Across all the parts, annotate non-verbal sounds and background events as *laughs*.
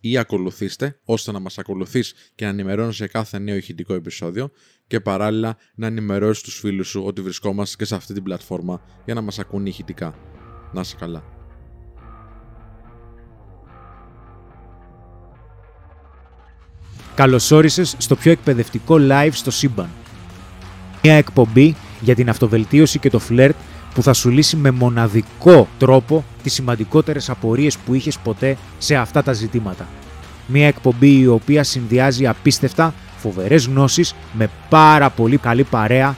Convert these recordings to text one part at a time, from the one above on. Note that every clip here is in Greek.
ή ακολουθήστε, ώστε να μας ακολουθείς και να ενημερώνεις σε κάθε νέο ηχητικό επεισόδιο και παράλληλα να ενημερώσεις τους φίλους σου ότι βρισκόμαστε και σε αυτή την πλατφόρμα για να μας ακούν ηχητικά. Να είσαι καλά. Καλώς όρισες στο πιο εκπαιδευτικό live στο σύμπαν. Μια εκπομπή για την αυτοβελτίωση και το φλερτ που θα σου λύσει με μοναδικό τρόπο τις σημαντικότερες απορίες που είχες ποτέ σε αυτά τα ζητήματα. Μια εκπομπή η οποία συνδυάζει απίστευτα φοβερές γνώσεις με πάρα πολύ καλή παρέα,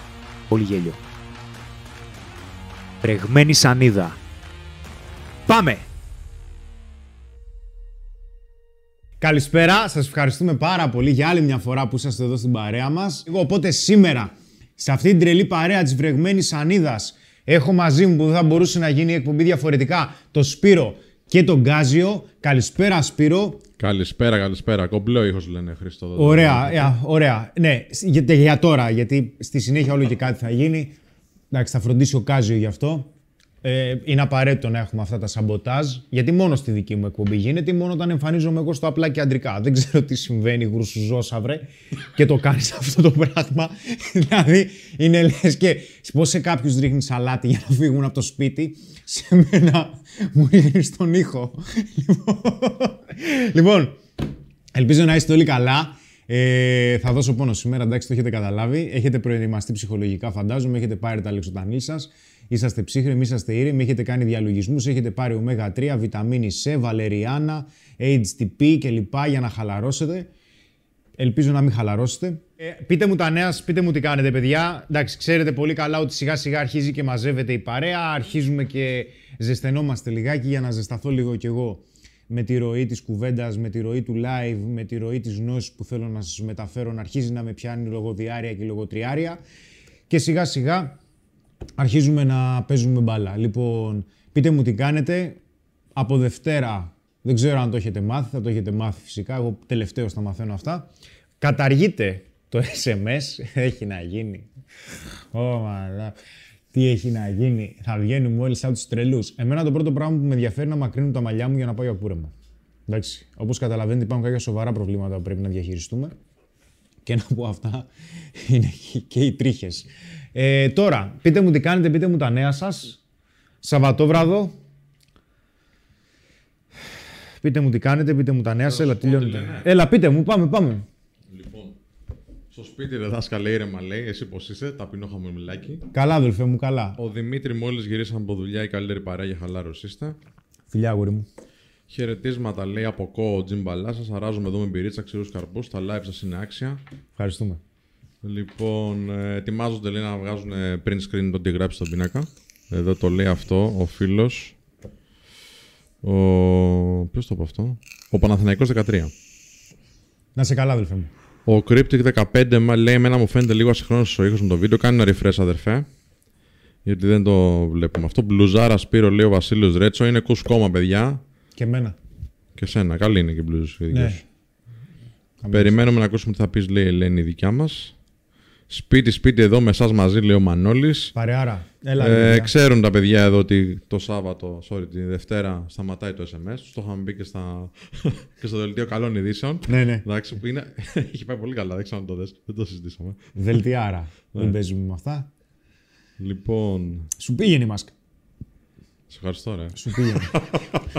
πολύ γέλιο. Πρεγμένη σανίδα. Πάμε! Καλησπέρα, σας ευχαριστούμε πάρα πολύ για άλλη μια φορά που είσαστε εδώ στην παρέα μας. Εγώ οπότε σήμερα, σε αυτή την τρελή παρέα της βρεγμένης σανίδας, έχω μαζί μου που δεν θα μπορούσε να γίνει η εκπομπή διαφορετικά, το Σπύρο και τον Γκάζιο. Καλησπέρα Σπύρο. Καλησπέρα, καλησπέρα. Κομπλό ήχος λένε Χρήστο. Ωραία, ε, ωραία. Ναι, για, για τώρα, γιατί στη συνέχεια όλο και κάτι θα γίνει. Εντάξει, θα φροντίσει ο Κάζιο γι' αυτό. Ε, είναι απαραίτητο να έχουμε αυτά τα σαμποτάζ, γιατί μόνο στη δική μου εκπομπή γίνεται, μόνο όταν εμφανίζομαι εγώ στο απλά και αντρικά. Δεν ξέρω τι συμβαίνει, γρουσουζόσαυρε, και το κάνεις *laughs* αυτό το πράγμα. δηλαδή, είναι λες και πώς σε κάποιους ρίχνεις σαλάτι για να φύγουν από το σπίτι, σε μένα μου ρίχνεις τον ήχο. λοιπόν, ελπίζω να είστε όλοι καλά. Ε, θα δώσω πόνο σήμερα, εντάξει, το έχετε καταλάβει. Έχετε προετοιμαστεί ψυχολογικά, φαντάζομαι. Έχετε πάρει τα λεξοτανή σας. Είσαστε ψύχρεμοι, είσαστε ήρεμοι. Έχετε κάνει διαλογισμούς. Έχετε πάρει ωμέγα 3, βιταμίνη C, βαλεριάνα, HTP κλπ. για να χαλαρώσετε. Ελπίζω να μην χαλαρώσετε. Ε, πείτε μου τα νέα, πείτε μου τι κάνετε, παιδιά. Εντάξει, ξέρετε πολύ καλά ότι σιγά σιγά αρχίζει και μαζεύεται η παρέα. Αρχίζουμε και ζεσθενόμαστε λιγάκι για να ζεσταθώ λίγο κι εγώ με τη ροή της κουβέντας, με τη ροή του live, με τη ροή της γνώσης που θέλω να σας μεταφέρω, να αρχίζει να με πιάνει λογοδιάρια και λογοτριάρια και σιγά σιγά αρχίζουμε να παίζουμε μπάλα. Λοιπόν, πείτε μου τι κάνετε. Από Δευτέρα, δεν ξέρω αν το έχετε μάθει, θα το έχετε μάθει φυσικά, εγώ τελευταίως θα μαθαίνω αυτά. Καταργείτε το SMS, *laughs* έχει να γίνει. Oh, τι έχει να γίνει. Θα βγαίνουμε όλοι σαν τους τρελούς. Εμένα το πρώτο πράγμα που με ενδιαφέρει είναι να μακρύνουν τα μαλλιά μου για να πάω για κούρεμα. Εντάξει. Όπως καταλαβαίνετε, υπάρχουν κάποια σοβαρά προβλήματα που πρέπει να διαχειριστούμε. Και ένα από αυτά είναι και οι τρίχες. Ε, τώρα, πείτε μου τι κάνετε, πείτε μου τα νέα σας. Σαββατόβραδο. Πείτε μου τι κάνετε, πείτε μου τα νέα σας. Έλα, Έλα, πείτε μου, πάμε, πάμε. Στο σπίτι ρε δάσκαλε ήρεμα λέει, εσύ πώς είσαι, ταπεινό χαμομηλάκι. Καλά, αδελφέ μου, καλά. Ο Δημήτρη μόλις γυρίσαμε από δουλειά, η καλύτερη παρέα για χαλάρωση είστε. Φιλιά, γούρι μου. Χαιρετίσματα λέει από κό Τζιμ Μπαλά. Σας αράζουμε εδώ με μπυρίτσα ξηρούς καρπούς. Τα live σας είναι άξια. Ευχαριστούμε. Λοιπόν, ε, ετοιμάζονται λέει να βγάζουν print screen το τι γράψει στον πίνακα. Εδώ το λέει αυτό ο φίλος. Ο... Ποιος το είπε αυτό, Ο Παναθηναϊκός 13. Να σε καλά, αδελφέ μου. Ο Cryptic 15 λέει: Εμένα μου φαίνεται λίγο ασυγχρόνω ο ήχος με το βίντεο. Κάνει ένα refresh, αδερφέ. Γιατί δεν το βλέπουμε αυτό. Μπλουζάρα Σπύρο λέει ο Βασίλειος Ρέτσο. Είναι κουσκόμα, παιδιά. Και εμένα. Και σένα. Καλή είναι και η μπλουζ. Ναι. Περιμένουμε να ακούσουμε τι θα πεις, λέει η Ελένη, η δικιά μας. Σπίτι, σπίτι εδώ με εσάς μαζί, λέει ο Μανώλης. Παρεάρα. Έλα, ε, ξέρουν τα παιδιά εδώ ότι το Σάββατο, sorry, τη Δευτέρα σταματάει το SMS. Το είχαμε μπει και, στα... *laughs* και στο δελτίο καλών ειδήσεων. Ναι, ναι. Εντάξει, που είναι... *laughs* Έχει πάει πολύ καλά, δεν ξέρω αν το δες. Δεν το συζητήσαμε. Δελτιάρα. Ναι. Δεν παίζουμε με αυτά. Λοιπόν. Σου πήγαινε η μάσκα. Σε ευχαριστώ, ρε. Σου πήγαινε.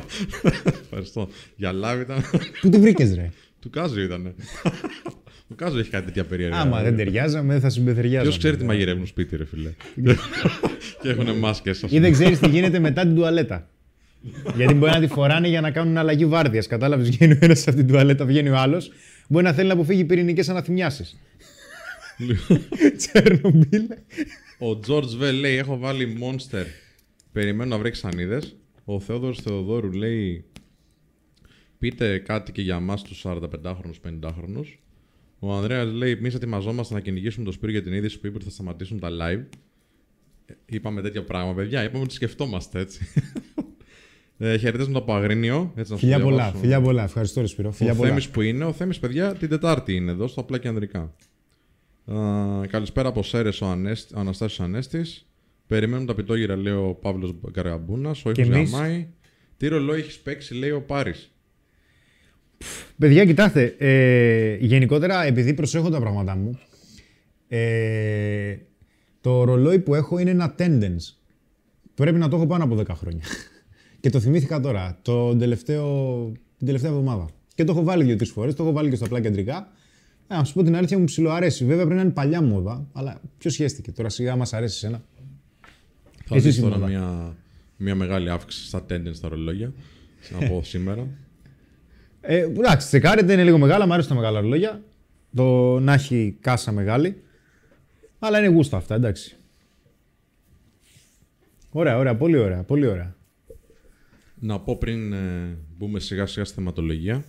*laughs* ευχαριστώ. Για λάβη ήταν. Πού τη βρήκες, ρε; Του Κάζου ήταν. Ο Κάζος έχει κάτι τέτοια περίεργα. Άμα δεν ταιριάζαμε, θα συμπεθεριάζαμε. Ποιος ξέρει τι μαγειρεύουν σπίτι, ρε φίλε. *laughs* και έχουν μάσκες. Ή δεν ξέρεις τι γίνεται μετά την τουαλέτα. Γιατί μπορεί να τη φοράνε για να κάνουν αλλαγή βάρδιας. Κατάλαβες, βγαίνει ο ένας από την τουαλέτα, βγαίνει ο άλλος. Μπορεί να θέλει να αποφύγει πυρηνικές αναθυμιάσεις. *laughs* Τσέρνομπιλ. Ο George Βέλ λέει: Έχω βάλει Monster. Περιμένω να βρέξει ανίδε. Ο Θεόδωρος Θεοδόρου λέει: Πείτε κάτι και για εμά τους 45χρονου, 50χρονου. Ο Ανδρέας λέει: Εμείς ετοιμαζόμαστε να κυνηγήσουμε το Σπύρο για την είδηση που είπε ότι θα σταματήσουν τα live. Ε, Είπαμε τέτοια πράγματα, παιδιά. Είπαμε ότι σκεφτόμαστε έτσι. *laughs* ε, χαιρετίσματα από Αγρίνιο. Έτσι, να σου Φιλιά πολλά, διαβάσω. φιλιά πολλά. Ευχαριστώ, ρε Σπύρο. Φιλιά Ο πολλά. Θέμης που είναι, ο Θέμης παιδιά την Τετάρτη είναι εδώ, στο απλά και ανδρικά. Α, καλησπέρα από Σέρες ο, Ανέστη, ο Αναστάσιος Ανέστης. Περιμένουμε τα πιτόγυρα, λέει ο Παύλος Καραμπούνας. Ο Και ήχος εμείς. γαμάει. Τι ρολόι έχεις παίξει, λέει ο Πάρης. Παιδιά, κοιτάξτε. Ε, γενικότερα, επειδή προσέχω τα πράγματά μου, ε, το ρολόι που έχω είναι ένα tendence. Πρέπει να το έχω πάνω από 10 χρόνια. και το θυμήθηκα τώρα, το τελευταίο, την τελευταία εβδομάδα. Και το έχω βάλει δύο-τρεις φορές, το έχω βάλει και στα απλά κεντρικά. Ε, να σου πω την αλήθεια, μου ψιλοαρέσει. Βέβαια πρέπει να είναι παλιά μόδα, αλλά ποιος σχέστηκε. Τώρα σιγά μας αρέσει εσένα. Θα Εσύ δεις τώρα σήμερα. μια, μια μεγάλη αύξηση στα tendence στα ρολόγια. από σήμερα. Ε, εντάξει, τσεκάρετε, είναι λίγο μεγάλα, μου αρέσουν τα μεγάλα ρολόγια. Το να έχει κάσα μεγάλη. Αλλά είναι γούστα αυτά, εντάξει. Ωραία, ωραία, πολύ ωραία, πολύ ωραία. Να πω πριν ε, μπούμε σιγά σιγά στη θεματολογία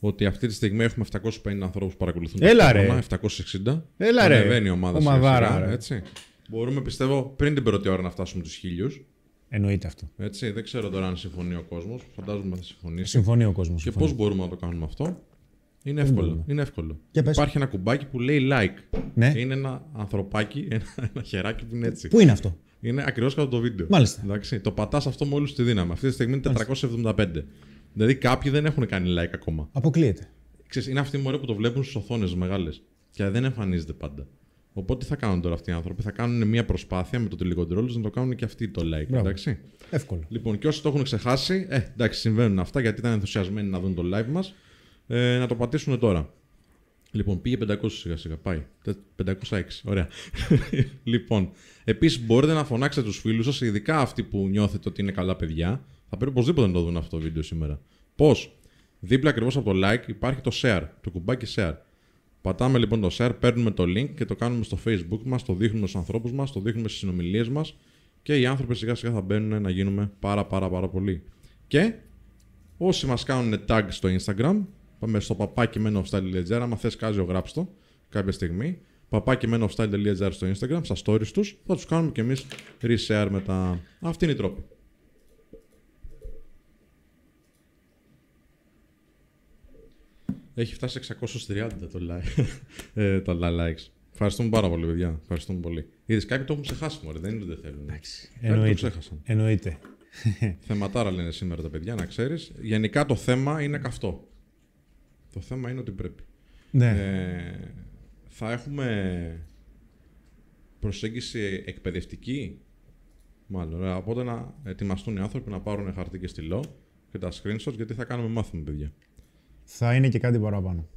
ότι αυτή τη στιγμή έχουμε 750 ανθρώπους που παρακολουθούν το Έλα, πρόγραμμα, ρε. 760. Έλα, ρε. Ανεβαίνει η ομάδα Ομαδάρα, σιγά σιγά, ρε. έτσι. Μπορούμε πιστεύω πριν την πρώτη ώρα να φτάσουμε τους χίλιους. Εννοείται αυτό. Έτσι, δεν ξέρω τώρα αν συμφωνεί ο κόσμος. Φαντάζομαι θα συμφωνήσει. Συμφωνεί ο κόσμος. Και πώς μπορούμε να το κάνουμε αυτό; Είναι εύκολο. μπορούμε. Είναι εύκολο. Για πες. Υπάρχει ένα κουμπάκι που λέει like. Ναι. Και είναι ένα ανθρωπάκι, *laughs* ένα, ένα χεράκι που είναι έτσι. Πού είναι αυτό; Είναι ακριβώς κάτω το βίντεο. Μάλιστα. Εντάξει, το πατάς αυτό με όλη τη δύναμη. Αυτή τη στιγμή είναι 475. Δηλαδή κάποιοι δεν έχουν κάνει like ακόμα. Αποκλείεται. Ξέρεις, είναι αυτοί οι μωρέ που το βλέπουν στις οθόνες μεγάλες. Και δεν εμφανίζεται πάντα. Οπότε τι θα κάνουν τώρα αυτοί οι άνθρωποι; Θα κάνουν μια προσπάθεια με το τηλεκοντρόλ να το κάνουν και αυτοί το like. Μπράβο. Εντάξει. Εύκολο. Λοιπόν, και όσοι το έχουν ξεχάσει, ε, εντάξει, συμβαίνουν αυτά γιατί ήταν ενθουσιασμένοι να δουν το live μας. Ε, να το πατήσουν τώρα. Λοιπόν, πήγε 500 σιγά σιγά. Πάει. Τε- 506. Ωραία. *laughs* λοιπόν, επίσης μπορείτε να φωνάξετε τους φίλους σας, ειδικά αυτοί που νιώθετε ότι είναι καλά παιδιά. Θα πρέπει οπωσδήποτε να το δουν αυτό το βίντεο σήμερα. Πώς; Δίπλα ακριβώς από το like υπάρχει το share, το κουμπάκι share. Πατάμε λοιπόν το share, παίρνουμε το link και το κάνουμε στο facebook μας, το δείχνουμε στους ανθρώπους μας, το δείχνουμε στις συνομιλίες μας και οι άνθρωποι σιγά σιγά θα μπαίνουν να γίνουμε πάρα πάρα πάρα πολύ. Και όσοι μας κάνουν tag στο instagram, πάμε στο παπάκι menofstyle.gr, άμα θες κάζιο γράψτε το κάποια στιγμή, παπάκι menofstyle.gr στο instagram, στα stories τους, θα τους κάνουμε και εμείς reshare μετά. Αυτή είναι η τρόπη. Έχει φτάσει 630 το like. *laughs* ε, τα likes. Ευχαριστούμε πάρα πολύ, παιδιά. Ευχαριστούμε πολύ. Είδες κάποιοι το έχουν ξεχάσει, μωρέ. Δεν είναι ότι δεν θέλουν. Κάποιοι το Εννοείται. ξέχασαν. Εννοείται. Θεματάρα λένε σήμερα τα παιδιά, να ξέρεις. Γενικά το θέμα είναι καυτό. Το θέμα είναι ότι πρέπει. Ναι. Ε, θα έχουμε προσέγγιση εκπαιδευτική. Μάλλον. ε, Οπότε να ετοιμαστούν οι άνθρωποι να πάρουν χαρτί και στυλό και τα screenshots γιατί θα κάνουμε μάθημα, παιδιά. Θα είναι και κάτι παραπάνω.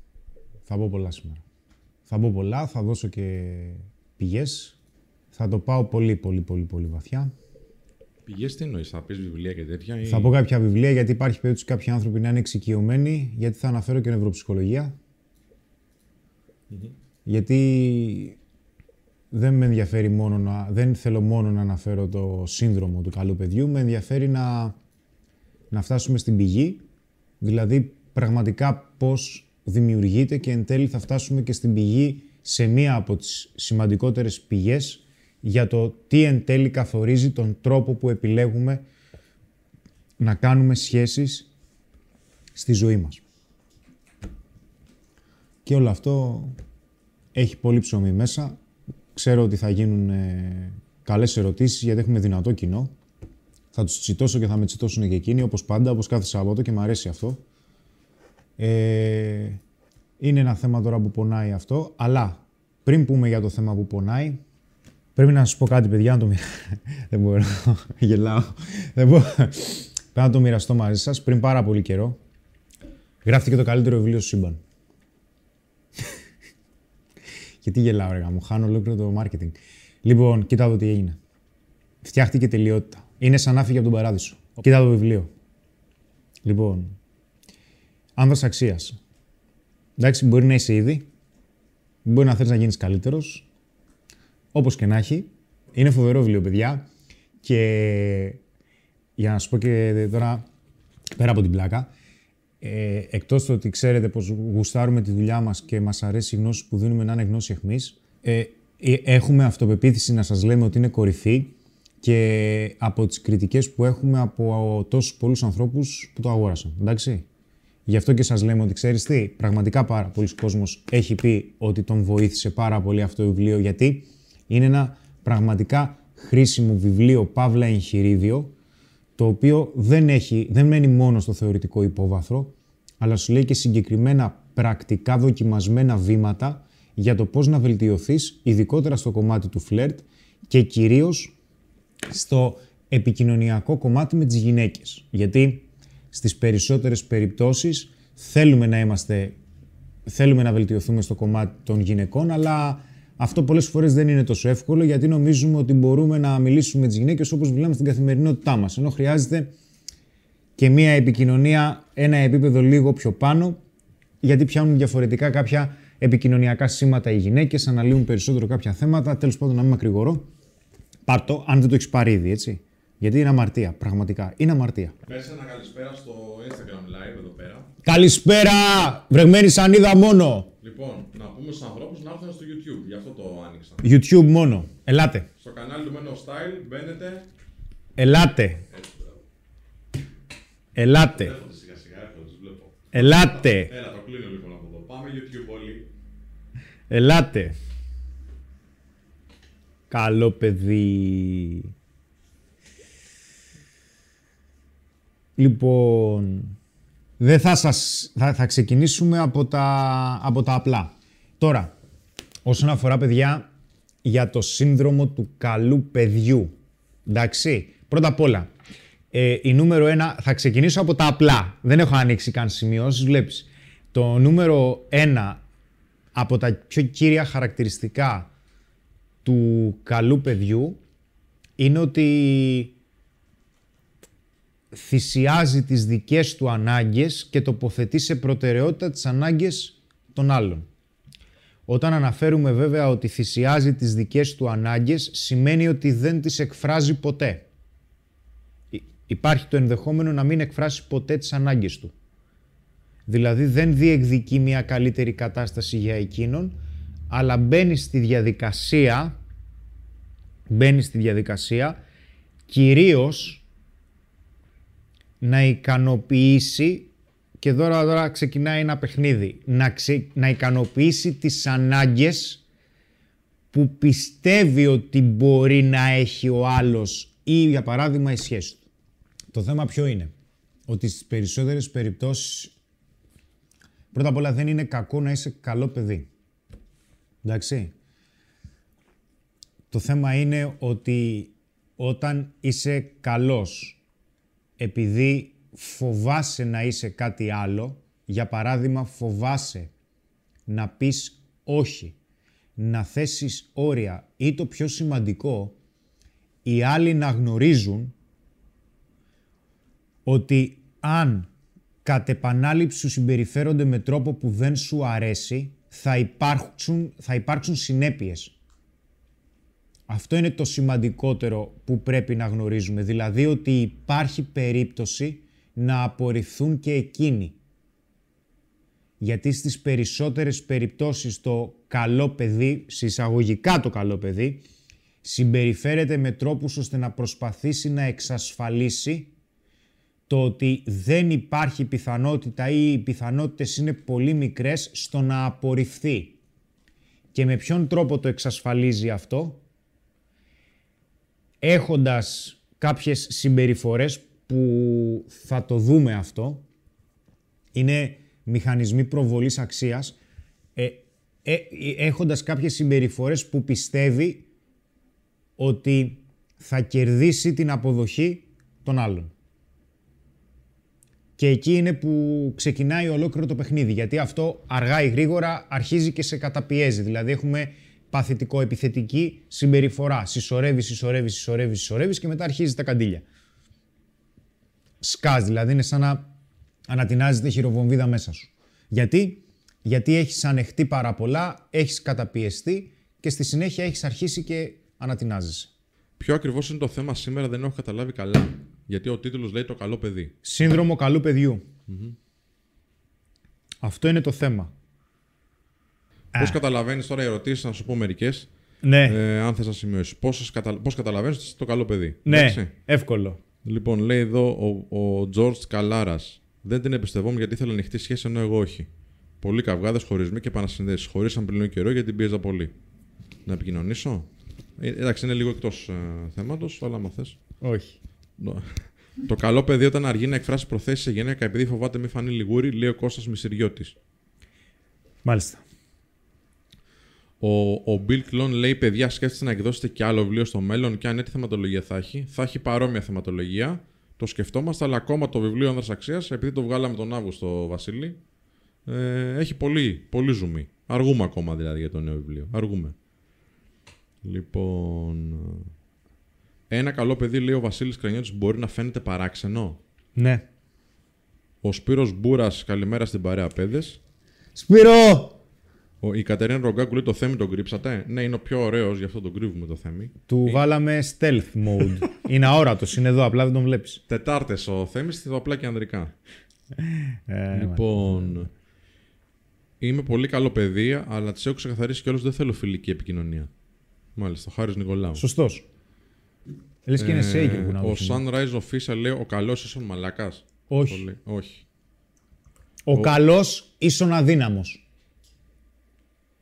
Θα πω πολλά σήμερα. Θα πω πολλά, θα δώσω και πηγές. Θα το πάω πολύ, πολύ, πολύ, πολύ βαθιά. Πηγές τι εννοείς, θα πεις βιβλία και τέτοια. Ή... Θα πω κάποια βιβλία γιατί υπάρχει περίπτωση κάποιοι άνθρωποι να είναι εξοικειωμένοι, γιατί θα αναφέρω και νευροψυχολογία. Γιατί δεν με ενδιαφέρει μόνο να, δεν θέλω μόνο να αναφέρω το σύνδρομο του καλού παιδιού, με ενδιαφέρει να, να φτάσουμε στην πηγή, δηλαδή πραγματικά πώς δημιουργείται και εν τέλει θα φτάσουμε και στην πηγή σε μία από τις σημαντικότερες πηγές για το τι εν τέλει καθορίζει τον τρόπο που επιλέγουμε να κάνουμε σχέσεις στη ζωή μας. Και όλο αυτό έχει πολύ ψωμί μέσα. Ξέρω ότι θα γίνουν ε, καλές ερωτήσεις γιατί έχουμε δυνατό κοινό. Θα τους τσιτώσω και θα με τσιτώσουν και εκείνοι, όπως πάντα, όπως κάθε Σάββατο και μου αρέσει αυτό. Ε, είναι ένα θέμα τώρα που πονάει αυτό, αλλά πριν πούμε για το θέμα που πονάει, πρέπει να σας πω κάτι, παιδιά, να το μοιρα- *laughs* Δεν μπορώ, *laughs* γελάω. Δεν μπορώ. Πρέπει να το μοιραστώ μαζί σας. Πριν πάρα πολύ καιρό, γράφτηκε το καλύτερο βιβλίο στο σύμπαν. *laughs* Γιατί γελάω, ρε μου, χάνω ολόκληρο το marketing. Λοιπόν, κοίτα εδώ τι έγινε. Φτιάχτηκε τελειότητα. Είναι σαν να φύγει από τον παράδεισο. Κοίτα το βιβλίο. Λοιπόν, άνδρας αξίας. Εντάξει, μπορεί να είσαι ήδη. Μπορεί να θέλεις να γίνεις καλύτερος. Όπως και να έχει. Είναι φοβερό βιβλίο, παιδιά. Και για να σου πω και τώρα, πέρα από την πλάκα, ε, εκτός του ότι ξέρετε πως γουστάρουμε τη δουλειά μας και μας αρέσει η γνώση που δίνουμε να είναι γνώση εχμής, ε, ε, έχουμε αυτοπεποίθηση να σας λέμε ότι είναι κορυφή και από τις κριτικές που έχουμε από τόσους πολλούς ανθρώπους που το αγόρασαν. Εντάξει. Γι' αυτό και σας λέμε ότι ξέρεις τι, πραγματικά πάρα πολλοί κόσμος έχει πει ότι τον βοήθησε πάρα πολύ αυτό το βιβλίο γιατί είναι ένα πραγματικά χρήσιμο βιβλίο, παύλα εγχειρίδιο, το οποίο δεν, έχει, δεν μένει μόνο στο θεωρητικό υπόβαθρο, αλλά σου λέει και συγκεκριμένα πρακτικά δοκιμασμένα βήματα για το πώς να βελτιωθείς, ειδικότερα στο κομμάτι του φλερτ και κυρίως στο επικοινωνιακό κομμάτι με τις γυναίκες. Γιατί στις περισσότερες περιπτώσεις θέλουμε να είμαστε, θέλουμε να βελτιωθούμε στο κομμάτι των γυναικών, αλλά αυτό πολλές φορές δεν είναι τόσο εύκολο γιατί νομίζουμε ότι μπορούμε να μιλήσουμε με τις γυναίκες όπως μιλάμε στην καθημερινότητά μας. Ενώ χρειάζεται και μία επικοινωνία ένα επίπεδο λίγο πιο πάνω γιατί πιάνουν διαφορετικά κάποια επικοινωνιακά σήματα οι γυναίκες, αναλύουν περισσότερο κάποια θέματα. Τέλος πάντων να μην μακρηγορώ. Πάρτο, αν δεν το έχεις πάρει ήδη, έτσι. Γιατί είναι αμαρτία, πραγματικά. Είναι αμαρτία. Πες ένα καλησπέρα στο Instagram live εδώ πέρα. Καλησπέρα! Βρεγμένη σανίδα μόνο. Λοιπόν, να πούμε στους ανθρώπους να έρθουν στο YouTube, γι' αυτό το άνοιξα. YouTube μόνο. Ελάτε. Στο κανάλι του Μένο Style μπαίνετε. Ελάτε. Ελάτε. Έρχονται σιγά σιγά, έρχονται, τους βλέπω. Ελάτε. Έλα, το κλείνω λοιπόν από εδώ. Πάμε YouTube όλοι. Ελάτε. Καλό παιδί. Λοιπόν, δεν θα σας... Θα, θα ξεκινήσουμε από τα, από τα απλά. Τώρα, όσον αφορά παιδιά για το σύνδρομο του καλού παιδιού. Εντάξει, πρώτα απ' όλα, ε, η νούμερο ένα, θα ξεκινήσω από τα απλά. Δεν έχω ανοίξει καν σημειώσεις, βλέπεις. Το νούμερο ένα από τα πιο κύρια χαρακτηριστικά του καλού παιδιού είναι ότι θυσιάζει τις δικές του ανάγκες και τοποθετεί σε προτεραιότητα τις ανάγκες των άλλων. Όταν αναφέρουμε βέβαια ότι θυσιάζει τις δικές του ανάγκες, σημαίνει ότι δεν τις εκφράζει ποτέ. Υπάρχει το ενδεχόμενο να μην εκφράσει ποτέ τις ανάγκες του. Δηλαδή δεν διεκδικεί μια καλύτερη κατάσταση για εκείνον, αλλά μπαίνει στη διαδικασία, μπαίνει στη διαδικασία κυρίως να ικανοποιήσει και τώρα, τώρα ξεκινάει ένα παιχνίδι, να, να ικανοποιήσει τις ανάγκες που πιστεύει ότι μπορεί να έχει ο άλλος ή για παράδειγμα η σχέση του. Το θέμα ποιο είναι, ότι στις περισσότερες περιπτώσεις πρώτα απ' όλα δεν είναι κακό να είσαι καλό παιδί. Εντάξει. Το θέμα είναι ότι όταν είσαι καλός επειδή φοβάσαι να είσαι κάτι άλλο, για παράδειγμα φοβάσαι να πεις όχι, να θέσεις όρια ή το πιο σημαντικό, οι άλλοι να γνωρίζουν ότι αν κατ' επανάληψη σου συμπεριφέρονται με τρόπο που δεν σου αρέσει, θα υπάρξουν, θα υπάρξουν συνέπειες. Αυτό είναι το σημαντικότερο που πρέπει να γνωρίζουμε. Δηλαδή ότι υπάρχει περίπτωση να απορριφθούν και εκείνοι. Γιατί στις περισσότερες περιπτώσεις το καλό παιδί, συσσαγωγικά το καλό παιδί, συμπεριφέρεται με τρόπους ώστε να προσπαθήσει να εξασφαλίσει το ότι δεν υπάρχει πιθανότητα ή οι πιθανότητες είναι πολύ μικρές στο να απορριφθεί. Και με ποιον τρόπο το εξασφαλίζει αυτό, έχοντας κάποιες συμπεριφορές που θα το δούμε αυτό, είναι μηχανισμοί προβολής αξίας, ε, ε, έχοντας κάποιες συμπεριφορές που πιστεύει ότι θα κερδίσει την αποδοχή των άλλων. Και εκεί είναι που ξεκινάει ολόκληρο το παιχνίδι, γιατί αυτό αργά ή γρήγορα αρχίζει και σε καταπιέζει. Δηλαδή έχουμε παθητικό επιθετική συμπεριφορά. Συσσωρεύει, συσσωρεύει, συσσωρεύει, συσσωρεύεις και μετά αρχίζει τα καντήλια. Σκάς, δηλαδή είναι σαν να ανατινάζεται χειροβομβίδα μέσα σου. Γιατί, Γιατί έχεις ανεχτεί πάρα πολλά, έχεις καταπιεστεί και στη συνέχεια έχεις αρχίσει και ανατινάζεσαι. Ποιο ακριβώς είναι το θέμα σήμερα δεν έχω καταλάβει καλά. Γιατί ο τίτλος λέει το καλό παιδί. Σύνδρομο καλού παιδιού. Αυτό είναι το θέμα. Πώς καταλαβαίνεις τώρα οι ερωτήσεις, να σου πω μερικές. Ναι, Ε, αν θες να σημειώσεις. Πώς κατα... πώς καταλαβαίνεις ότι είσαι το καλό παιδί. ναι, Εντάξει; εύκολο. Λοιπόν, λέει εδώ ο, ο George Καλάρας. Δεν την εμπιστευόμουν γιατί ήθελα ανοιχτή σχέση ενώ εγώ όχι. Πολλοί καυγάδες, χωρισμοί και επανασυνδέσεις. Χωρίσαν πριν λίγο καιρό γιατί την πίεζα πολύ. Να επικοινωνήσω. Ε, εντάξει, είναι λίγο εκτός ε, θέματος, αλλά άμα θες. Όχι. Το καλό παιδί όταν αργεί να εκφράσει προθέσεις σε γυναίκα επειδή φοβάται μη φανεί λιγούρι, λέει ο Κώστας Μισηριώτης. Μάλιστα. Ο, ο Bill Clone λέει: Παιδιά, σκέφτεστε να εκδώσετε και άλλο βιβλίο στο μέλλον και αν ναι, τι θεματολογία θα έχει. Θα έχει παρόμοια θεματολογία. Το σκεφτόμαστε, αλλά ακόμα το βιβλίο Άνδρας Αξίας, επειδή το βγάλαμε τον Αύγουστο, Βασίλη, ε, έχει πολύ, πολύ ζουμί. Αργούμε ακόμα δηλαδή για το νέο βιβλίο. Αργούμε. Λοιπόν. Ένα καλό παιδί, λέει ο Βασίλης Κρανιώτης, μπορεί να φαίνεται παράξενο. Ναι. Ο Σπύρος Μπούρας, καλημέρα στην παρέα παιδες. Σπύρο! Ο, η Κατερίνα Ρογκάκου λέει το θέμη τον κρύψατε; Ναι, είναι ο πιο ωραίος, γι' αυτό τον κρύβουμε το θέμη. Του βάλαμε stealth mode. *laughs* είναι αόρατος, είναι εδώ, απλά δεν τον βλέπεις. Τετάρτες ο θέμης, το απλά και ανδρικά. Ε, λοιπόν. Είμαι πολύ καλό παιδί, αλλά τη έχω ξεκαθαρίσει κιόλα δεν θέλω φιλική επικοινωνία. Μάλιστα, ο Χάρης Νικολάου. Σωστός. Λες και είναι σέικερ που να Ε, ο δώσει. Sunrise Official λέει ο καλός ίσον μαλάκας. Όχι. Όχι. Ο καλός ίσον αδύναμος.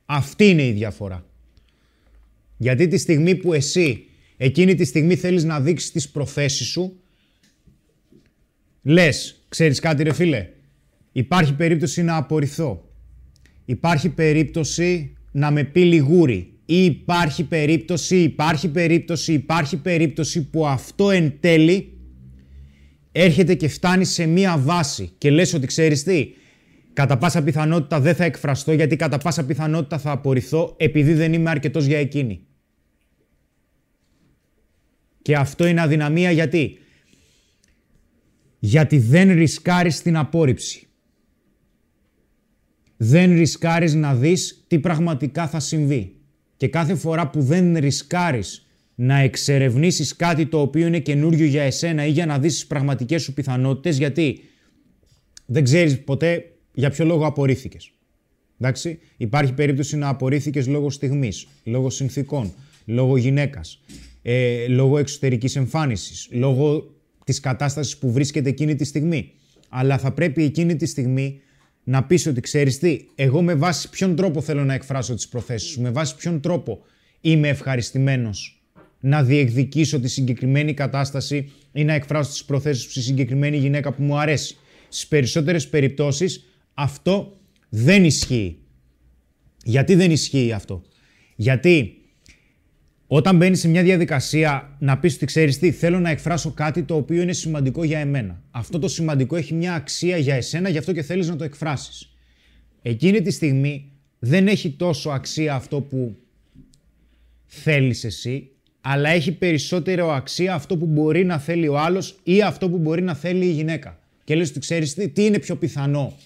Αυτή είναι η διαφορά. Γιατί τη στιγμή που εσύ εκείνη τη στιγμή θέλεις να δείξεις τις προθέσεις σου, λες, ξέρεις κάτι ρε φίλε, υπάρχει περίπτωση να απορριφθώ. Υπάρχει περίπτωση να με πει λιγούρι. Ή υπάρχει περίπτωση, υπάρχει περίπτωση, υπάρχει περίπτωση που αυτό εν τέλει έρχεται και φτάνει σε μία βάση και λες ότι ξέρεις τι, κατά πάσα πιθανότητα δεν θα εκφραστώ γιατί κατά πάσα πιθανότητα θα απορριφθώ επειδή δεν είμαι αρκετός για εκείνη. Και αυτό είναι αδυναμία γιατί; Γιατί δεν ρισκάρεις την απόρριψη. Δεν ρισκάρεις να δεις τι πραγματικά θα συμβεί. Και κάθε φορά που δεν ρισκάρεις να εξερευνήσεις κάτι το οποίο είναι καινούριο για εσένα ή για να δεις τις πραγματικές σου πιθανότητες, γιατί δεν ξέρεις ποτέ για ποιο λόγο απορρίφθηκες. Εντάξει, υπάρχει περίπτωση να απορρίφθηκες λόγω στιγμής, λόγω συνθήκων, λόγω γυναίκας, ε, λόγω εξωτερικής εμφάνισης, λόγω της κατάστασης που βρίσκεται εκείνη τη στιγμή. Αλλά θα πρέπει εκείνη τη στιγμή να πεις ότι ξέρεις τι, εγώ με βάση ποιον τρόπο θέλω να εκφράσω τις προθέσεις σου, με βάση ποιον τρόπο είμαι ευχαριστημένος να διεκδικήσω τη συγκεκριμένη κατάσταση ή να εκφράσω τις προθέσεις σου στη συγκεκριμένη γυναίκα που μου αρέσει. Στις περισσότερες περιπτώσεις αυτό δεν ισχύει. Γιατί δεν ισχύει αυτό; Γιατί όταν μπαίνεις σε μια διαδικασία να πεις ότι ξέρεις τι, θέλω να εκφράσω κάτι το οποίο είναι σημαντικό για εμένα. Αυτό το σημαντικό έχει μια αξία για εσένα, γι' αυτό και θέλεις να το εκφράσεις. Εκείνη τη στιγμή δεν έχει τόσο αξία αυτό που θέλεις εσύ, αλλά έχει περισσότερο αξία αυτό που μπορεί να θέλει ο άλλος ή αυτό που μπορεί να θέλει η γυναίκα. Και λες ότι ξέρεις τι, τι είναι πιο πιθανό;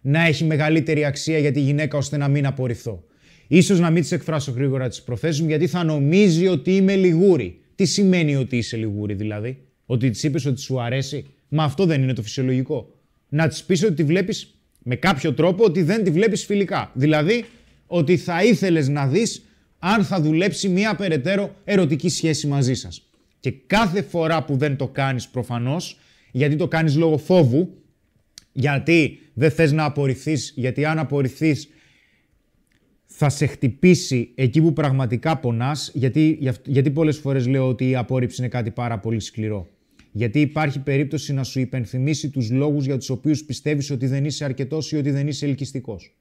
Να έχει μεγαλύτερη αξία για τη γυναίκα ώστε να μην απορριφθώ. Ίσως να μην τις εκφράσω γρήγορα τις προθέσεις μου γιατί θα νομίζει ότι είμαι λιγούρι. Τι σημαίνει ότι είσαι λιγούρι δηλαδή, ότι της είπες ότι σου αρέσει; Μα αυτό δεν είναι το φυσιολογικό. Να της πεις ότι τη βλέπεις με κάποιο τρόπο ότι δεν τη βλέπεις φιλικά. Δηλαδή ότι θα ήθελες να δεις αν θα δουλέψει μία περαιτέρω ερωτική σχέση μαζί σας. Και κάθε φορά που δεν το κάνεις προφανώς, γιατί το κάνεις λόγω φόβου, γιατί δεν θες να απορριφθείς, γιατί αν απορριφθείς θα σε χτυπήσει εκεί που πραγματικά πονάς, γιατί, γι' αυτ- γιατί πολλές φορές λέω ότι η απόρριψη είναι κάτι πάρα πολύ σκληρό. Γιατί υπάρχει περίπτωση να σου υπενθυμίσει τους λόγους για τους οποίους πιστεύεις ότι δεν είσαι αρκετός ή ότι δεν είσαι ελκυστικός.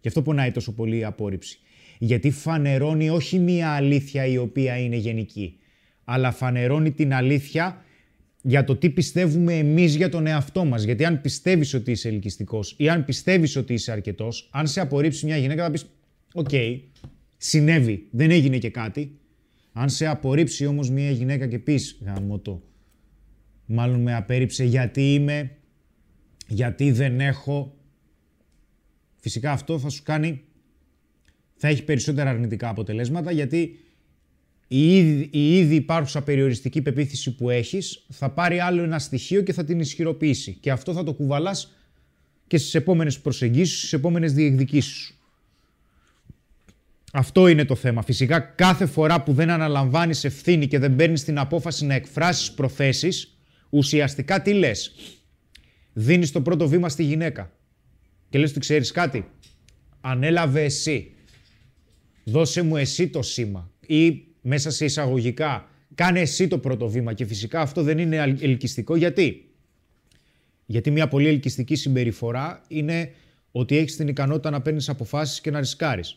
Γι' αυτό πονάει τόσο πολύ η απόρριψη. Γιατί φανερώνει όχι μία αλήθεια η οποία είναι γενική, αλλά φανερώνει την αλήθεια για το τι πιστεύουμε εμείς για τον εαυτό μας. Γιατί αν πιστεύεις ότι είσαι ελκυστικός ή αν πιστεύεις ότι είσαι αρκετός, αν σε απορρίψει μια γυναίκα θα πεις «Οκ, συνέβη, δεν έγινε και κάτι». Αν σε απορρίψει όμως μια γυναίκα και πεις «Γαμώ το, μάλλον με απέρριψε γιατί είμαι, γιατί δεν έχω». Φυσικά αυτό θα σου κάνει, θα έχει περισσότερα αρνητικά αποτελέσματα γιατί η ήδη, η ήδη υπάρχουσα περιοριστική πεποίθηση που έχεις θα πάρει άλλο ένα στοιχείο και θα την ισχυροποιήσει. Και αυτό θα το κουβαλάς και στις επόμενες προσεγγίσεις, στις επόμενες διεκδικήσεις σου. Αυτό είναι το θέμα. Φυσικά κάθε φορά που δεν αναλαμβάνεις ευθύνη και δεν παίρνεις την απόφαση να εκφράσεις προθέσεις, ουσιαστικά τι λες; Δίνεις το πρώτο βήμα στη γυναίκα. Και λες ότι ξέρεις κάτι; Ανέλαβε εσύ. Δώσε μου εσύ το σήμα. Ή μέσα σε εισαγωγικά κάνε εσύ το πρώτο βήμα. Και φυσικά αυτό δεν είναι ελκυστικό. Γιατί; Γιατί μια πολύ ελκυστική συμπεριφορά είναι ότι έχεις την ικανότητα να παίρνεις αποφάσεις και να ρισκάρεις.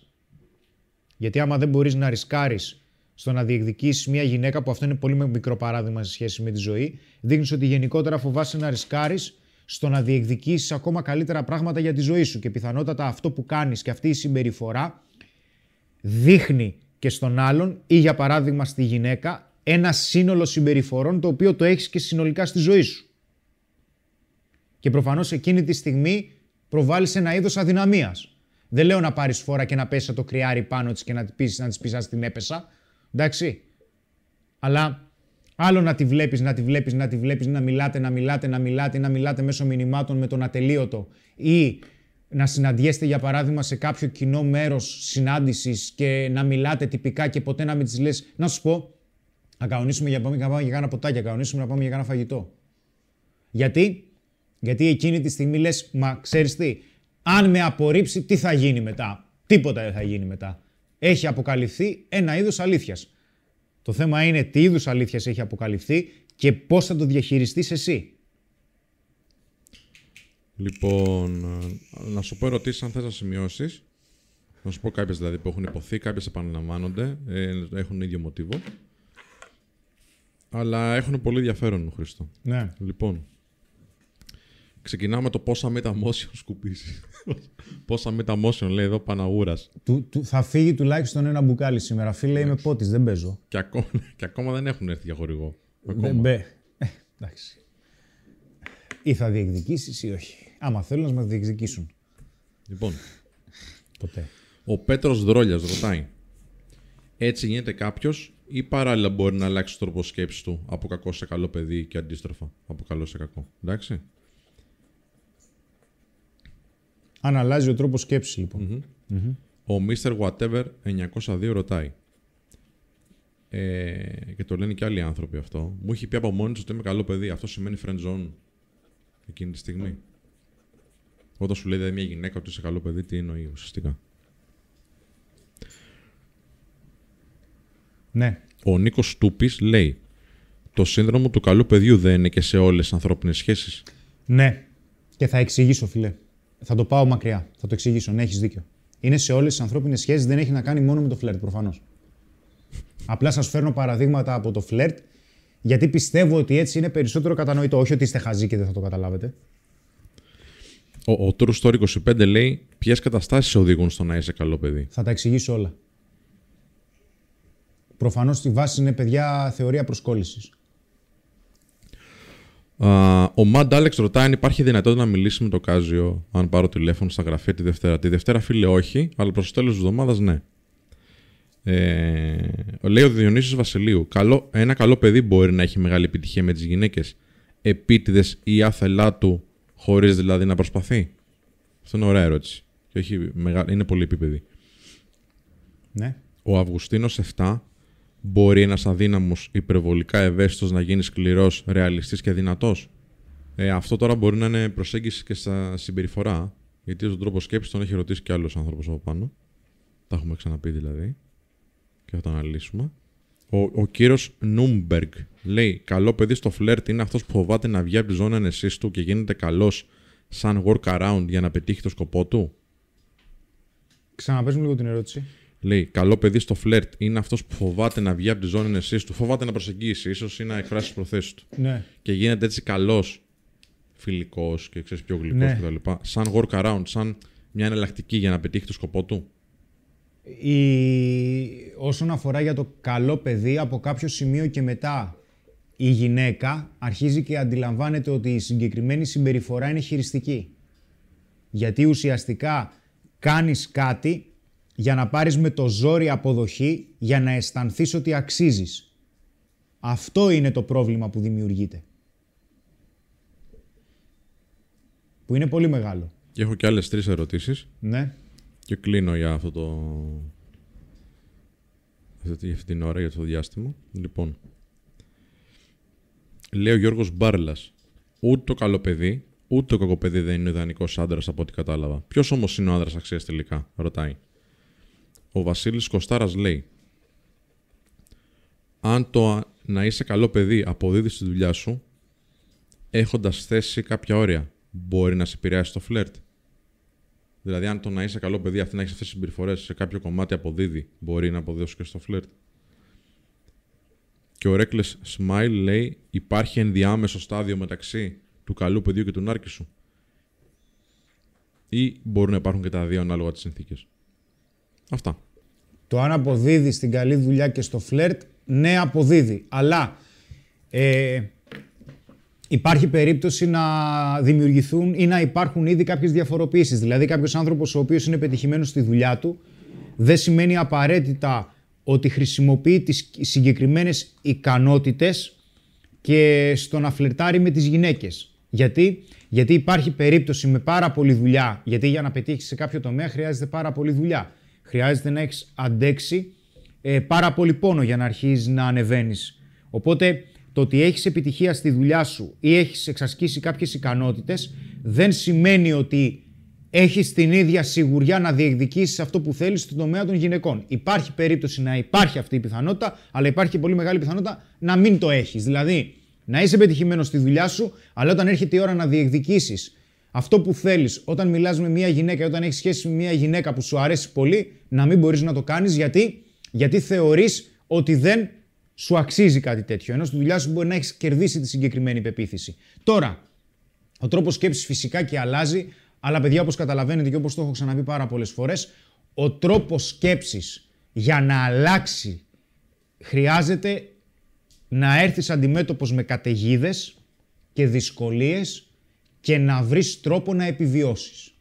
Γιατί άμα δεν μπορείς να ρισκάρεις στο να διεκδικήσεις μια γυναίκα, που αυτό είναι πολύ μικρό παράδειγμα σε σχέση με τη ζωή, δείχνεις ότι γενικότερα φοβάσαι να ρισκάρεις στο να διεκδικήσεις ακόμα καλύτερα πράγματα για τη ζωή σου. Και πιθανότατα αυτό που κάνεις και αυτή η συμπεριφορά δείχνει και στον άλλον ή για παράδειγμα στη γυναίκα ένα σύνολο συμπεριφορών το οποίο το έχεις και συνολικά στη ζωή σου. Και προφανώς εκείνη τη στιγμή προβάλλεις ένα είδος αδυναμίας. Δεν λέω να πάρεις φόρα και να πέσει το κρυάρι πάνω της και να, πεις, να της πεις: την έπεσα. Εντάξει. Αλλά άλλο να τη βλέπεις, να τη βλέπεις, να τη βλέπεις, να μιλάτε, να μιλάτε, να μιλάτε, να μιλάτε μέσω μηνυμάτων με τον ατελείωτο ή να συναντιέστε για παράδειγμα σε κάποιο κοινό μέρος συνάντησης και να μιλάτε τυπικά και ποτέ να μην τη λες: Να σου πω, να κανονίσουμε για, πάμε, να πάμε για κάνα ποτάκι, να κανονίσουμε να πάμε για κάνα φαγητό. Γιατί; Γιατί εκείνη τη στιγμή λες: Μα ξέρεις τι, αν με απορρίψει, τι θα γίνει μετά; Τίποτα δεν θα γίνει μετά. Έχει αποκαλυφθεί ένα είδος αλήθειας. Το θέμα είναι τι είδους αλήθειας έχει αποκαλυφθεί και πώς θα το διαχειριστείς εσύ. Λοιπόν, να σου πω ερωτήσεις αν θες να σημειώσεις. Να σου πω κάποιες δηλαδή που έχουν υποθεί, κάποιες επαναλαμβάνονται, ε, έχουν ίδιο μοτίβο. Αλλά έχουν πολύ ενδιαφέρον, Χρήστο. Ναι. Λοιπόν, ξεκινάμε το πόσα μεταμόσιον σκουπίσει. *laughs* Πόσα μεταμόσιον λέει εδώ Παναγούρας. θα φύγει τουλάχιστον ένα μπουκάλι σήμερα. Φίλε, είμαι πότης, δεν παίζω. Και ακόμα, *laughs* και ακόμα δεν έχουν έρθει για χορηγό. Δεν μπε. Ε, εντάξει. Ή θα διεκδικήσεις ή όχι. Άμα θέλουν να μας διεκδικήσουν. Λοιπόν. Ποτέ. Ο Πέτρος Δρόλιας ρωτάει. Έτσι γίνεται κάποιος ή παράλληλα μπορεί να αλλάξει τον τρόπο σκέψης του από κακό σε καλό παιδί και αντίστροφα από καλό σε κακό. Εντάξει; Αν αλλάζει ο τρόπος σκέψης, λοιπόν. Ο Mr. Whatever 902 ρωτάει. Ε, και το λένε και άλλοι άνθρωποι αυτό. Μου έχει πει από μόνη του ότι είμαι καλό παιδί. Αυτό σημαίνει friend zone εκείνη τη στιγμή. Όταν σου λέει δηλαδή, μια γυναίκα ότι είσαι καλό παιδί, τι εννοεί ουσιαστικά. Ναι. Ο Νίκος Τούπης λέει: Το σύνδρομο του καλού παιδιού δεν είναι και σε όλες τι ανθρώπινες σχέσεις. Ναι. Και θα εξηγήσω, φιλέ. Θα το πάω μακριά. Θα το εξηγήσω. Ναι, έχεις δίκιο. Είναι σε όλες τις ανθρώπινες σχέσεις, δεν έχει να κάνει μόνο με το φλερτ προφανώς. Απλά σας φέρνω παραδείγματα από το φλερτ, γιατί πιστεύω ότι έτσι είναι περισσότερο κατανοητό. Όχι ότι είστε χαζοί και δεν θα το καταλάβετε. Ο, ο True Story 25 λέει ποιες καταστάσεις οδηγούν στο να είσαι καλό παιδί; Θα τα εξηγήσω όλα. Προφανώς στη βάση είναι παιδιά θεωρία προσκόλλησης ο Μαντ Άλεξ ρωτάει αν υπάρχει δυνατότητα να μιλήσει με το Κάζιο αν πάρω τηλέφωνο στα γραφεία τη Δευτέρα. Τη Δευτέρα, φίλε, όχι, αλλά προς το τέλος της εβδομάδας, ναι. Ε, λέει ο Διονύσης Βασιλείου. Καλό, ένα καλό παιδί μπορεί να έχει μεγάλη επιτυχία με τις γυναίκες επίτηδες ή άθελά του, χωρίς δηλαδή να προσπαθεί. Αυτό είναι ωραία ερώτηση. Και όχι είναι πολύ επίπεδη. Ναι. Ο Αυγουστίνος 7 Μπορεί ένας αδύναμος, υπερβολικά ευαίσθητος να γίνει σκληρός, ρεαλιστής και δυνατός; Ε, αυτό τώρα μπορεί να είναι προσέγγιση και στα συμπεριφορά. Γιατί στον τρόπο σκέψης τον έχει ρωτήσει και άλλος άνθρωπος από πάνω. Τα έχουμε ξαναπεί δηλαδή. Και θα το αναλύσουμε. Ο, ο κύριος Νούμπεργκ λέει: Καλό παιδί στο φλερτ είναι αυτός που φοβάται να βγει από τη ζώνη ανεσής του και γίνεται καλός σαν workaround για να πετύχει το σκοπό του. Ξαναπέζουμε λίγο την ερώτηση. Λέει, καλό παιδί στο φλερτ είναι αυτός που φοβάται να βγει από τη ζώνη εσεί του, φοβάται να προσεγγίσει, ίσως ή να εκφράσει τις προθέσεις του. Ναι. Και γίνεται έτσι καλός, φιλικός και ξέρεις πιο γλυκός ναι. κτλ. Σαν workaround, σαν μια εναλλακτική για να πετύχει το σκοπό του. Η... Όσον αφορά για το καλό παιδί, από κάποιο σημείο και μετά η γυναίκα αρχίζει και αντιλαμβάνεται ότι η συγκεκριμένη συμπεριφορά είναι χειριστική. Γιατί ουσιαστικά κάνεις κάτι για να πάρεις με το ζόρι αποδοχή για να αισθανθείς ότι αξίζεις. Αυτό είναι το πρόβλημα που δημιουργείται. Που είναι πολύ μεγάλο. Και έχω και άλλες τρεις ερωτήσεις. Ναι. Και κλείνω για αυτό το. Για αυτή την ώρα, για αυτό το διάστημα. Λοιπόν. Λέει ο Γιώργος Μπάρλας. Ούτε το καλό παιδί, ούτε το κακό παιδί δεν είναι ιδανικός άντρας από ό,τι κατάλαβα. Ποιος όμως είναι ο άντρας αξίας τελικά, ρωτάει. Ο Βασίλης Κοστάρα λέει. Αν το να είσαι καλό παιδί αποδίδεις στη δουλειά σου, έχοντας θέσει κάποια όρια, μπορεί να σε επηρεάσει το φλερτ. Δηλαδή, αν το να είσαι καλό παιδί, αυτή να έχεις αυτές τις συμπεριφορές σε κάποιο κομμάτι αποδίδει, μπορεί να αποδώσει και στο φλερτ. Και ο Ρέκλε Smile λέει: Υπάρχει ενδιάμεσο στάδιο μεταξύ του καλού παιδιού και του νάρκη σου. Ή μπορούν να υπάρχουν και τα δύο ανάλογα τις συνθήκες. Αυτά. Το αν αποδίδεις στην καλή δουλειά και στο φλερτ, ναι, αποδίδει. Αλλά ε, υπάρχει περίπτωση να δημιουργηθούν ή να υπάρχουν ήδη κάποιες διαφοροποιήσει. Δηλαδή, κάποιος άνθρωπος ο οποίος είναι πετυχημένος στη δουλειά του, δεν σημαίνει απαραίτητα ότι χρησιμοποιεί τις συγκεκριμένες ικανότητες και στο να φλερτάρει με τις γυναίκες. Γιατί; Γιατί υπάρχει περίπτωση με πάρα πολλή δουλειά, γιατί για να πετύχεις σε κάποιο τομέα χρειάζεται πάρα πολλή δουλειά. Χρειάζεται να έχεις αντέξει ε, πάρα πολύ πόνο για να αρχίσει να ανεβαίνεις. Οπότε το ότι έχεις επιτυχία στη δουλειά σου ή έχεις εξασκήσει κάποιες ικανότητες δεν σημαίνει ότι έχεις την ίδια σιγουριά να διεκδικήσεις αυτό που θέλεις στον τομέα των γυναικών. Υπάρχει περίπτωση να υπάρχει αυτή η πιθανότητα, αλλά υπάρχει και πολύ μεγάλη πιθανότητα να μην το έχεις. Δηλαδή, να είσαι πετυχημένος στη δουλειά σου, αλλά όταν έρχεται η ώρα να διεκδικήσεις αυτό που θέλεις, όταν μιλάς με μια γυναίκα ή όταν έχεις σχέση με μια γυναίκα που σου αρέσει πολύ, να μην μπορείς να το κάνεις γιατί, γιατί θεωρείς ότι δεν σου αξίζει κάτι τέτοιο. Ενώ στη δουλειά σου μπορεί να έχεις κερδίσει τη συγκεκριμένη πεποίθηση. Τώρα, ο τρόπος σκέψης φυσικά και αλλάζει αλλά παιδιά όπως καταλαβαίνετε και όπως το έχω ξαναπεί πάρα πολλές φορές, ο τρόπος σκέψης για να αλλάξει χρειάζεται να έρθεις αντιμέτωπος με καταιγίδες και δυσκολίες και να βρεις τρόπο να επιβιώσεις.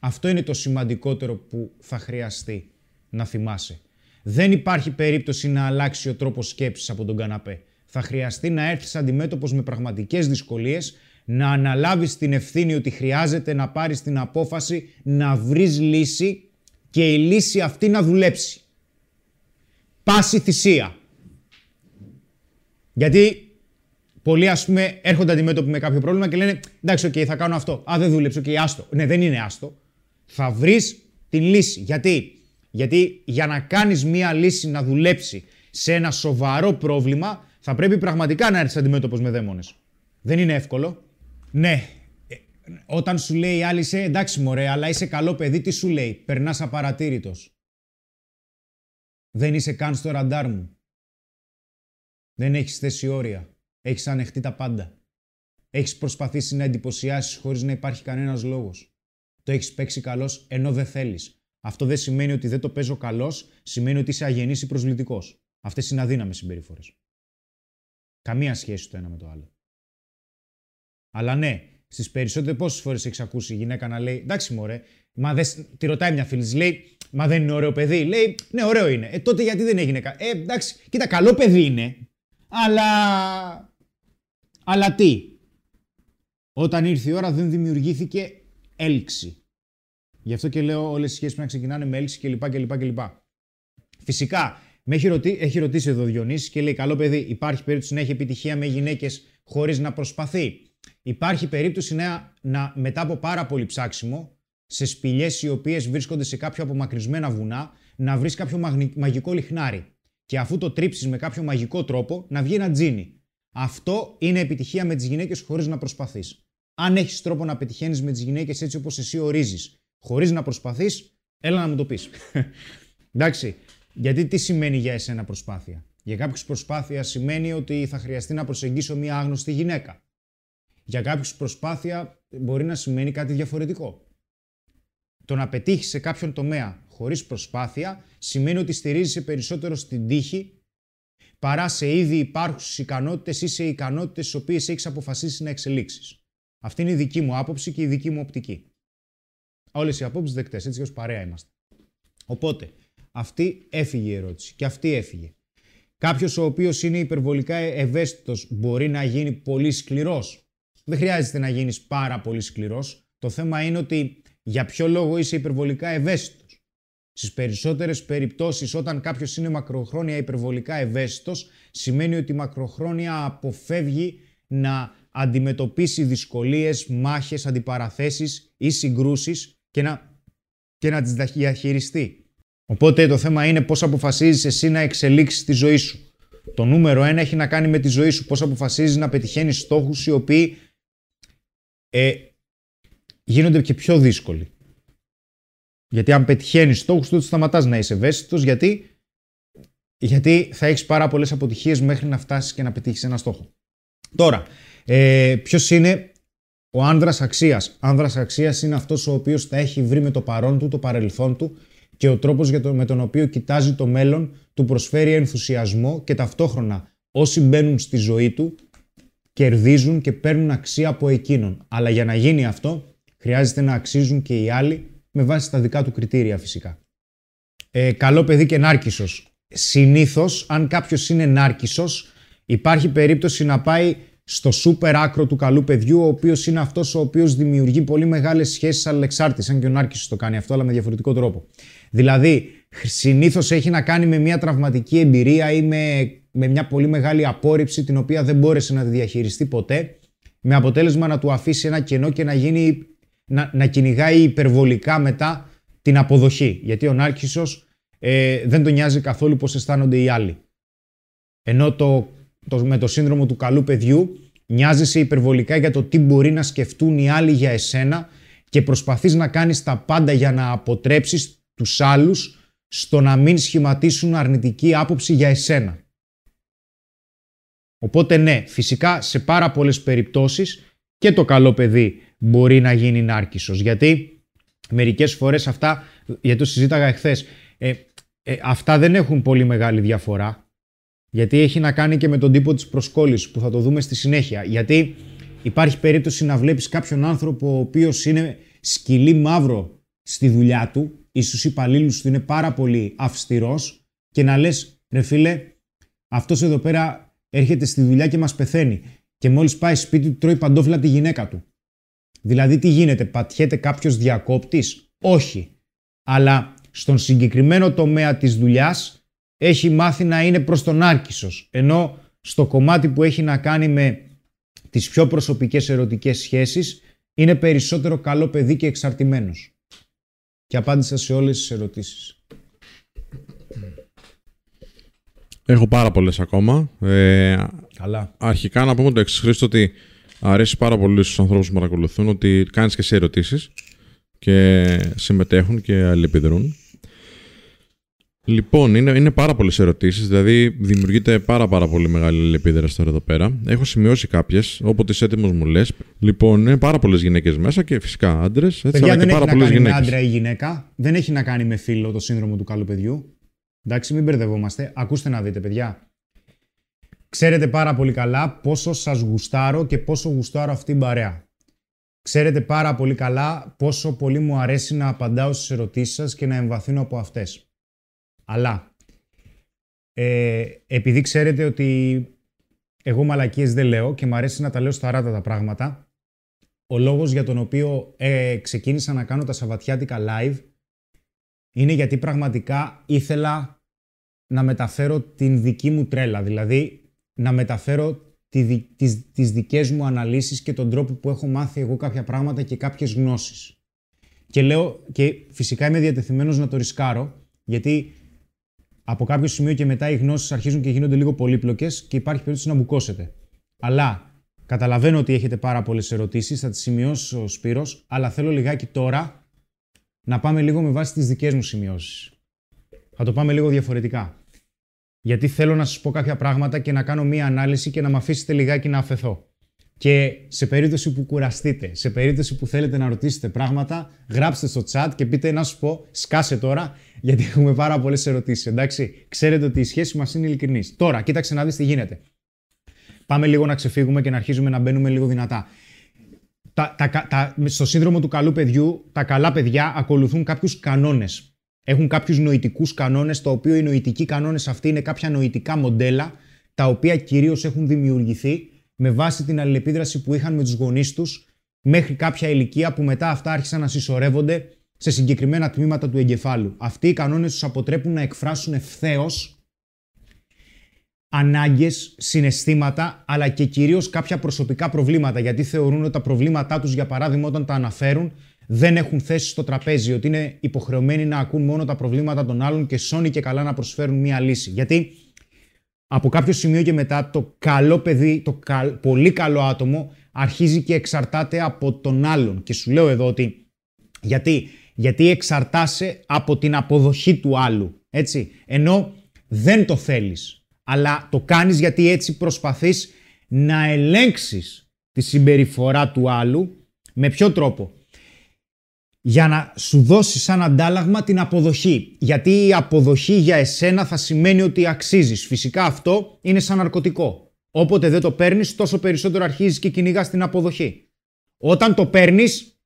Αυτό είναι το σημαντικότερο που θα χρειαστεί να θυμάσαι. Δεν υπάρχει περίπτωση να αλλάξει ο τρόπος σκέψης από τον καναπέ. Θα χρειαστεί να έρθεις αντιμέτωπος με πραγματικές δυσκολίες να αναλάβεις την ευθύνη ότι χρειάζεται να πάρεις την απόφαση να βρεις λύση και η λύση αυτή να δουλέψει. Πάση θυσία. Γιατί πολλοί ας πούμε έρχονται αντιμέτωποι με κάποιο πρόβλημα και λένε εντάξει, οκ, θα κάνω αυτό. Α, δεν δούλεψε, οκ, άστο. Ναι, δεν είναι άστο. Θα βρεις την λύση. Γιατί, Γιατί για να κάνεις μία λύση να δουλέψει σε ένα σοβαρό πρόβλημα θα πρέπει πραγματικά να έρθεις αντιμέτωπος με δαίμονες. Δεν είναι εύκολο. Ναι. Ε, όταν σου λέει η άλλη, είσαι εντάξει μωρέ, αλλά είσαι καλό παιδί, τι σου λέει; Περνάς απαρατήρητος. Δεν είσαι καν στο ραντάρ μου. Δεν έχεις θέσει όρια. Έχεις ανεχτεί τα πάντα. Έχεις προσπαθήσει να εντυπωσιάσεις χωρίς να υπάρχει κανένας λόγος. Το έχεις παίξει καλός ενώ δεν θέλεις. Αυτό δεν σημαίνει ότι δεν το παίζω καλός, σημαίνει ότι είσαι αγενής ή προσβλητικός. Αυτές είναι αδύναμες συμπεριφορές. Καμία σχέση το ένα με το άλλο. Αλλά ναι, στις περισσότερες πόσες φορές έχεις ακούσει η γυναίκα να λέει Εντάξει, μωρέ, μα δεν. Τη ρωτάει μια φίλη, λέει Μα δεν είναι ωραίο παιδί. Λέει Ναι, ωραίο είναι. Ε, τότε γιατί δεν έγινε κάτι. Ε, εντάξει, κοίτα, καλό παιδί είναι. Αλλά. Αλλά τι; Όταν ήρθε η ώρα δεν δημιουργήθηκε έλξη. Γι' αυτό και λέω όλες οι σχέσεις να ξεκινάνε με έλξη κλπ. κλπ, κλπ. Φυσικά, με έχει, ρωτή, έχει ρωτήσει εδώ ο Διονύσης και λέει: Καλό παιδί, υπάρχει περίπτωση να έχει επιτυχία με γυναίκες χωρίς να προσπαθεί; Υπάρχει περίπτωση να, να μετά από πάρα πολύ ψάξιμο, σε σπηλιές οι οποίες βρίσκονται σε κάποιο απομακρυσμένα βουνά, να βρεις κάποιο μαγικό λιχνάρι. Και αφού το τρίψεις με κάποιο μαγικό τρόπο, να βγει ένα τζίνι. Αυτό είναι επιτυχία με τις γυναίκες χωρίς να προσπαθείς. Αν έχεις τρόπο να πετυχαίνεις με τις γυναίκες έτσι όπως εσύ ορίζεις, χωρίς να προσπαθείς, έλα να μου το πεις. *laughs* Εντάξει. Γιατί τι σημαίνει για εσένα προσπάθεια; Για κάποιους προσπάθεια σημαίνει ότι θα χρειαστεί να προσεγγίσω μια άγνωστη γυναίκα για κάποιους προσπάθεια μπορεί να σημαίνει κάτι διαφορετικό. Το να πετύχεις σε κάποιον τομέα χωρίς προσπάθεια σημαίνει ότι στηρίζεσαι περισσότερο στην τύχη παρά σε ήδη υπάρχουσες ικανότητες ή σε ικανότητες τι οποίες έχεις αποφασίσει να εξελίξεις. Αυτή είναι η δική μου άποψη και η δική μου οπτική. Όλες οι απόψεις δεκτές, έτσι ως παρέα είμαστε. Οπότε, αυτή έφυγε η ερώτηση και αυτή έφυγε. Κάποιος ο οποίος είναι υπερβολικά ευαίσθητος μπορεί να γίνει πολύ σκληρός; Δεν χρειάζεται να γίνεις πάρα πολύ σκληρός. Το θέμα είναι ότι για ποιο λόγο είσαι υπερβολικά ευαίσθητος; Στις περισσότερες περιπτώσεις, όταν κάποιος είναι μακροχρόνια υπερβολικά ευαίσθητος, σημαίνει ότι μακροχρόνια αποφεύγει να αντιμετωπίσει δυσκολίες, μάχες, αντιπαραθέσεις ή συγκρούσεις και να, και να τις διαχειριστεί. Οπότε το θέμα είναι πώς αποφασίζεις εσύ να εξελίξεις τη ζωή σου. Το νούμερο ένα έχει να κάνει με τη ζωή σου. Πώς αποφασίζεις να πετυχαίνεις στόχους οι οποίοι ε, γίνονται και πιο δύσκολοι. Γιατί αν πετυχαίνεις στόχους, τότε σταματάς να είσαι ευαίσθητος. Γιατί, γιατί θα έχεις πάρα πολλές αποτυχίες μέχρι να φτάσεις και να πετύχεις ένα στόχο. Τώρα, ε, Ποιος είναι ο άνδρας αξίας. Άνδρας αξίας είναι αυτός ο οποίος τα έχει βρει με το παρόν του, το παρελθόν του και ο τρόπος για το, με τον οποίο κοιτάζει το μέλλον του προσφέρει ενθουσιασμό και ταυτόχρονα όσοι μπαίνουν στη ζωή του κερδίζουν και παίρνουν αξία από εκείνον. Αλλά για να γίνει αυτό χρειάζεται να αξίζουν και οι άλλοι με βάση τα δικά του κριτήρια φυσικά. Ε, καλό παιδί και νάρκισσος. Συνήθως αν κάποιος είναι νάρκισσος υπάρχει περίπτωση να πάει στο σούπερ άκρο του καλού παιδιού, ο οποίος είναι αυτός ο οποίος δημιουργεί πολύ μεγάλες σχέσεις αλληλεξάρτητες. Αν και ο Νάρκης το κάνει αυτό, αλλά με διαφορετικό τρόπο. Δηλαδή, συνήθως έχει να κάνει με μια τραυματική εμπειρία ή με, με μια πολύ μεγάλη απόρριψη, την οποία δεν μπόρεσε να τη διαχειριστεί ποτέ, με αποτέλεσμα να του αφήσει ένα κενό και να, γίνει, να, να κυνηγάει υπερβολικά μετά την αποδοχή. Γιατί ο Νάρκησος ε, δεν τον νοιάζει καθόλου πώς αισθάνονται οι άλλοι. Ενώ το το, με το σύνδρομο του καλού παιδιού, νοιάζεσαι υπερβολικά για το τι μπορεί να σκεφτούν οι άλλοι για εσένα και προσπαθείς να κάνεις τα πάντα για να αποτρέψεις τους άλλους στο να μην σχηματίσουν αρνητική άποψη για εσένα. Οπότε ναι, φυσικά σε πάρα πολλές περιπτώσεις και το καλό παιδί μπορεί να γίνει νάρκισσος. Γιατί μερικές φορές αυτά, γιατί το συζήταγα εχθές, ε, ε, αυτά δεν έχουν πολύ μεγάλη διαφορά. Γιατί έχει να κάνει και με τον τύπο της προσκόλλησης που θα το δούμε στη συνέχεια. Γιατί υπάρχει περίπτωση να βλέπεις κάποιον άνθρωπο ο οποίος είναι σκυλί μαύρο στη δουλειά του ή στους υπαλλήλους του είναι πάρα πολύ αυστηρός και να λες ρε φίλε αυτός εδώ πέρα έρχεται στη δουλειά και μας πεθαίνει και μόλις πάει σπίτι του τρώει παντόφλα τη γυναίκα του. Δηλαδή τι γίνεται, πατιέται κάποιος διακόπτης; Όχι. Αλλά στον συγκεκριμένο τομέα της δουλειάς έχει μάθει να είναι προς τον Άρκισος. Ενώ στο κομμάτι που έχει να κάνει με τις πιο προσωπικές ερωτικές σχέσεις είναι περισσότερο καλό παιδί και εξαρτημένος. Και απάντησα σε όλες τις ερωτήσεις. Έχω πάρα πολλές ακόμα. Ε, Καλά. Αρχικά να πούμε το εξής Χρήστο ότι αρέσει πάρα πολύ στους ανθρώπους που παρακολουθούν ότι κάνεις και σε ερωτήσεις και συμμετέχουν και αλληλεπιδρούν. Λοιπόν, είναι, είναι πάρα πολλές ερωτήσεις, δηλαδή δημιουργείται πάρα, πάρα πολύ μεγάλη επίδραση τώρα εδώ πέρα. Έχω σημειώσει κάποιες, όποτε είσαι έτοιμος μου λες. Λοιπόν, είναι πάρα πολλές γυναίκες μέσα και φυσικά άντρες. Παιδιά, δεν έχει να κάνει με άντρα ή γυναίκα. Δεν έχει να κάνει με φίλο το σύνδρομο του καλού παιδιού. Εντάξει, μην μπερδευόμαστε. Ακούστε να δείτε, παιδιά. Ξέρετε πάρα πολύ καλά πόσο σας γουστάρω και πόσο γουστάρω αυτή την παρέα. Ξέρετε πάρα πολύ καλά πόσο πολύ μου αρέσει να απαντάω στις ερωτήσεις σας και να εμβαθύνω από αυτές. Αλλά ε, επειδή ξέρετε ότι εγώ μαλακίες δεν λέω και μου αρέσει να τα λέω σταράτα τα πράγματα, ο λόγος για τον οποίο ε, ξεκίνησα να κάνω τα Σαββατιάτικα live είναι γιατί πραγματικά ήθελα να μεταφέρω την δική μου τρέλα, δηλαδή να μεταφέρω τη, τις, τις δικές μου αναλύσεις και τον τρόπο που έχω μάθει εγώ κάποια πράγματα και κάποιες γνώσεις. Και λέω, και φυσικά είμαι διατεθειμένος να το ρισκάρω, γιατί από κάποιο σημείο και μετά οι γνώσεις αρχίζουν και γίνονται λίγο πολύπλοκες και υπάρχει περίπτωση να μπουκώσετε. Αλλά καταλαβαίνω ότι έχετε πάρα πολλές ερωτήσεις, θα τις σημειώσει ο Σπύρος, αλλά θέλω λιγάκι τώρα να πάμε λίγο με βάση τις δικές μου σημειώσεις. Θα το πάμε λίγο διαφορετικά. Γιατί θέλω να σας πω κάποια πράγματα και να κάνω μία ανάλυση και να με αφήσετε λιγάκι να αφαιθώ. Και σε περίπτωση που κουραστείτε, σε περίπτωση που θέλετε να ρωτήσετε πράγματα, γράψτε στο chat και πείτε να σου πω, σκάσε τώρα, γιατί έχουμε πάρα πολλές ερωτήσεις. Εντάξει, ξέρετε ότι η σχέση μας είναι ειλικρινής. Τώρα, κοίταξε να δεις τι γίνεται. Πάμε λίγο να ξεφύγουμε και να αρχίζουμε να μπαίνουμε λίγο δυνατά. Τα, τα, τα, στο σύνδρομο του καλού παιδιού, τα καλά παιδιά ακολουθούν κάποιους κανόνες. Έχουν κάποιους νοητικούς κανόνες, το οποίο οι νοητικοί κανόνες αυτοί είναι κάποια νοητικά μοντέλα, τα οποία κυρίως έχουν δημιουργηθεί με βάση την αλληλεπίδραση που είχαν με τους γονείς τους μέχρι κάποια ηλικία που μετά αυτά άρχισαν να συσσωρεύονται σε συγκεκριμένα τμήματα του εγκεφάλου. Αυτοί οι κανόνες τους αποτρέπουν να εκφράσουν ευθέως ανάγκες, συναισθήματα, αλλά και κυρίως κάποια προσωπικά προβλήματα, γιατί θεωρούν ότι τα προβλήματά τους, για παράδειγμα, όταν τα αναφέρουν, δεν έχουν θέση στο τραπέζι, ότι είναι υποχρεωμένοι να ακούν μόνο τα προβλήματα των άλλων και σώνει και καλά να προσφέρουν μία λύση. Γιατί από κάποιο σημείο και μετά το καλό παιδί, το πολύ καλό άτομο αρχίζει και εξαρτάται από τον άλλον. Και σου λέω εδώ ότι γιατί, γιατί εξαρτάσαι από την αποδοχή του άλλου, έτσι, ενώ δεν το θέλεις, αλλά το κάνεις γιατί έτσι προσπαθείς να ελέγξεις τη συμπεριφορά του άλλου, με ποιο τρόπο, για να σου δώσει σαν αντάλλαγμα την αποδοχή. Γιατί η αποδοχή για εσένα θα σημαίνει ότι αξίζεις. Φυσικά αυτό είναι σαν ναρκωτικό. Όποτε δεν το παίρνεις, τόσο περισσότερο αρχίζεις και κυνηγάς την αποδοχή. Όταν το παίρνεις,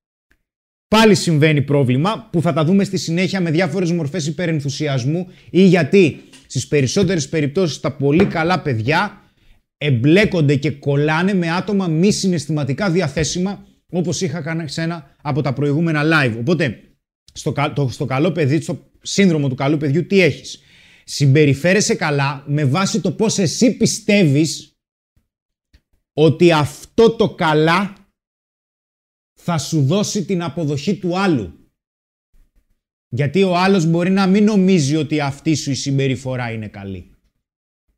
πάλι συμβαίνει πρόβλημα που θα τα δούμε στη συνέχεια με διάφορες μορφές υπερενθουσιασμού ή γιατί στις περισσότερες περιπτώσεις τα πολύ καλά παιδιά εμπλέκονται και κολλάνε με άτομα μη συναισθηματικά διαθέσιμα Όπως είχα κάνει σε ένα από τα προηγούμενα live. Οπότε, στο, το, στο καλό παιδί, στο σύνδρομο του καλού παιδιού, τι έχεις; Συμπεριφέρεσαι καλά με βάση το πώς εσύ πιστεύεις ότι αυτό το καλά θα σου δώσει την αποδοχή του άλλου. Γιατί ο άλλος μπορεί να μην νομίζει ότι αυτή σου η συμπεριφορά είναι καλή.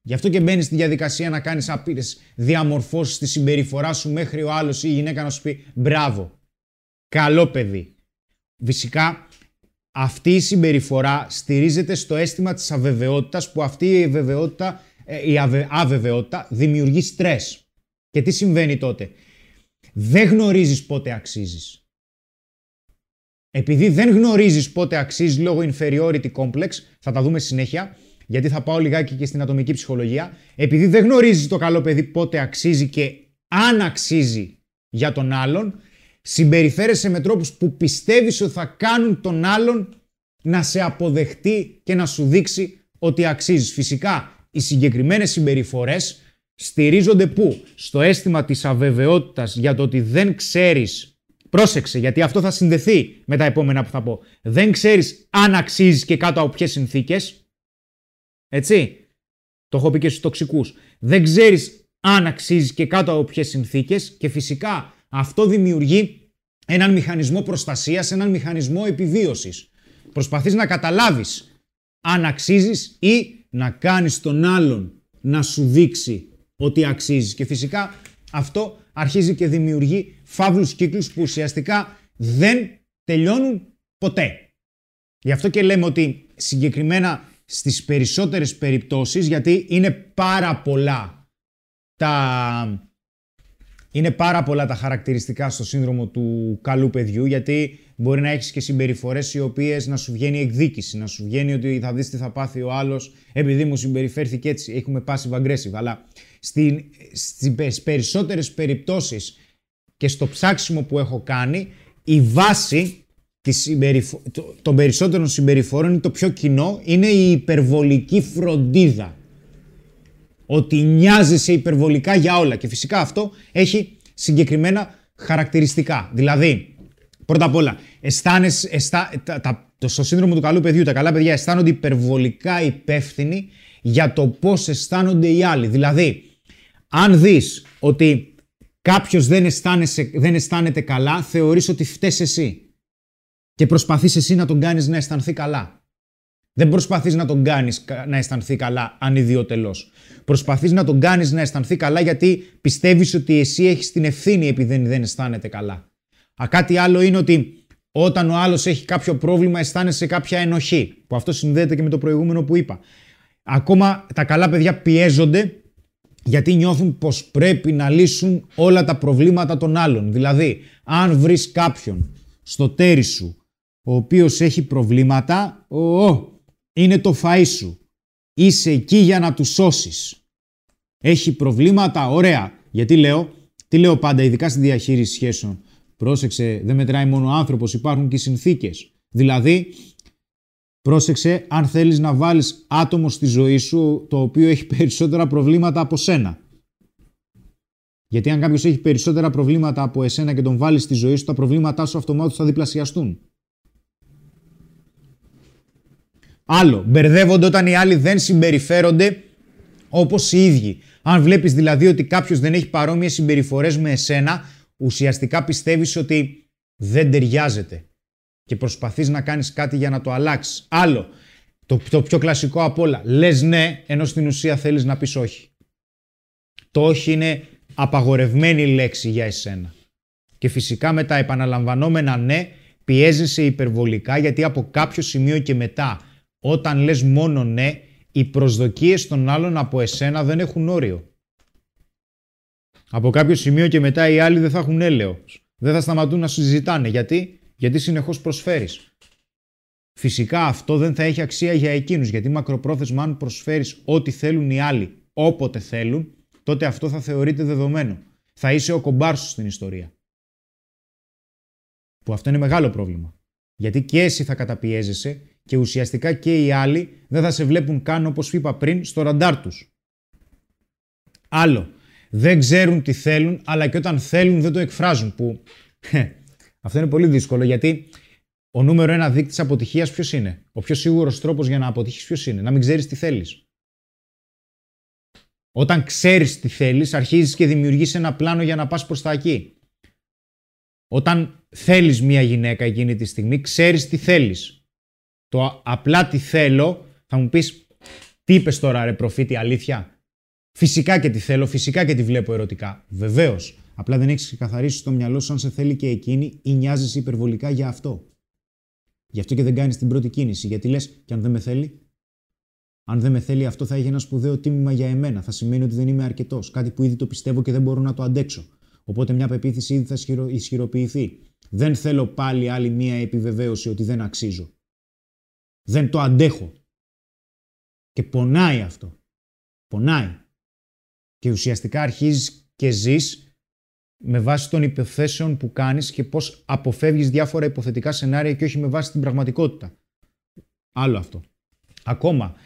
Γι' αυτό και μπαίνεις στη διαδικασία να κάνεις άπειρες διαμορφώσεις στη συμπεριφορά σου μέχρι ο άλλος ή η γυναίκα να σου πει μπράβο. Καλό παιδί. Φυσικά αυτή η συμπεριφορά στηρίζεται στο αίσθημα της αβεβαιότητας που αυτή η, αβεβαιότητα, ε, η αβεβαιότητα δημιουργεί στρες. Και τι συμβαίνει τότε; Δεν γνωρίζεις πότε αξίζεις. Επειδή δεν γνωρίζεις πότε αξίζεις λόγω inferiority complex, θα τα δούμε συνέχεια, γιατί θα πάω λιγάκι και στην ατομική ψυχολογία, επειδή δεν γνωρίζει το καλό παιδί πότε αξίζει και αν αξίζει για τον άλλον, συμπεριφέρεσαι με τρόπους που πιστεύεις ότι θα κάνουν τον άλλον να σε αποδεχτεί και να σου δείξει ότι αξίζεις. Φυσικά, οι συγκεκριμένες συμπεριφορές στηρίζονται πού; Στο αίσθημα της αβεβαιότητας για το ότι δεν ξέρεις Πρόσεξε, γιατί αυτό θα συνδεθεί με τα επόμενα που θα πω. Δεν ξέρεις αν αξίζεις και κάτω από ποιες συνθήκες. Έτσι. Το έχω πει και στους τοξικούς. Δεν ξέρεις αν αξίζει και κάτω από ποιες συνθήκες και φυσικά αυτό δημιουργεί έναν μηχανισμό προστασίας, έναν μηχανισμό επιβίωσης. Προσπαθείς να καταλάβεις αν αξίζεις ή να κάνεις τον άλλον να σου δείξει ότι αξίζεις. Και φυσικά αυτό αρχίζει και δημιουργεί φαύλους κύκλους που ουσιαστικά δεν τελειώνουν ποτέ. Γι' αυτό και λέμε ότι συγκεκριμένα στις περισσότερες περιπτώσεις, γιατί είναι πάρα πολλά τα... Είναι πάρα πολλά τα χαρακτηριστικά στο σύνδρομο του καλού παιδιού, γιατί μπορεί να έχεις και συμπεριφορές οι οποίες να σου βγαίνει εκδίκηση, να σου βγαίνει ότι θα δεις τι θα πάθει ο άλλος, επειδή μου συμπεριφέρθηκε έτσι, έχουμε passive aggressive. Αλλά στην, στις περισσότερες περιπτώσεις και στο ψάξιμο που έχω κάνει, η βάση συμπεριφο... των περισσότερων συμπεριφορών είναι το πιο κοινό, είναι η υπερβολική φροντίδα. Ότι νοιάζεσαι υπερβολικά για όλα. Και φυσικά αυτό έχει συγκεκριμένα χαρακτηριστικά. Δηλαδή, πρώτα απ' όλα, αισθάνεσαι, αισθά, τα, τα, το, στο σύνδρομο του καλού παιδιού, τα καλά παιδιά αισθάνονται υπερβολικά υπεύθυνοι για το πώς αισθάνονται οι άλλοι. Δηλαδή, αν δεις ότι κάποιος δεν, δεν αισθάνεται καλά, θεωρείς ότι φταίς εσύ και προσπαθείς εσύ να τον κάνεις να αισθανθεί καλά. Δεν προσπαθείς να τον κάνεις να αισθανθεί καλά ανιδιοτελώς. Προσπαθείς να τον κάνεις να αισθανθεί καλά γιατί πιστεύεις ότι εσύ έχεις την ευθύνη επειδή δεν αισθάνεται καλά. Α, κάτι άλλο είναι ότι όταν ο άλλος έχει κάποιο πρόβλημα αισθάνεσαι κάποια ενοχή. Που αυτό συνδέεται και με το προηγούμενο που είπα. Ακόμα τα καλά παιδιά πιέζονται γιατί νιώθουν πως πρέπει να λύσουν όλα τα προβλήματα των άλλων. Δηλαδή, αν βρεις κάποιον στο τέρι σου ο οποίος έχει προβλήματα, ο, είναι το φαΐ σου. Είσαι εκεί για να τους σώσεις. Έχει προβλήματα, ωραία. Γιατί λέω, τι λέω πάντα, ειδικά στη διαχείριση σχέσεων. Πρόσεξε, δεν μετράει μόνο ο άνθρωπος, υπάρχουν και οι συνθήκες. Δηλαδή, πρόσεξε αν θέλεις να βάλεις άτομο στη ζωή σου το οποίο έχει *laughs* περισσότερα προβλήματα από σένα. Γιατί αν κάποιος έχει περισσότερα προβλήματα από εσένα και τον βάλεις στη ζωή σου, τα προβλήματά σου αυτομάτως θα διπλασιαστούν. Άλλο, μπερδεύονται όταν οι άλλοι δεν συμπεριφέρονται όπως οι ίδιοι. Αν βλέπεις δηλαδή ότι κάποιος δεν έχει παρόμοιες συμπεριφορές με εσένα, ουσιαστικά πιστεύεις ότι δεν ταιριάζεται και προσπαθείς να κάνεις κάτι για να το αλλάξεις. Άλλο, το, το πιο κλασικό απ' όλα, λες ναι, ενώ στην ουσία θέλεις να πεις όχι. Το όχι είναι απαγορευμένη λέξη για εσένα. Και φυσικά με τα επαναλαμβανόμενα ναι, πιέζεσαι υπερβολικά γιατί από κάποιο σημείο και μετά, όταν λες μόνο ναι, οι προσδοκίες των άλλων από εσένα δεν έχουν όριο. Από κάποιο σημείο και μετά οι άλλοι δεν θα έχουν έλεος. Δεν θα σταματούν να συζητάνε. Γιατί, γιατί συνεχώς προσφέρεις. Φυσικά αυτό δεν θα έχει αξία για εκείνους, γιατί μακροπρόθεσμα αν προσφέρεις ό,τι θέλουν οι άλλοι, όποτε θέλουν, τότε αυτό θα θεωρείται δεδομένο. Θα είσαι ο κομπάρσος στην ιστορία. Που αυτό είναι μεγάλο πρόβλημα. Γιατί και εσύ θα καταπιέζεσαι και ουσιαστικά και οι άλλοι δεν θα σε βλέπουν καν όπως είπα πριν στο ραντάρ τους. Άλλο, δεν ξέρουν τι θέλουν, αλλά και όταν θέλουν δεν το εκφράζουν. Που αυτό είναι πολύ δύσκολο γιατί ο νούμερο ένα δείκτης αποτυχίας ποιος είναι; Ο πιο σίγουρος τρόπος για να αποτύχεις ποιος είναι; Να μην ξέρεις τι θέλεις. Όταν ξέρεις τι θέλεις, αρχίζεις και δημιουργείς ένα πλάνο για να πας προς τα εκεί. Όταν θέλεις μία γυναίκα εκείνη τη στιγμή, ξέρεις τι θέλεις. Το απλά τι θέλω, θα μου πεις, τι είπες τώρα, ρε προφήτη, αλήθεια; Φυσικά και τη θέλω, φυσικά και τη βλέπω ερωτικά. Βεβαίως. Απλά δεν έχεις ξεκαθαρίσει στο μυαλό σου αν σε θέλει και εκείνη ή νοιάζεσαι υπερβολικά για αυτό. Γι' αυτό και δεν κάνεις την πρώτη κίνηση. Γιατί λες, και αν δεν με θέλει. Αν δεν με θέλει, αυτό θα έχει ένα σπουδαίο τίμημα για εμένα. Θα σημαίνει ότι δεν είμαι αρκετός. Κάτι που ήδη το πιστεύω και δεν μπορώ να το αντέξω. Οπότε μια πεποίθηση ήδη θα ισχυροποιηθεί. Δεν θέλω πάλι άλλη μία επιβεβαίωση ότι δεν αξίζω. Δεν το αντέχω. Και πονάει αυτό. Πονάει και ουσιαστικά αρχίζεις και ζεις με βάση των υποθέσεων που κάνεις και πώς αποφεύγεις διάφορα υποθετικά σενάρια και όχι με βάση την πραγματικότητα. Άλλο αυτό. Ακόμα,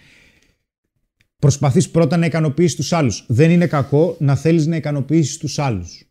προσπαθείς πρώτα να ικανοποιήσεις τους άλλους. Δεν είναι κακό να θέλεις να ικανοποιήσεις τους άλλους.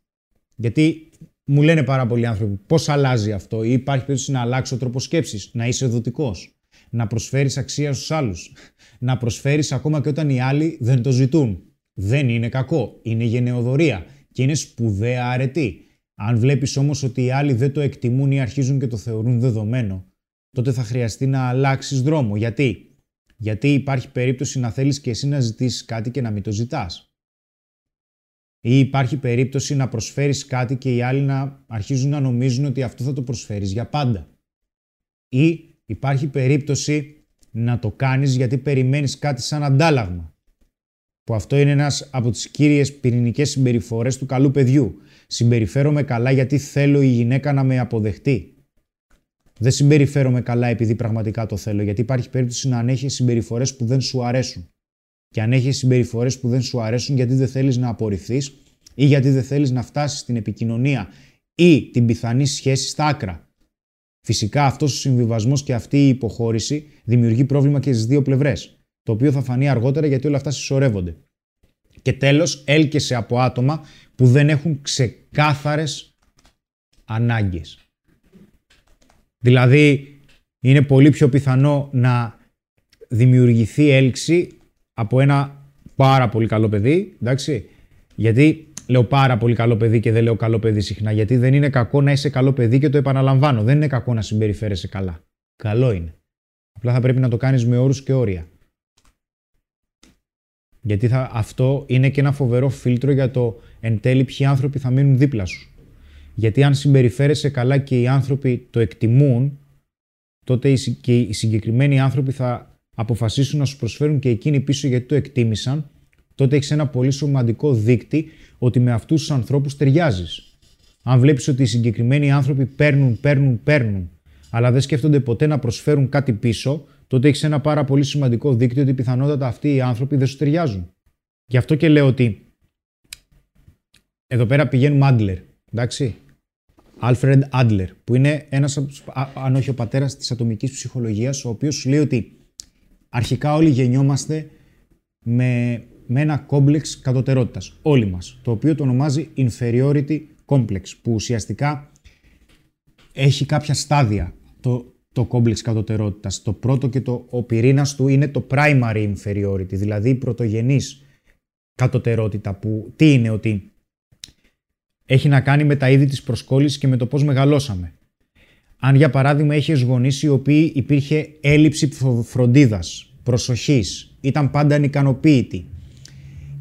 Γιατί μου λένε πάρα πολλοί άνθρωποι πώς αλλάζει αυτό ή υπάρχει περίπτωση να αλλάξει ο τρόπο σκέψης, να είσαι δοτικός, να προσφέρεις αξία στους άλλους, να προσφέρεις ακόμα και όταν οι άλλοι δεν το ζητούν δεν είναι κακό. Είναι γενεοδορία και είναι σπουδαία αρετή. Αν βλέπεις όμως ότι οι άλλοι δεν το εκτιμούν ή αρχίζουν και το θεωρούν δεδομένο, τότε θα χρειαστεί να αλλάξεις δρόμο. Γιατί; Γιατί υπάρχει περίπτωση να θέλεις και εσύ να ζητήσεις κάτι και να μην το ζητάς. Ή υπάρχει περίπτωση να προσφέρεις κάτι και οι άλλοι να αρχίζουν να νομίζουν ότι αυτό θα το προσφέρεις για πάντα. Ή υπάρχει περίπτωση να το κάνεις γιατί περιμένεις κάτι σαν αντάλλαγμα που αυτό είναι ένας από τις κύριες πυρηνικές συμπεριφορές του καλού παιδιού. Συμπεριφέρομαι καλά γιατί θέλω η γυναίκα να με αποδεχτεί. Δεν συμπεριφέρομαι καλά επειδή πραγματικά το θέλω, γιατί υπάρχει περίπτωση να ανέχεις συμπεριφορές που δεν σου αρέσουν. Και αν έχει συμπεριφορές που δεν σου αρέσουν γιατί δεν θέλεις να απορριφθείς ή γιατί δεν θέλεις να φτάσεις στην επικοινωνία ή την πιθανή σχέση στα άκρα. Φυσικά αυτός ο συμβιβασμός και αυτή η υποχώρηση δημιουργεί πρόβλημα και στις δύο πλευρές το οποίο θα φανεί αργότερα γιατί όλα αυτά συσσωρεύονται. Και τέλος, έλκεσαι από άτομα που δεν έχουν ξεκάθαρες ανάγκες. Δηλαδή, είναι πολύ πιο πιθανό να δημιουργηθεί έλξη από ένα πάρα πολύ καλό παιδί, εντάξει, γιατί λέω πάρα πολύ καλό παιδί και δεν λέω καλό παιδί συχνά, γιατί δεν είναι κακό να είσαι καλό παιδί και το επαναλαμβάνω, δεν είναι κακό να συμπεριφέρεσαι καλά. Καλό είναι. Απλά θα πρέπει να το κάνεις με όρους και όρια. Γιατί θα, αυτό είναι και ένα φοβερό φίλτρο για το εν τέλει ποιοι άνθρωποι θα μείνουν δίπλα σου. Γιατί αν συμπεριφέρεσαι καλά και οι άνθρωποι το εκτιμούν, τότε και οι συγκεκριμένοι άνθρωποι θα αποφασίσουν να σου προσφέρουν και εκείνοι πίσω γιατί το εκτίμησαν, τότε έχεις ένα πολύ σημαντικό δείκτη ότι με αυτούς τους ανθρώπους ταιριάζεις. Αν βλέπεις ότι οι συγκεκριμένοι άνθρωποι παίρνουν, παίρνουν, παίρνουν, αλλά δεν σκέφτονται ποτέ να προσφέρουν κάτι πίσω, τότε έχεις ένα πάρα πολύ σημαντικό δίκτυο ότι πιθανότατα αυτοί οι άνθρωποι δεν σου ταιριάζουν. Γι' αυτό και λέω ότι εδώ πέρα πηγαίνουμε Άντλερ, εντάξει. Άλφρεντ Άντλερ, που είναι ένας, αν όχι ο πατέρας της ατομικής ψυχολογίας, ο οποίος σου λέει ότι αρχικά όλοι γεννιόμαστε με με ένα κόμπλεξ κατωτερότητας, όλοι μας, το οποίο το ονομάζει inferiority complex, που ουσιαστικά έχει κάποια στάδια το, το κόμπλεξ κατωτερότητας. Το πρώτο και το, ο πυρήνας του είναι το primary inferiority, δηλαδή η πρωτογενής κατωτερότητα, που τι είναι ότι έχει να κάνει με τα είδη της προσκόλλησης και με το πώς μεγαλώσαμε. Αν για παράδειγμα έχει γονείς οι οποίοι υπήρχε έλλειψη φροντίδας, προσοχής, ήταν πάντα ανικανοποίητοι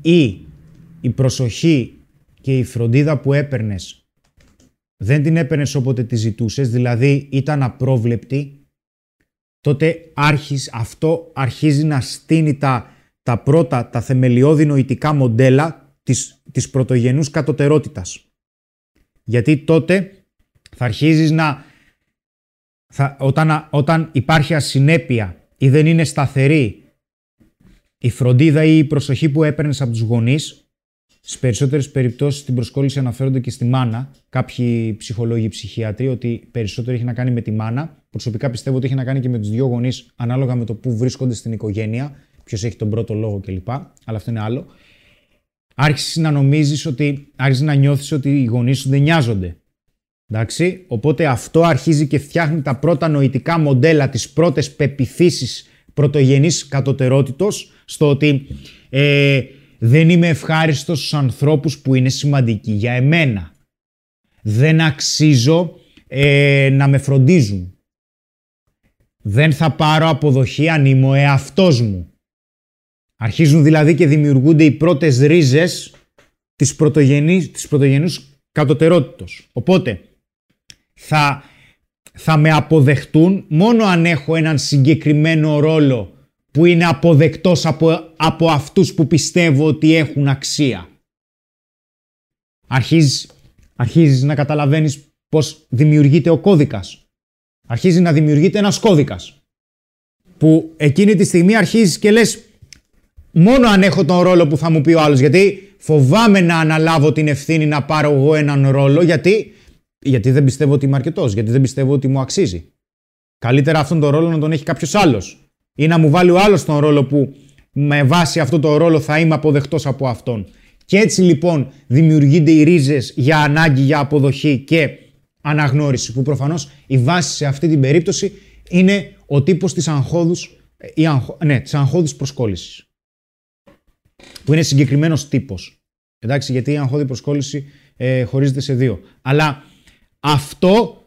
ή η προσοχή και η φροντίδα που έπαιρνες δεν την έπαιρνες όποτε τη ζητούσες, δηλαδή ήταν απρόβλεπτη, τότε άρχις, αυτό αρχίζει να στείνει τα, τα πρώτα, τα θεμελιώδη νοητικά μοντέλα της, της πρωτογενούς κατωτερότητας. Γιατί τότε θα αρχίζεις να... Θα, όταν, όταν υπάρχει ασυνέπεια ή δεν είναι σταθερή η φροντίδα ή η προσοχή που έπαιρνες από τους γονείς, Στις περισσότερες περιπτώσεις στην προσκόλληση αναφέρονται και στη μάνα. Κάποιοι ψυχολόγοι, ψυχιατροί, ότι περισσότερο έχει να κάνει με τη μάνα. Προσωπικά πιστεύω ότι έχει να κάνει και με τους δύο γονείς, ανάλογα με το πού βρίσκονται στην οικογένεια, ποιος έχει τον πρώτο λόγο κλπ. Αλλά αυτό είναι άλλο. Άρχισες να νομίζεις ότι, άρχισες να νιώθεις ότι οι γονείς σου δεν νοιάζονται. Εντάξει, οπότε αυτό αρχίζει και φτιάχνει τα πρώτα νοητικά μοντέλα, τις πρώτες πεπιθήσεις πρωτογενής κατωτερότητος, στο ότι ε, δεν είμαι ευχάριστος στους ανθρώπους που είναι σημαντικοί για εμένα. Δεν αξίζω ε, να με φροντίζουν. Δεν θα πάρω αποδοχή αν είμαι ο εαυτός μου. Αρχίζουν δηλαδή και δημιουργούνται οι πρώτες ρίζες της, πρωτογενής, της πρωτογενούς κατωτερότητος. Οπότε θα, θα με αποδεχτούν μόνο αν έχω έναν συγκεκριμένο ρόλο που είναι αποδεκτός από, από αυτούς που πιστεύω ότι έχουν αξία. Αρχίζεις, αρχίζεις να καταλαβαίνεις πώς δημιουργείται ο κώδικας. Αρχίζει να δημιουργείται ένας κώδικας. Που εκείνη τη στιγμή αρχίζεις και λες μόνο αν έχω τον ρόλο που θα μου πει ο άλλος. Γιατί φοβάμαι να αναλάβω την ευθύνη να πάρω εγώ έναν ρόλο. Γιατί, γιατί δεν πιστεύω ότι είμαι αρκετός. Γιατί δεν πιστεύω ότι μου αξίζει. Καλύτερα αυτόν τον ρόλο να τον έχει κάποιος άλλος ή να μου βάλει ο άλλος τον ρόλο που με βάση αυτό το ρόλο θα είμαι αποδεκτός από αυτόν. Και έτσι λοιπόν δημιουργούνται οι ρίζες για ανάγκη για αποδοχή και αναγνώριση που προφανώς η βάση σε αυτή την περίπτωση είναι ο τύπος της αγχώδους, η αγχω, ναι, της αγχώδης προσκόλλησης. Που είναι συγκεκριμένος τύπος. Εντάξει, γιατί η αγχώδη προσκόλληση ε, χωρίζεται σε δύο. Αλλά αυτό,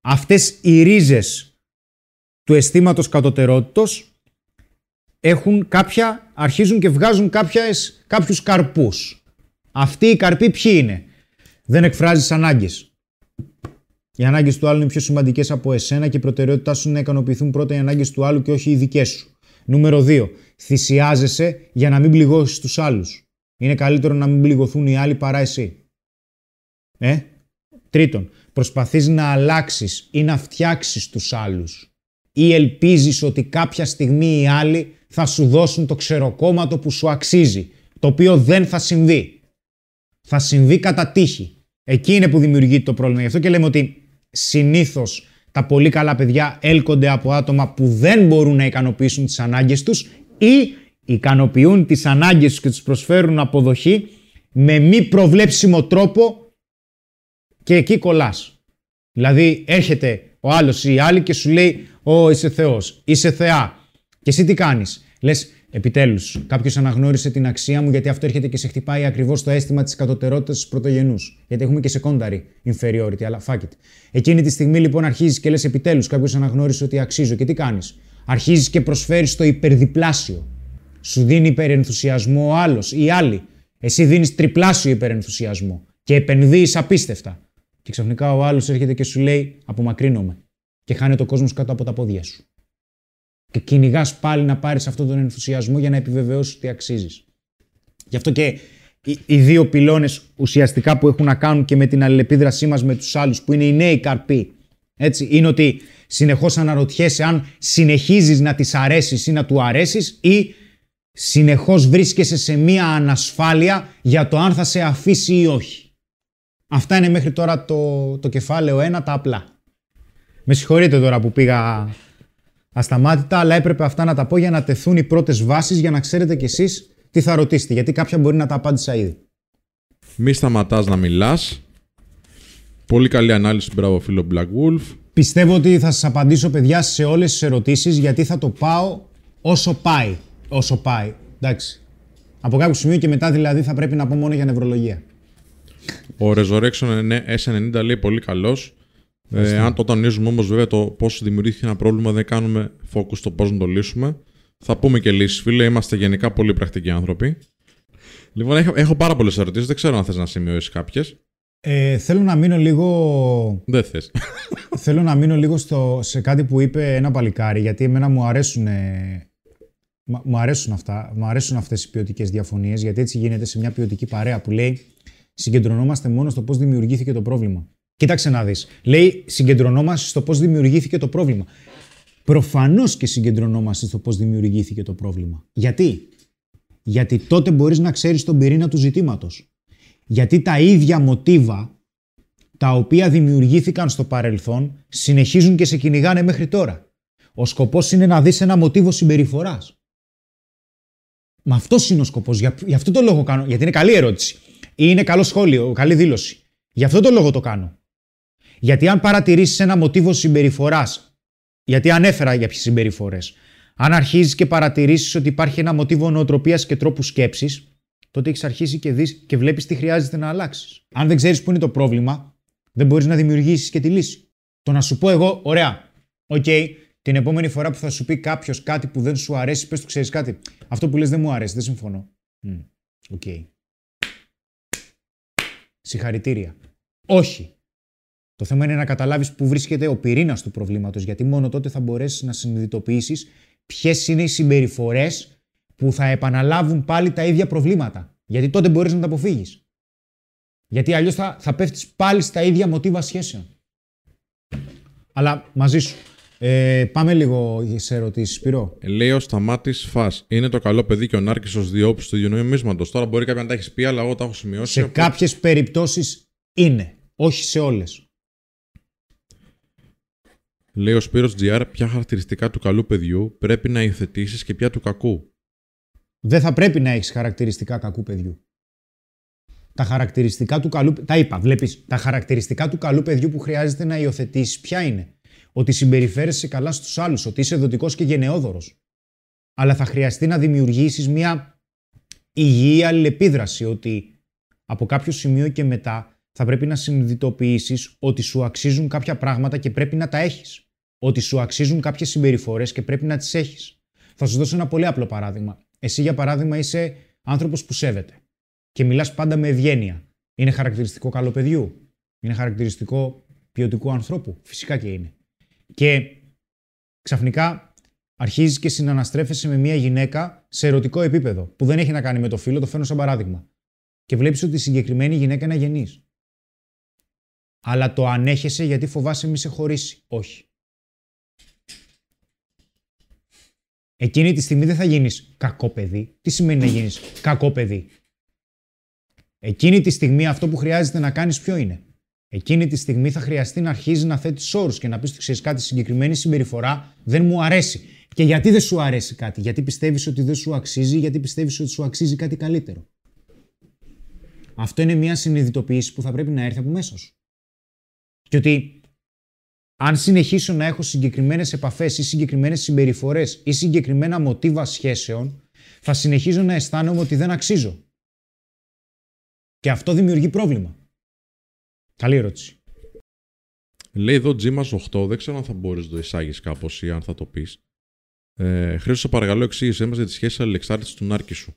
αυτές οι ρίζες του αισθήματος κατωτερότητος έχουν κάποια, αρχίζουν και βγάζουν κάποιες, κάποιους καρπούς. Αυτοί οι καρποί ποιοι είναι; Δεν εκφράζεις ανάγκες. Οι ανάγκες του άλλου είναι πιο σημαντικές από εσένα και η προτεραιότητά σου είναι να ικανοποιηθούν πρώτα οι ανάγκες του άλλου και όχι οι δικές σου. Νούμερο 2. Θυσιάζεσαι για να μην πληγώσεις τους άλλους. Είναι καλύτερο να μην πληγωθούν οι άλλοι παρά εσύ. Ε; Τρίτον, προσπαθείς να αλλάξεις ή να φτιάξεις τους άλλους ή ελπίζεις ότι κάποια στιγμή οι άλλοι θα σου δώσουν το ξεροκόμματο που σου αξίζει, το οποίο δεν θα συμβεί. Θα συμβεί κατά τύχη. Εκεί είναι που δημιουργείται το πρόβλημα. Γι' αυτό και λέμε ότι συνήθως τα πολύ καλά παιδιά έλκονται από άτομα που δεν μπορούν να ικανοποιήσουν τις ανάγκες τους ή ικανοποιούν τις ανάγκες τους και τους προσφέρουν αποδοχή με μη προβλέψιμο τρόπο και εκεί κολλάς. Δηλαδή έρχεται ο άλλος ή η άλλη και σου λέει Ω, είσαι Θεός, είσαι Θεά. Και εσύ τι κάνεις; Λες, επιτέλους, κάποιος αναγνώρισε την αξία μου γιατί αυτό έρχεται και σε χτυπάει ακριβώς το αίσθημα της κατωτερότητας τη πρωτογενούς. Γιατί έχουμε και secondary inferiority, αλλά fuck it. Εκείνη τη στιγμή λοιπόν αρχίζεις και λες, επιτέλους, κάποιος αναγνώρισε ότι αξίζω. Και τι κάνεις; Αρχίζεις και προσφέρεις το υπερδιπλάσιο. Σου δίνει υπερενθουσιασμό ο άλλος ή άλλη. Εσύ δίνεις τριπλάσιο υπερενθουσιασμό και επενδύεις απίστευτα. Και ξαφνικά ο άλλος έρχεται και σου λέει: Απομακρύνομαι και χάνεται ο κόσμος κάτω από τα πόδια σου. Και κυνηγάς πάλι να πάρεις αυτόν τον ενθουσιασμό για να επιβεβαιώσεις ότι αξίζεις. Γι' αυτό και οι δύο πυλώνες ουσιαστικά που έχουν να κάνουν και με την αλληλεπίδρασή μας με τους άλλους, που είναι οι νέοι καρποί, έτσι, είναι ότι συνεχώς αναρωτιέσαι αν συνεχίζεις να τη αρέσεις ή να του αρέσεις ή συνεχώς βρίσκεσαι σε μία ανασφάλεια για το αν θα σε αφήσει ή όχι. Αυτά είναι μέχρι τώρα το, το κεφάλαιο 1, τα απλά. Με συγχωρείτε τώρα που πήγα ασταμάτητα, αλλά έπρεπε αυτά να τα πω για να τεθούν οι πρώτες βάσεις για να ξέρετε κι εσείς τι θα ρωτήσετε, γιατί κάποια μπορεί να τα απάντησα ήδη. Μη σταματάς να μιλάς. Πολύ καλή ανάλυση, μπράβο φίλο Black Wolf. Πιστεύω ότι θα σας απαντήσω, παιδιά, σε όλες τις ερωτήσεις, γιατί θα το πάω όσο πάει. Όσο πάει. Εντάξει. Από κάποιο σημείο και μετά δηλαδή θα πρέπει να πω μόνο για νευρολογία. Ο Resurrection S90 λέει πολύ καλός. Ε, αν το τονίζουμε όμως βέβαια το πώς δημιουργήθηκε ένα πρόβλημα, δεν κάνουμε focus στο πώς να το λύσουμε. Θα πούμε και λύσεις, φίλε. Είμαστε γενικά πολύ πρακτικοί άνθρωποι. Λοιπόν, έχω, έχω πάρα πολλές ερωτήσεις. Δεν ξέρω αν θες να σημειώσεις κάποιες. Ε, θέλω να μείνω λίγο. Δεν θες. *laughs* θέλω να μείνω λίγο στο, σε κάτι που είπε ένα παλικάρι, γιατί εμένα μου αρέσουν, ε, μα- μου αρέσουν αυτά. Μου αρέσουν αυτές οι ποιοτικές διαφωνίες, γιατί έτσι γίνεται σε μια ποιοτική παρέα που λέει συγκεντρωνόμαστε μόνο στο πώς δημιουργήθηκε το πρόβλημα. Κοίταξε να δεις. Λέει συγκεντρωνόμαστε στο πώς δημιουργήθηκε το πρόβλημα. Προφανώς και συγκεντρωνόμαστε στο πώς δημιουργήθηκε το πρόβλημα. Γιατί; Γιατί τότε μπορείς να ξέρεις τον πυρήνα του ζητήματος. Γιατί τα ίδια μοτίβα τα οποία δημιουργήθηκαν στο παρελθόν συνεχίζουν και σε κυνηγάνε μέχρι τώρα. Ο σκοπός είναι να δεις ένα μοτίβο συμπεριφοράς. Μα αυτός είναι ο σκοπός. Για, για αυτό το λόγο κάνω. Γιατί είναι καλή ερώτηση. Ή είναι καλό σχόλιο, καλή δήλωση. Γι' αυτό το λόγο το κάνω. Γιατί αν παρατηρήσεις ένα μοτίβο συμπεριφοράς, γιατί ανέφερα για ποιες συμπεριφορές, αν αρχίζεις και παρατηρήσεις ότι υπάρχει ένα μοτίβο νοοτροπίας και τρόπου σκέψης, τότε έχεις αρχίσει και, δεις, και βλέπεις τι χρειάζεται να αλλάξεις. Αν δεν ξέρεις πού είναι το πρόβλημα, δεν μπορείς να δημιουργήσεις και τη λύση. Το να σου πω εγώ, ωραία, οκ, την επόμενη φορά που θα σου πει κάποιος κάτι που δεν σου αρέσει, πες του ξέρεις κάτι. Αυτό που λες δεν μου αρέσει, δεν συμφωνώ. Μμ, Οκ. Συγχαρητήρια. Όχι. Το θέμα είναι να καταλάβεις πού βρίσκεται ο πυρήνας του προβλήματος, γιατί μόνο τότε θα μπορέσεις να συνειδητοποιήσεις ποιες είναι οι συμπεριφορές που θα επαναλάβουν πάλι τα ίδια προβλήματα. Γιατί τότε μπορείς να τα αποφύγεις. Γιατί αλλιώς θα, θα πέφτεις πάλι στα ίδια μοτίβα σχέσεων. Αλλά μαζί σου. Ε, πάμε λίγο σε ερωτήσεις, Σπυρό. Ε, Λέει ο Σταμάτης Φας. Είναι το καλό παιδί και ο Νάρκη ω διόψη του ίδιου νομίσματο. Τώρα μπορεί κάποια να τα έχεις πει, αλλά εγώ τα έχω σημειώσει. Σε οπότε- κάποιες περιπτώσεις είναι. Όχι σε όλες. Λέει ο Σπύρος GR, ποια χαρακτηριστικά του καλού παιδιού πρέπει να υιοθετήσεις και ποια του κακού; Δεν θα πρέπει να έχεις χαρακτηριστικά κακού παιδιού. Τα χαρακτηριστικά του καλού. Τα είπα, βλέπεις. Τα χαρακτηριστικά του καλού παιδιού που χρειάζεται να υιοθετήσεις ποια είναι; Ότι συμπεριφέρεσαι καλά στους άλλους, ότι είσαι δοτικός και γενναιόδωρος. Αλλά θα χρειαστεί να δημιουργήσεις μια υγιή αλληλεπίδραση, ότι από κάποιο σημείο και μετά θα πρέπει να συνειδητοποιήσεις ότι σου αξίζουν κάποια πράγματα και πρέπει να τα έχεις. Ότι σου αξίζουν κάποιες συμπεριφορές και πρέπει να τις έχεις. Θα σου δώσω ένα πολύ απλό παράδειγμα. Εσύ, για παράδειγμα, είσαι άνθρωπος που σέβεται και μιλάς πάντα με ευγένεια. Είναι χαρακτηριστικό καλό παιδιού; Είναι χαρακτηριστικό ποιοτικού ανθρώπου; Φυσικά και είναι. Και ξαφνικά αρχίζεις και συναναστρέφεσαι με μια γυναίκα σε ερωτικό επίπεδο, που δεν έχει να κάνει με το φίλο, το φέρνω σαν παράδειγμα. Και βλέπεις ότι η συγκεκριμένη γυναίκα είναι αγενής. Αλλά το ανέχεσαι γιατί φοβάσαι μη σε χωρίσει. Όχι. Εκείνη τη στιγμή δεν θα γίνεις κακό παιδί. Τι σημαίνει να γίνεις κακό παιδί; Εκείνη τη στιγμή αυτό που χρειάζεται να κάνεις ποιο είναι; Εκείνη τη στιγμή θα χρειαστεί να αρχίζει να θέτει όρου και να πεις ότι ξέρεις κάτι, συγκεκριμένη συμπεριφορά δεν μου αρέσει. Και γιατί δεν σου αρέσει κάτι, Γιατί πιστεύεις ότι δεν σου αξίζει, γιατί πιστεύεις ότι σου αξίζει κάτι καλύτερο; Αυτό είναι μια συνειδητοποίηση που θα πρέπει να έρθει από μέσα σου. Και ότι αν συνεχίσω να έχω συγκεκριμένες επαφές ή συγκεκριμένες συμπεριφορές ή συγκεκριμένα μοτίβα σχέσεων, θα συνεχίζω να αισθάνομαι ότι δεν αξίζω. Και αυτό δημιουργεί πρόβλημα. Καλή ερώτηση. Λέει εδώ Τζίμα 8, δεν ξέρω αν θα μπορείς να το εισάγεις κάπως ή αν θα το πεις. Ε, Χρήστο, σε παρακαλώ, εξήγησέ μας για τη σχέση αλληλεξάρτηση του Νάρκη σου.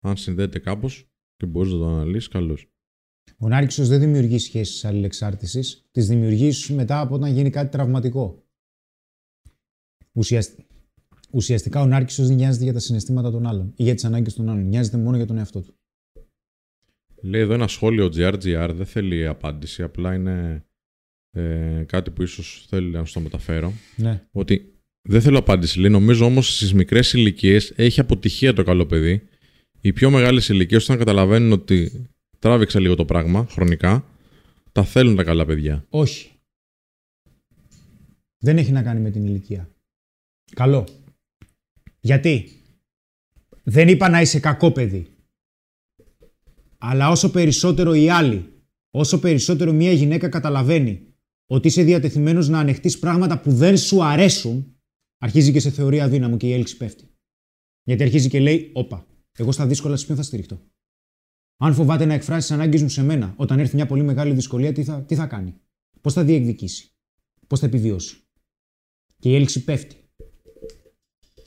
Αν συνδέεται κάπως και μπορείς να το αναλύσεις, καλώς. Ο Νάρκησο δεν δημιουργεί σχέσεις αλληλεξάρτηση. Τις δημιουργεί μετά από όταν γίνει κάτι τραυματικό. Ουσιασ... Ουσιαστικά ο Νάρκησο δεν νοιάζεται για τα συναισθήματα των άλλων ή για τις ανάγκες των άλλων. Νοιάζεται μόνο για τον εαυτό του. Λέει εδώ ένα σχόλιο GRGR, δεν θέλει απάντηση, απλά είναι ε, κάτι που ίσως θέλει να σου το μεταφέρω. Ναι. Ότι δεν θέλω απάντηση. Λέει, νομίζω όμως στις μικρές ηλικίες έχει αποτυχία το καλό παιδί. Οι πιο μεγάλες ηλικίες όταν καταλαβαίνουν ότι τράβηξα λίγο το πράγμα χρονικά, τα θέλουν τα καλά παιδιά. Όχι. Δεν έχει να κάνει με την ηλικία. Καλό. Γιατί; Δεν είπα να είσαι κακό παιδί. Αλλά όσο περισσότερο οι άλλοι, όσο περισσότερο μια γυναίκα καταλαβαίνει ότι είσαι διατεθειμένος να ανεχτείς πράγματα που δεν σου αρέσουν, αρχίζει και σε θεωρεί αδύναμο και η έλξη πέφτει. Γιατί αρχίζει και λέει, όπα, εγώ στα δύσκολα σε ποιον θα στηριχτώ. Αν φοβάται να εκφράσει τι ανάγκες μου σε μένα, όταν έρθει μια πολύ μεγάλη δυσκολία, τι θα, τι θα κάνει; Πώς θα διεκδικήσει; Πώς θα επιβιώσει; Και η έλξη πέφτει.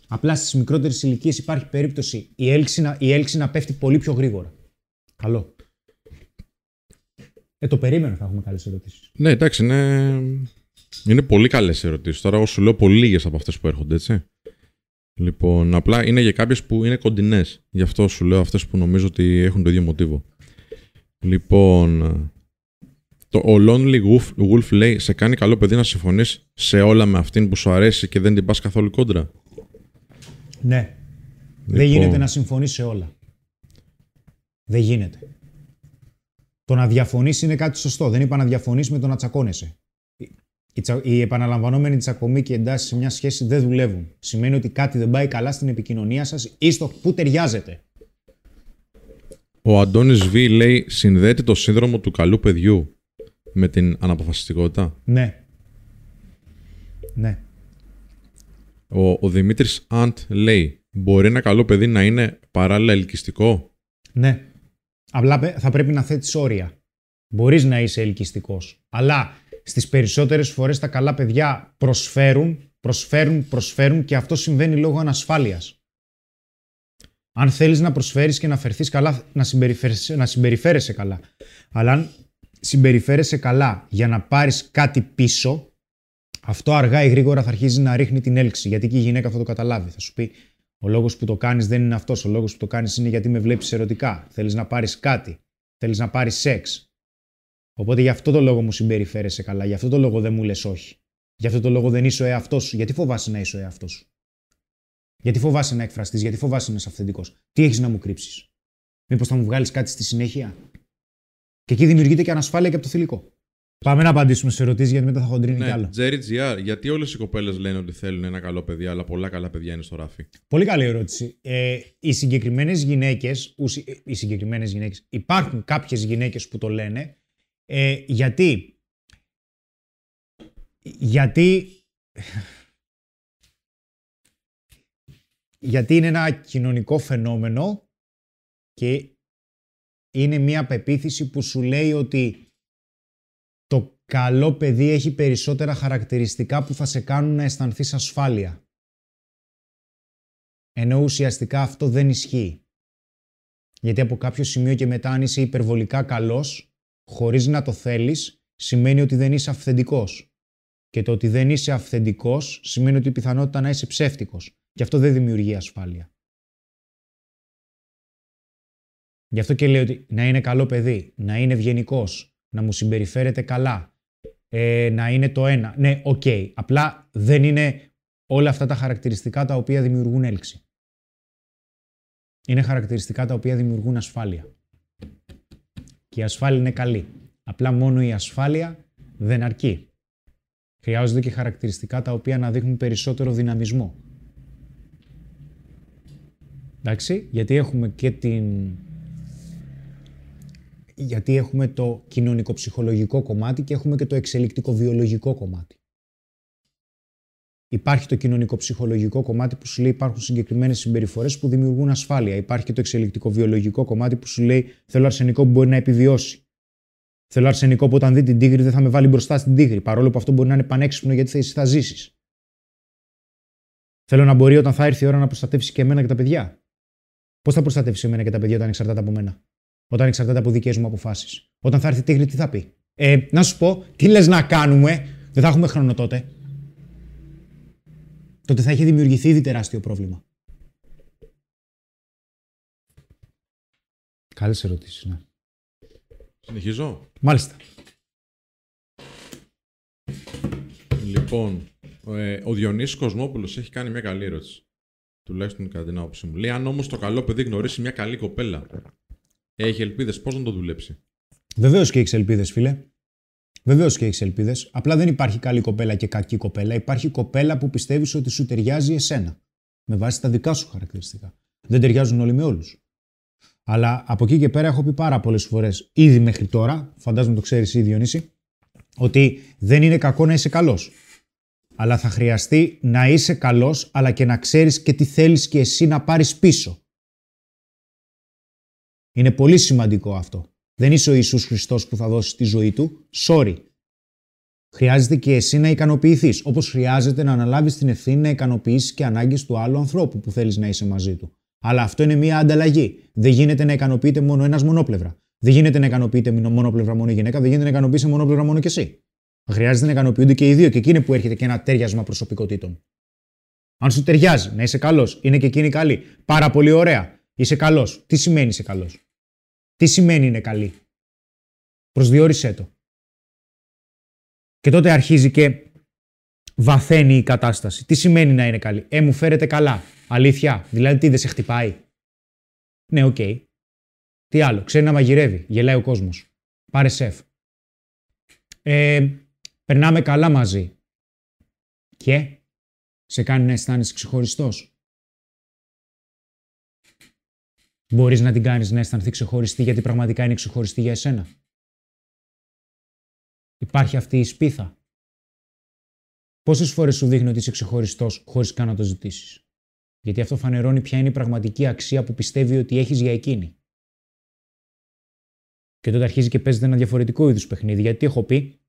Απλά στις μικρότερες ηλικίες υπάρχει περίπτωση η έλξη, να, η έλξη να πέφτει πολύ πιο γρήγορα. Καλό. Ε, το περίμενα θα έχουμε καλές ερωτήσεις. Ναι, εντάξει, είναι, είναι πολύ καλές ερωτήσεις. Τώρα, εγώ σου λέω πολύ λίγες από αυτές που έρχονται, έτσι. Λοιπόν, απλά είναι για κάποιες που είναι κοντινές. Γι' αυτό σου λέω αυτές που νομίζω ότι έχουν το ίδιο μοτίβο. Λοιπόν, το, ο Lonely Wolf, Wolf λέει: Σε κάνει καλό παιδί να συμφωνείς σε όλα με αυτήν που σου αρέσει και δεν την πας καθόλου κόντρα. Ναι. Δεν Λοιπόν. γίνεται να συμφωνείς σε όλα. Δεν γίνεται. Το να διαφωνείς είναι κάτι σωστό. Δεν είπα να διαφωνείς με το να τσακώνεσαι. Η, τσα... η επαναλαμβανόμενη τσακωμή και εντάσεις σε μια σχέση δεν δουλεύουν. Σημαίνει ότι κάτι δεν πάει καλά στην επικοινωνία σας ή στο που ταιριάζετε. Ο Αντώνης Β λέει: Συνδέεται το σύνδρομο του καλού παιδιού με την αναποφασιστικότητα. Ναι. Ναι. Ο, ο Δημήτρης Αντ λέει: Μπορεί ένα καλό παιδί να είναι παράλληλα ελκυστικό; Ναι. Απλά πε- θα πρέπει να θέτεις όρια. Μπορείς να είσαι ελκυστικός. Αλλά στις περισσότερες φορές τα καλά παιδιά προσφέρουν, προσφέρουν, προσφέρουν και αυτό συμβαίνει λόγω ανασφάλειας. Αν θέλεις να προσφέρεις και να φερθείς καλά, να συμπεριφέρεσαι, να συμπεριφέρεσαι καλά. Αλλά αν συμπεριφέρεσαι καλά για να πάρεις κάτι πίσω, αυτό αργά ή γρήγορα θα αρχίζει να ρίχνει την έλξη. Γιατί και η γυναίκα θα το καταλάβει. Θα σου πει: Ο λόγος που το κάνεις δεν είναι αυτός. Ο λόγος που το κάνεις είναι γιατί με βλέπεις ερωτικά. Θέλεις να πάρεις κάτι. Θέλεις να πάρεις σεξ. Οπότε γι' αυτό το λόγο μου συμπεριφέρεσαι καλά. Γι' αυτό το λόγο δεν μου λες όχι. Γι' αυτό το λόγο δεν είσαι ο εαυτός σου. Γιατί φοβάσαι να είσαι ο εαυτός σου; Γιατί φοβάσαι να εκφραστείς, γιατί φοβάσαι να είσαι αυθεντικός; Τι έχεις να μου κρύψεις; Μήπως θα μου βγάλεις κάτι στη συνέχεια; Και εκεί δημιουργείται και ανασφάλεια και από το θηλυκό. Πάμε να απαντήσουμε σε ερωτήσεις γιατί μετά θα χοντρίνει κι Ναι, άλλο. Jerry GR, γιατί όλες οι κοπέλες λένε ότι θέλουν ένα καλό παιδί, αλλά πολλά καλά παιδιά είναι στο ράφι; Πολύ καλή ερώτηση. Ε, οι συγκεκριμένες γυναίκες, οι συγκεκριμένες γυναίκες, υπάρχουν κάποιες γυναίκες που το λένε. Ε, γιατί. Γιατί. γιατί είναι ένα κοινωνικό φαινόμενο και είναι μια πεποίθηση που σου λέει ότι το καλό παιδί έχει περισσότερα χαρακτηριστικά που θα σε κάνουν να αισθανθείς ασφάλεια. Ενώ ουσιαστικά αυτό δεν ισχύει. Γιατί από κάποιο σημείο και μετά αν είσαι υπερβολικά καλός, χωρίς να το θέλεις, σημαίνει ότι δεν είσαι αυθεντικός. Και το ότι δεν είσαι αυθεντικός σημαίνει ότι η πιθανότητα να είσαι ψεύτικος. Και αυτό δεν δημιουργεί ασφάλεια. Γι' αυτό και λέω ότι να είναι καλό παιδί, να είναι ευγενικός, να μου συμπεριφέρεται καλά, ε, να είναι το ένα. Ναι, οκ. Απλά δεν είναι όλα αυτά τα χαρακτηριστικά τα οποία δημιουργούν έλξη. Είναι χαρακτηριστικά τα οποία δημιουργούν ασφάλεια. Και η ασφάλεια είναι καλή. Απλά μόνο η ασφάλεια δεν αρκεί. Χρειάζονται και χαρακτηριστικά τα οποία να δείχνουν περισσότερο δυναμισμό. Εντάξει, γιατί έχουμε και την... Γιατί έχουμε το κοινωνικο-ψυχολογικό κομμάτι και έχουμε και το εξελικτικό-βιολογικό κομμάτι. Υπάρχει το κοινωνικο-ψυχολογικό κομμάτι που σου λέει υπάρχουν συγκεκριμένες συμπεριφορές που δημιουργούν ασφάλεια. Υπάρχει και το εξελικτικό-βιολογικό κομμάτι που σου λέει θέλω αρσενικό που μπορεί να επιβιώσει. Θέλω αρσενικό που όταν δει την τίγρη δεν θα με βάλει μπροστά στην τίγρη, παρόλο που αυτό μπορεί να είναι πανέξυπνο γιατί θα, εσύ θα ζήσεις. Θέλω να μπορεί όταν θα έρθει η ώρα να προστατεύσει και εμένα και τα παιδιά. Πώς θα προστατεύσει εμένα και τα παιδιά όταν εξαρτάται από μένα, Όταν εξαρτάται από δικές μου αποφάσεις. Όταν θα έρθει η τίγρη, τι θα πει; Ε, να σου πω, τι λες να κάνουμε, δεν θα έχουμε χρόνο τότε. Τότε θα έχει δημιουργηθεί ήδη τεράστιο πρόβλημα. Καλές ερωτήσεις, ναι. Συνεχίζω; Μάλιστα. Λοιπόν, ε, ο Διονύσης Κοσμόπουλος έχει κάνει μια καλή ερώτηση. Τουλάχιστον κατά την άποψή μου. Λέει: Αν όμως το καλό παιδί γνωρίσει μια καλή κοπέλα, έχει ελπίδες πώς να το δουλέψει; Βεβαίως και έχεις ελπίδες, φίλε. Βεβαίως και έχεις ελπίδες. Απλά δεν υπάρχει καλή κοπέλα και κακή κοπέλα. Υπάρχει κοπέλα που πιστεύεις ότι σου ταιριάζει εσένα. Με βάση τα δικά σου χαρακτηριστικά. Δεν ταιριάζουν όλοι με όλους. Αλλά από εκεί και πέρα έχω πει πάρα πολλές φορές, ήδη μέχρι τώρα, φαντάζομαι το ξέρεις ήδη, Διονύση, ότι δεν είναι κακό να είσαι καλός. Αλλά θα χρειαστεί να είσαι καλός, αλλά και να ξέρεις και τι θέλεις και εσύ να πάρεις πίσω. Είναι πολύ σημαντικό αυτό. Δεν είσαι ο Ιησούς Χριστός που θα δώσεις τη ζωή του. Sorry. Χρειάζεται και εσύ να ικανοποιηθείς. Όπως χρειάζεται να αναλάβεις την ευθύνη να ικανοποιήσεις και ανάγκες του άλλου ανθρώπου που θέλεις να είσαι μαζί του. Αλλά αυτό είναι μια ανταλλαγή. Δεν γίνεται να ικανοποιείται μόνο ένας μονόπλευρα. Δεν γίνεται να ικανοποιείται μονόπλευρα μόνο η γυναίκα, δεν γίνεται να ικανοποιήσει μονόπλευρα μόνο και εσύ. Χρειάζεται να ικανοποιούνται και οι δύο και εκεί είναι που έρχεται και ένα τέριασμα προσωπικότητων. Αν σου ταιριάζει να είσαι καλός, είναι και εκείνη καλή. Πάρα πολύ ωραία. Είσαι καλός. Τι σημαίνει είσαι καλός; Τι σημαίνει είναι καλή; Προσδιορίσέ το. Και τότε αρχίζει και βαθαίνει η κατάσταση. Τι σημαίνει να είναι καλή; Ε, μου φέρετε καλά. Αλήθεια. Δηλαδή τι δεν σε χτυπάει; Ναι, OK. Okay. Τι άλλο; Ξέρει να μαγειρεύει. Γελάει ο κόσμος. Πάρε σεφ. Ε, περνάμε καλά μαζί. Και σε κάνει να αισθάνεσαι ξεχωριστός. Μπορείς να την κάνεις να αισθανθεί ξεχωριστή γιατί πραγματικά είναι ξεχωριστή για εσένα. Υπάρχει αυτή η σπίθα. Πόσες φορές σου δείχνει ότι είσαι ξεχωριστός χωρίς καν να το ζητήσεις; Γιατί αυτό φανερώνει ποια είναι η πραγματική αξία που πιστεύει ότι έχεις για εκείνη. Και τότε αρχίζει και παίζεται ένα διαφορετικό είδους παιχνίδι. Γιατί έχω πει,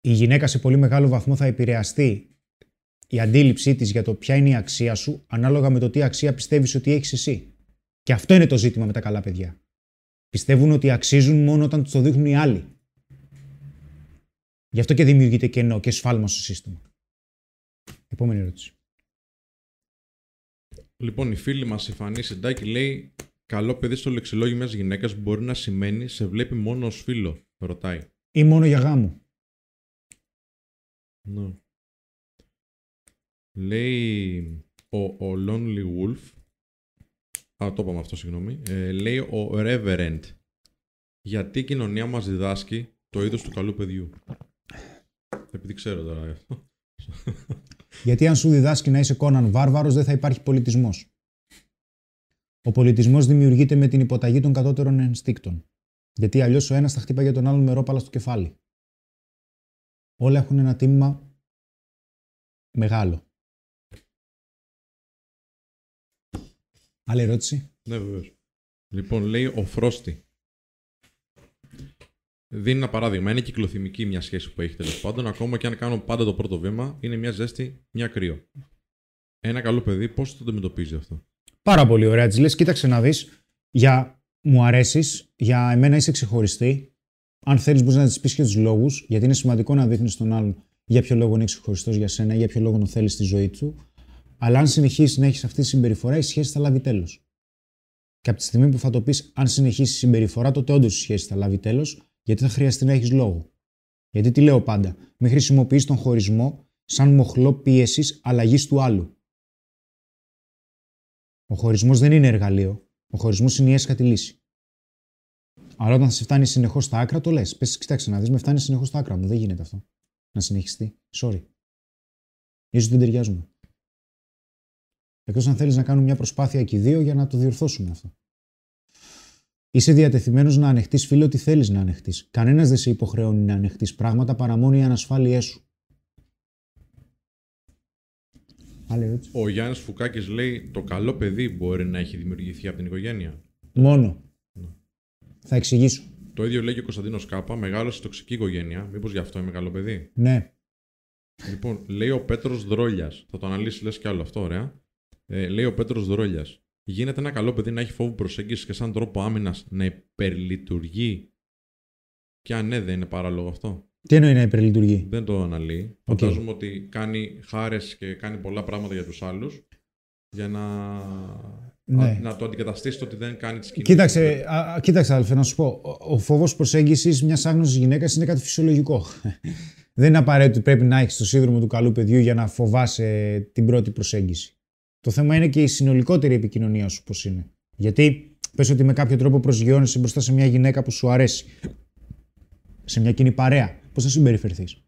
η γυναίκα σε πολύ μεγάλο βαθμό θα επηρεαστεί η αντίληψή της για το ποια είναι η αξία σου, ανάλογα με το τι αξία πιστεύεις ότι έχεις εσύ. Και αυτό είναι το ζήτημα με τα καλά παιδιά. Πιστεύουν ότι αξίζουν μόνο όταν τους το δείχνουν οι άλλοι. Γι' αυτό και δημιουργείται κενό και σφάλμα στο σύστημα. Επόμενη ερώτηση. Λοιπόν, η φίλη μας η Φανή Σεντάκη λέει: Καλό παιδί στο λεξιλόγιο μιας γυναίκας μπορεί να σημαίνει σε βλέπει μόνο ως φίλο. Ρωτάει. Ή μόνο για γάμο. Ναι. Λέει ο, ο Lonely Wolf. Α, το είπαμε αυτό, συγγνώμη. Ε, λέει ο Reverend. Γιατί η κοινωνία μας διδάσκει το είδος του καλού παιδιού; Επειδή ξέρω τώρα αυτό. Γιατί αν σου διδάσκει να είσαι κόναν βάρβαρος δεν θα υπάρχει πολιτισμός. Ο πολιτισμός δημιουργείται με την υποταγή των κατώτερων ενστίκτων. Γιατί αλλιώς ο ένας θα χτύπαγε τον άλλον με ρόπαλα στο κεφάλι. Όλα έχουν ένα τίμημα μεγάλο. Άλλη ερώτηση; Ναι, βεβαίως. Λοιπόν, λέει ο Φρόστη. Δίνει ένα παράδειγμα. Είναι κυκλοθυμική μια σχέση που έχει τέλος πάντων. Ακόμα και αν κάνω πάντα το πρώτο βήμα, είναι μια ζέστη, μια κρύο. Ένα καλό παιδί, πώς το αντιμετωπίζει αυτό; Πάρα πολύ ωραία. Της λες, κοίταξε να δεις. Για μου αρέσεις, για εμένα είσαι ξεχωριστή. Αν θέλεις, μπορείς να της πεις και τους λόγους, γιατί είναι σημαντικό να δείχνεις τον άλλον για ποιο λόγο είναι ξεχωριστός για σένα ή για ποιο λόγο τον θέλεις στη ζωή του. Αλλά αν συνεχίσεις να έχει αυτή τη συμπεριφορά, η σχέση θα λάβει τέλος. Και από τη στιγμή που θα το πεις, αν συνεχίσεις η συμπεριφορά, τότε όντως η σχέση θα λάβει τέλος γιατί θα χρειαστεί να έχεις λόγο. Γιατί τι λέω πάντα, μην χρησιμοποιείς τον χωρισμό σαν μοχλό πίεσης αλλαγής του άλλου. Ο χωρισμός δεν είναι εργαλείο. Ο χωρισμός είναι η έσχατη λύση. Αλλά όταν σε φτάνει συνεχώς στα άκρα, το λες. Πες, κοιτάξτε να δεις, με φτάνει συνεχώς στα άκρα μου. Δεν γίνεται αυτό. Να συνεχιστεί. Sorry. σω δεν ταιριάζουμε. Εκτός αν θέλεις να κάνουμε μια προσπάθεια και δύο για να το διορθώσουμε αυτό. Είσαι διατεθειμένος να ανεχτείς, φίλο, ότι θέλεις να ανεχτείς. Κανένας δεν σε υποχρεώνει να ανεχτείς πράγματα παρά μόνο οι ανασφάλειέ σου. Άλλη Ο Γιάννης Φουκάκης λέει: Το καλό παιδί μπορεί να έχει δημιουργηθεί από την οικογένεια. Μόνο. Ναι. Θα εξηγήσω. Το ίδιο λέει και ο Κωνσταντίνος Κάπα. Μεγάλο σε τοξική οικογένεια. Μήπως γι' αυτό είναι μεγάλο παιδί; Ναι. Λοιπόν, λέει ο Πέτρος Δρόλιας. Θα το αναλύσεις, λες κι άλλο αυτό, ωραία. Ε, λέει ο Πέτρος Δρόλιας γίνεται ένα καλό παιδί να έχει φόβο προσέγγισης και σαν τρόπο άμυνας να υπερλειτουργεί. Και αν ναι, δεν είναι παράλογο αυτό. Τι εννοεί να υπερλειτουργεί; Δεν το αναλύει. Okay. Φαντάζομαι ότι κάνει χάρες και κάνει πολλά πράγματα για τους άλλους για να, ναι. να το αντικαταστήσει το ότι δεν κάνει τις κινήσεις. Κοίταξε, α, κοίταξε, αδελφέ, να σου πω. Ο φόβος προσέγγισης μιας άγνωστη γυναίκας είναι κάτι φυσιολογικό. *laughs* δεν είναι απαραίτητο ότι πρέπει να έχεις το σύνδρομο του καλού παιδιού για να φοβάσαι την πρώτη προσέγγιση. Το θέμα είναι και η συνολικότερη επικοινωνία σου πώς είναι. Γιατί πες ότι με κάποιο τρόπο προσγειώνεσαι μπροστά σε μια γυναίκα που σου αρέσει. Σε μια κοινή παρέα. Πώς θα συμπεριφερθείς;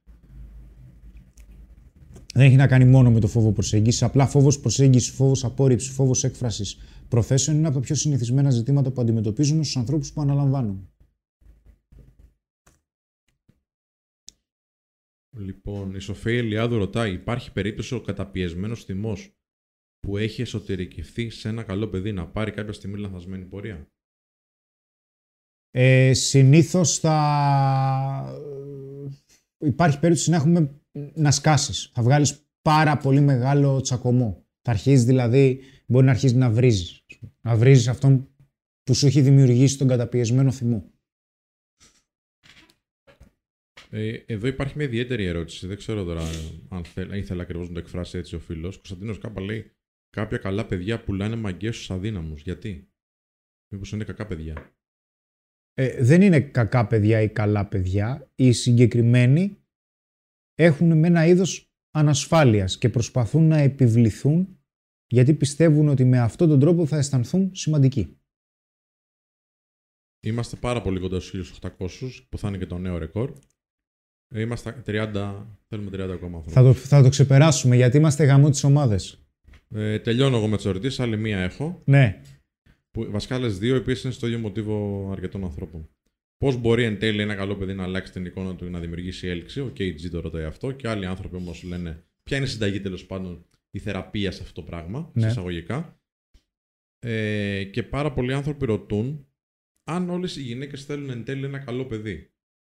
δεν έχει να κάνει μόνο με το φόβο προσέγγισης. Απλά φόβος προσέγγισης, φόβος απόρριψης, φόβος έκφρασης προθέσεων είναι από τα πιο συνηθισμένα ζητήματα που αντιμετωπίζουμε στους ανθρώπους που αναλαμβάνουν. Λοιπόν, η Σοφία Ελιάδου ρωτάει: Υπάρχει περίπτωση ο καταπιεσμένος θυμός; Που έχει εσωτερικευθεί σε ένα καλό παιδί να πάρει κάποια στιγμή λανθασμένη πορεία; Ε, συνήθως θα υπάρχει περίπτωση να έχουμε να σκάσεις. Θα βγάλεις πάρα πολύ μεγάλο τσακωμό. Θα αρχίσει δηλαδή, μπορεί να αρχίσει να βρίζεις. Να βρίζεις αυτόν που σου έχει δημιουργήσει τον καταπιεσμένο θυμό. Ε, εδώ υπάρχει μια ιδιαίτερη ερώτηση. Δεν ξέρω τώρα αν θέλ, ήθελα ακριβώς να το εκφράσει έτσι ο φίλος. Κωνσταντίνος Κάπα λέει: Κάποια καλά παιδιά πουλάνε μαγκέ στους αδύναμους. Γιατί, Μήπως είναι κακά παιδιά; Ε, δεν είναι κακά παιδιά ή καλά παιδιά. Οι συγκεκριμένοι έχουν με ένα είδος ανασφάλειας και προσπαθούν να επιβληθούν γιατί πιστεύουν ότι με αυτόν τον τρόπο θα αισθανθούν σημαντικοί. Είμαστε πάρα πολύ κοντά στους 1800 που θα είναι και το νέο ρεκόρ. Ε, είμαστε 30, θέλουμε 30 ακόμα Θα το, θα το ξεπεράσουμε γιατί είμαστε γαμό τις ομάδες. Ε, τελειώνω εγώ με τις ερωτήσεις, άλλη μία έχω. Ναι. Που, βασικά άλλες δύο επίση είναι στο ίδιο μοτίβο αρκετών ανθρώπων. Πώς μπορεί εν τέλει ένα καλό παιδί να αλλάξει την εικόνα του και να δημιουργήσει έλξη; Ο KG το ρωτάει αυτό. Και άλλοι άνθρωποι όμως λένε ποια είναι η συνταγή τέλος πάντων η θεραπεία σε αυτό το πράγμα, ναι. εισαγωγικά. Ε, και πάρα πολλοί άνθρωποι ρωτούν αν όλες οι γυναίκες θέλουν εν τέλει ένα καλό παιδί.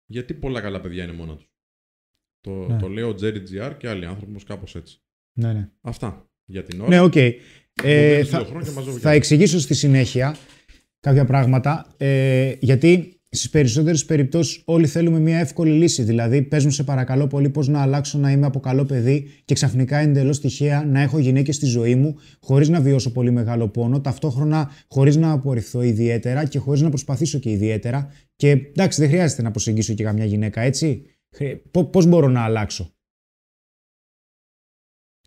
Γιατί πολλά καλά παιδιά είναι μόνα τους; Το, ναι. το λέει ο Jerry GR και άλλοι άνθρωποι όμως κάπως έτσι. Ναι, ναι. Αυτά για την ώρα. Ναι, OK. Okay. Ε, θα, θα εξηγήσω στη συνέχεια κάποια πράγματα. Ε, γιατί στις περισσότερες περιπτώσεις όλοι θέλουμε μια εύκολη λύση. Δηλαδή, πες μου σε παρακαλώ πολύ πώς να αλλάξω να είμαι από καλό παιδί και ξαφνικά εντελώς τυχαία να έχω γυναίκες στη ζωή μου χωρίς να βιώσω πολύ μεγάλο πόνο, ταυτόχρονα χωρίς να απορριφθώ ιδιαίτερα και χωρίς να προσπαθήσω και ιδιαίτερα. Και εντάξει, δεν χρειάζεται να προσεγγίσω και καμιά γυναίκα, έτσι. Πώς μπορώ να αλλάξω;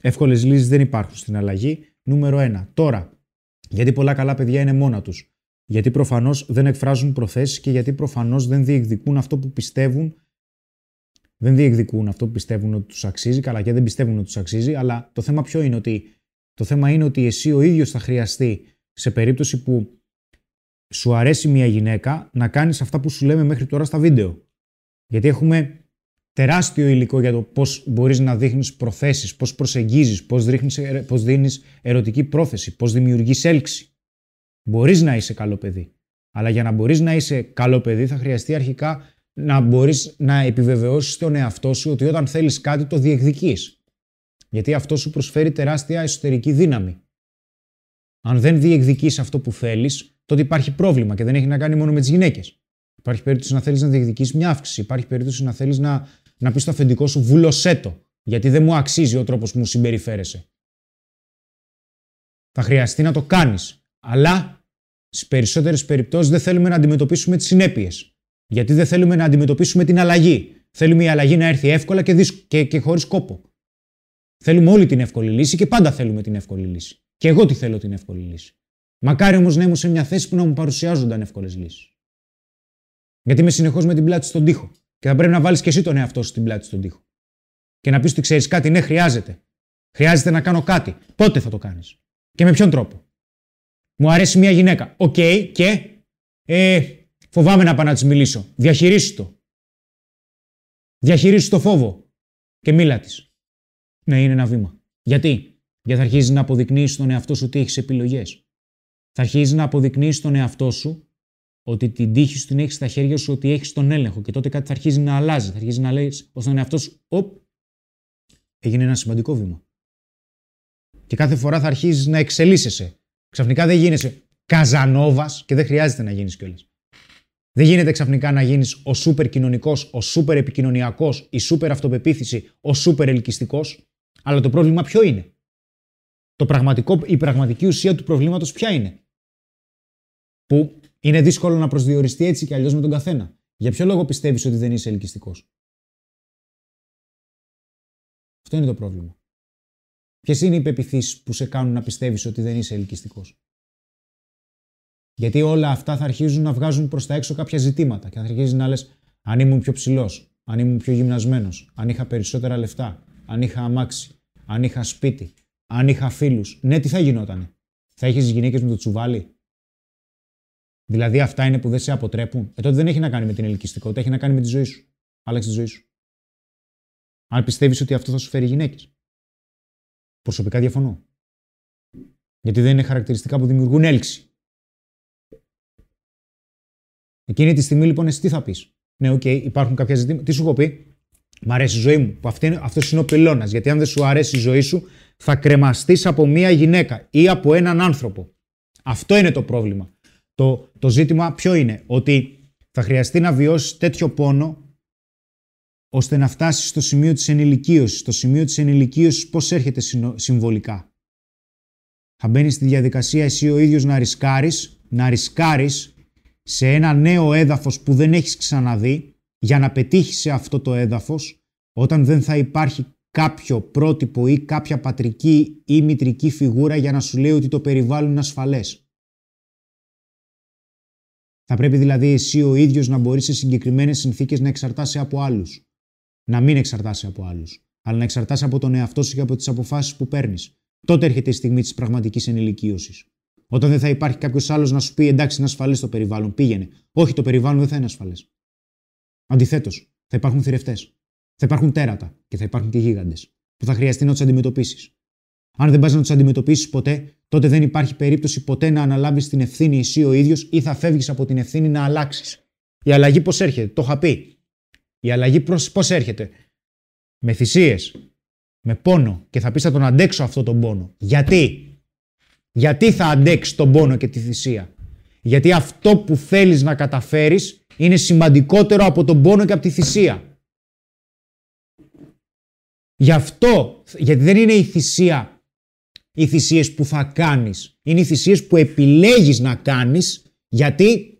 Εύκολες λύσεις δεν υπάρχουν στην αλλαγή. Νούμερο 1. Τώρα, γιατί πολλά καλά παιδιά είναι μόνα τους; Γιατί προφανώς δεν εκφράζουν προθέσεις και γιατί προφανώς δεν διεκδικούν αυτό που πιστεύουν. Δεν διεκδικούν αυτό που πιστεύουν ότι τους αξίζει. Καλά, και δεν πιστεύουν ότι τους αξίζει. Αλλά το θέμα ποιο είναι ότι. Το θέμα είναι ότι εσύ ο ίδιος θα χρειαστεί σε περίπτωση που σου αρέσει μια γυναίκα να κάνεις αυτά που σου λέμε μέχρι τώρα στα βίντεο. Γιατί έχουμε τεράστιο υλικό για το πώς μπορείς να δείχνεις προθέσεις, πώς προσεγγίζεις, πώς, δείχνεις, πώς δίνεις ερωτική πρόθεση, πώς δημιουργείς έλξη. Μπορείς να είσαι καλό παιδί. Αλλά για να μπορείς να είσαι καλό παιδί θα χρειαστεί αρχικά να μπορείς να επιβεβαιώσεις τον εαυτό σου ότι όταν θέλεις κάτι το διεκδικείς. Γιατί αυτό σου προσφέρει τεράστια εσωτερική δύναμη. Αν δεν διεκδικείς αυτό που θέλεις, τότε υπάρχει πρόβλημα και δεν έχει να κάνει μόνο με τις γυναίκες. Υπάρχει περίπτωση να θέλεις να διεκδικήσει μια αύξηση. Υπάρχει περίπτωση να θέλεις να να πεις στο αφεντικό σου βούλωσέ το, γιατί δεν μου αξίζει ο τρόπος που μου συμπεριφέρεσαι. Θα χρειαστεί να το κάνεις. Αλλά στις περισσότερες περιπτώσεις δεν θέλουμε να αντιμετωπίσουμε τις συνέπειες. Γιατί δεν θέλουμε να αντιμετωπίσουμε την αλλαγή. Θέλουμε η αλλαγή να έρθει εύκολα και, και, και χωρίς κόπο. Θέλουμε όλη την εύκολη λύση και πάντα θέλουμε την εύκολη λύση. Και εγώ τι θέλω την εύκολη λύση. Μακάρι όμως να ήμουν σε μια θέση που να μου παρουσιάζονταν εύκολες λύσεις. Γιατί είμαι συνεχώς με την πλάτη στον τοίχο. Και θα πρέπει να βάλεις και εσύ τον εαυτό σου στην πλάτη στον τοίχο. Και να πεις ότι ξέρεις κάτι, ναι, χρειάζεται. Χρειάζεται να κάνω κάτι. Πότε θα το κάνεις. Και με ποιον τρόπο. Μου αρέσει μια γυναίκα. Οκ, και. Ε, φοβάμαι να πάω να της μιλήσω. Διαχειρίσου το. Διαχειρίσου το φόβο. Και μίλα της. Ναι, είναι ένα βήμα. Γιατί; Γιατί θα αρχίζεις να αποδεικνύεις στον εαυτό σου ότι έχεις επιλογές. Θα αρχίζεις να αποδεικνύεις στον εαυτό σου ότι την τύχη σου την έχεις στα χέρια σου, ότι έχεις τον έλεγχο και τότε κάτι θα αρχίζει να αλλάζει. Θα αρχίζει να λέει ω τον εαυτό σου, Οπ, έγινε ένα σημαντικό βήμα. Και κάθε φορά θα αρχίζεις να εξελίσσεσαι. Ξαφνικά δεν γίνεσαι καζανόβας και δεν χρειάζεται να γίνεις κιόλας. Δεν γίνεται ξαφνικά να γίνεις ο σούπερ κοινωνικό, ο σούπερ επικοινωνιακό, η σούπερ αυτοπεποίθηση, ο σούπερ ελκυστικό. Αλλά το πρόβλημα ποιο είναι; Το πραγματικό, η πραγματική ουσία του προβλήματος ποια είναι; Που είναι δύσκολο να προσδιοριστεί έτσι και αλλιώς με τον καθένα. Για ποιο λόγο πιστεύεις ότι δεν είσαι ελκυστικός; Αυτό είναι το πρόβλημα. Ποιες είναι οι πεπιθήσεις που σε κάνουν να πιστεύεις ότι δεν είσαι ελκυστικός; Γιατί όλα αυτά θα αρχίζουν να βγάζουν προς τα έξω κάποια ζητήματα και θα αρχίζεις να λες: Αν ήμουν πιο ψηλός, αν ήμουν πιο γυμνασμένος, αν είχα περισσότερα λεφτά, αν είχα αμάξι, αν είχα σπίτι, αν είχα φίλους. Ναι, τι θα γινότανε; Θα έχει γυναίκες με το τσουβάλι; Δηλαδή αυτά είναι που δεν σε αποτρέπουν. Ε, τότε δεν έχει να κάνει με την ελκυστικότητα, έχει να κάνει με τη ζωή σου. Άλλαξε τη ζωή σου. Αν πιστεύεις ότι αυτό θα σου φέρει γυναίκες. Προσωπικά διαφωνώ. Γιατί δεν είναι χαρακτηριστικά που δημιουργούν έλξη. Εκείνη τη στιγμή λοιπόν εσύ τι θα πεις; Ναι, OK, okay, υπάρχουν κάποια ζητήματα. Τι σου έχω πει; Μ' αρέσει η ζωή μου. Που αυτό είναι, αυτός είναι ο πυλώνας. Γιατί αν δεν σου αρέσει η ζωή σου, θα κρεμαστείς από μία γυναίκα ή από έναν άνθρωπο. Αυτό είναι το πρόβλημα. Το, το ζήτημα ποιο είναι; Ότι θα χρειαστεί να βιώσεις τέτοιο πόνο ώστε να φτάσεις στο σημείο της ενηλικίωσης. Στο σημείο της ενηλικίωσης πώς έρχεται συμβολικά; Θα μπαίνεις στη διαδικασία εσύ ο ίδιος να ρισκάρεις, να ρισκάρεις σε ένα νέο έδαφος που δεν έχεις ξαναδεί για να πετύχεις σε αυτό το έδαφος όταν δεν θα υπάρχει κάποιο πρότυπο ή κάποια πατρική ή μητρική φιγούρα για να σου λέει ότι το περιβάλλον είναι ασφαλές. Θα πρέπει δηλαδή εσύ ο ίδιος να μπορείς σε συγκεκριμένες συνθήκες να εξαρτάσαι από άλλους. Να μην εξαρτάσαι από άλλους, αλλά να εξαρτάσαι από τον εαυτό σου και από τις αποφάσεις που παίρνεις. Τότε έρχεται η στιγμή της πραγματικής ενηλικίωσης. Όταν δεν θα υπάρχει κάποιος άλλος να σου πει εντάξει, είναι ασφαλές το περιβάλλον, πήγαινε. Όχι, το περιβάλλον δεν θα είναι ασφαλές. Αντιθέτως, θα υπάρχουν θηρευτές. Θα υπάρχουν τέρατα και θα υπάρχουν και γίγαντες που θα χρειαστεί να τους αντιμετωπίσεις. Αν δεν πας να τους αντιμετωπίσεις ποτέ, τότε δεν υπάρχει περίπτωση ποτέ να αναλάβεις την ευθύνη εσύ ο ίδιος ή θα φεύγεις από την ευθύνη να αλλάξεις. Η αλλαγή πώς έρχεται, το είχα πει. Η αλλαγή πώς έρχεται. Με θυσίες, με πόνο και θα πεις θα τον αντέξω αυτό τον πόνο. Γιατί; Γιατί θα αντέξεις τον πόνο και τη θυσία; Γιατί αυτό που θέλεις να καταφέρεις είναι σημαντικότερο από τον πόνο και από τη θυσία. Γι' αυτό, γιατί δεν είναι η θυσία οι θυσίες που θα κάνεις. Είναι οι θυσίες που επιλέγεις να κάνεις γιατί,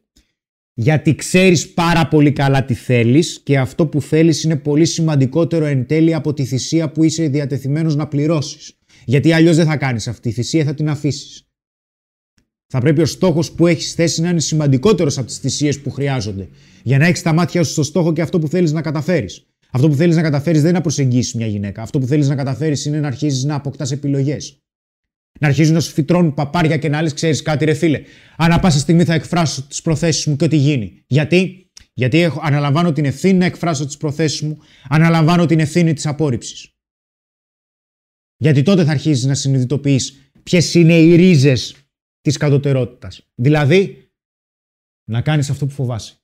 γιατί ξέρεις πάρα πολύ καλά τι θέλεις και αυτό που θέλεις είναι πολύ σημαντικότερο εν τέλει από τη θυσία που είσαι διατεθειμένος να πληρώσεις. Γιατί αλλιώς δεν θα κάνεις αυτή τη θυσία, θα την αφήσεις. Θα πρέπει ο στόχος που έχεις θέσει να είναι σημαντικότερος από τις θυσίες που χρειάζονται. Για να έχεις τα μάτια σου στο στόχο και αυτό που θέλεις να καταφέρεις. Αυτό που θέλεις να καταφέρεις δεν είναι να προσεγγίσεις μια γυναίκα. Αυτό που θέλεις να καταφέρεις είναι να αρχίζεις να αποκτάς επιλογές. Να αρχίζουν να σου φυτρώνουν παπάρια και να λες: Ξέρεις κάτι, ρε φίλε. Ανά πάσα στιγμή θα εκφράσω τις προθέσεις μου και ό,τι γίνει. Γιατί; Γιατί έχω, αναλαμβάνω την ευθύνη να εκφράσω τις προθέσεις μου, αναλαμβάνω την ευθύνη της απόρριψης. Γιατί τότε θα αρχίσει να συνειδητοποιείς ποιες είναι οι ρίζες της κατωτερότητας. Δηλαδή, να κάνεις αυτό που φοβάσαι.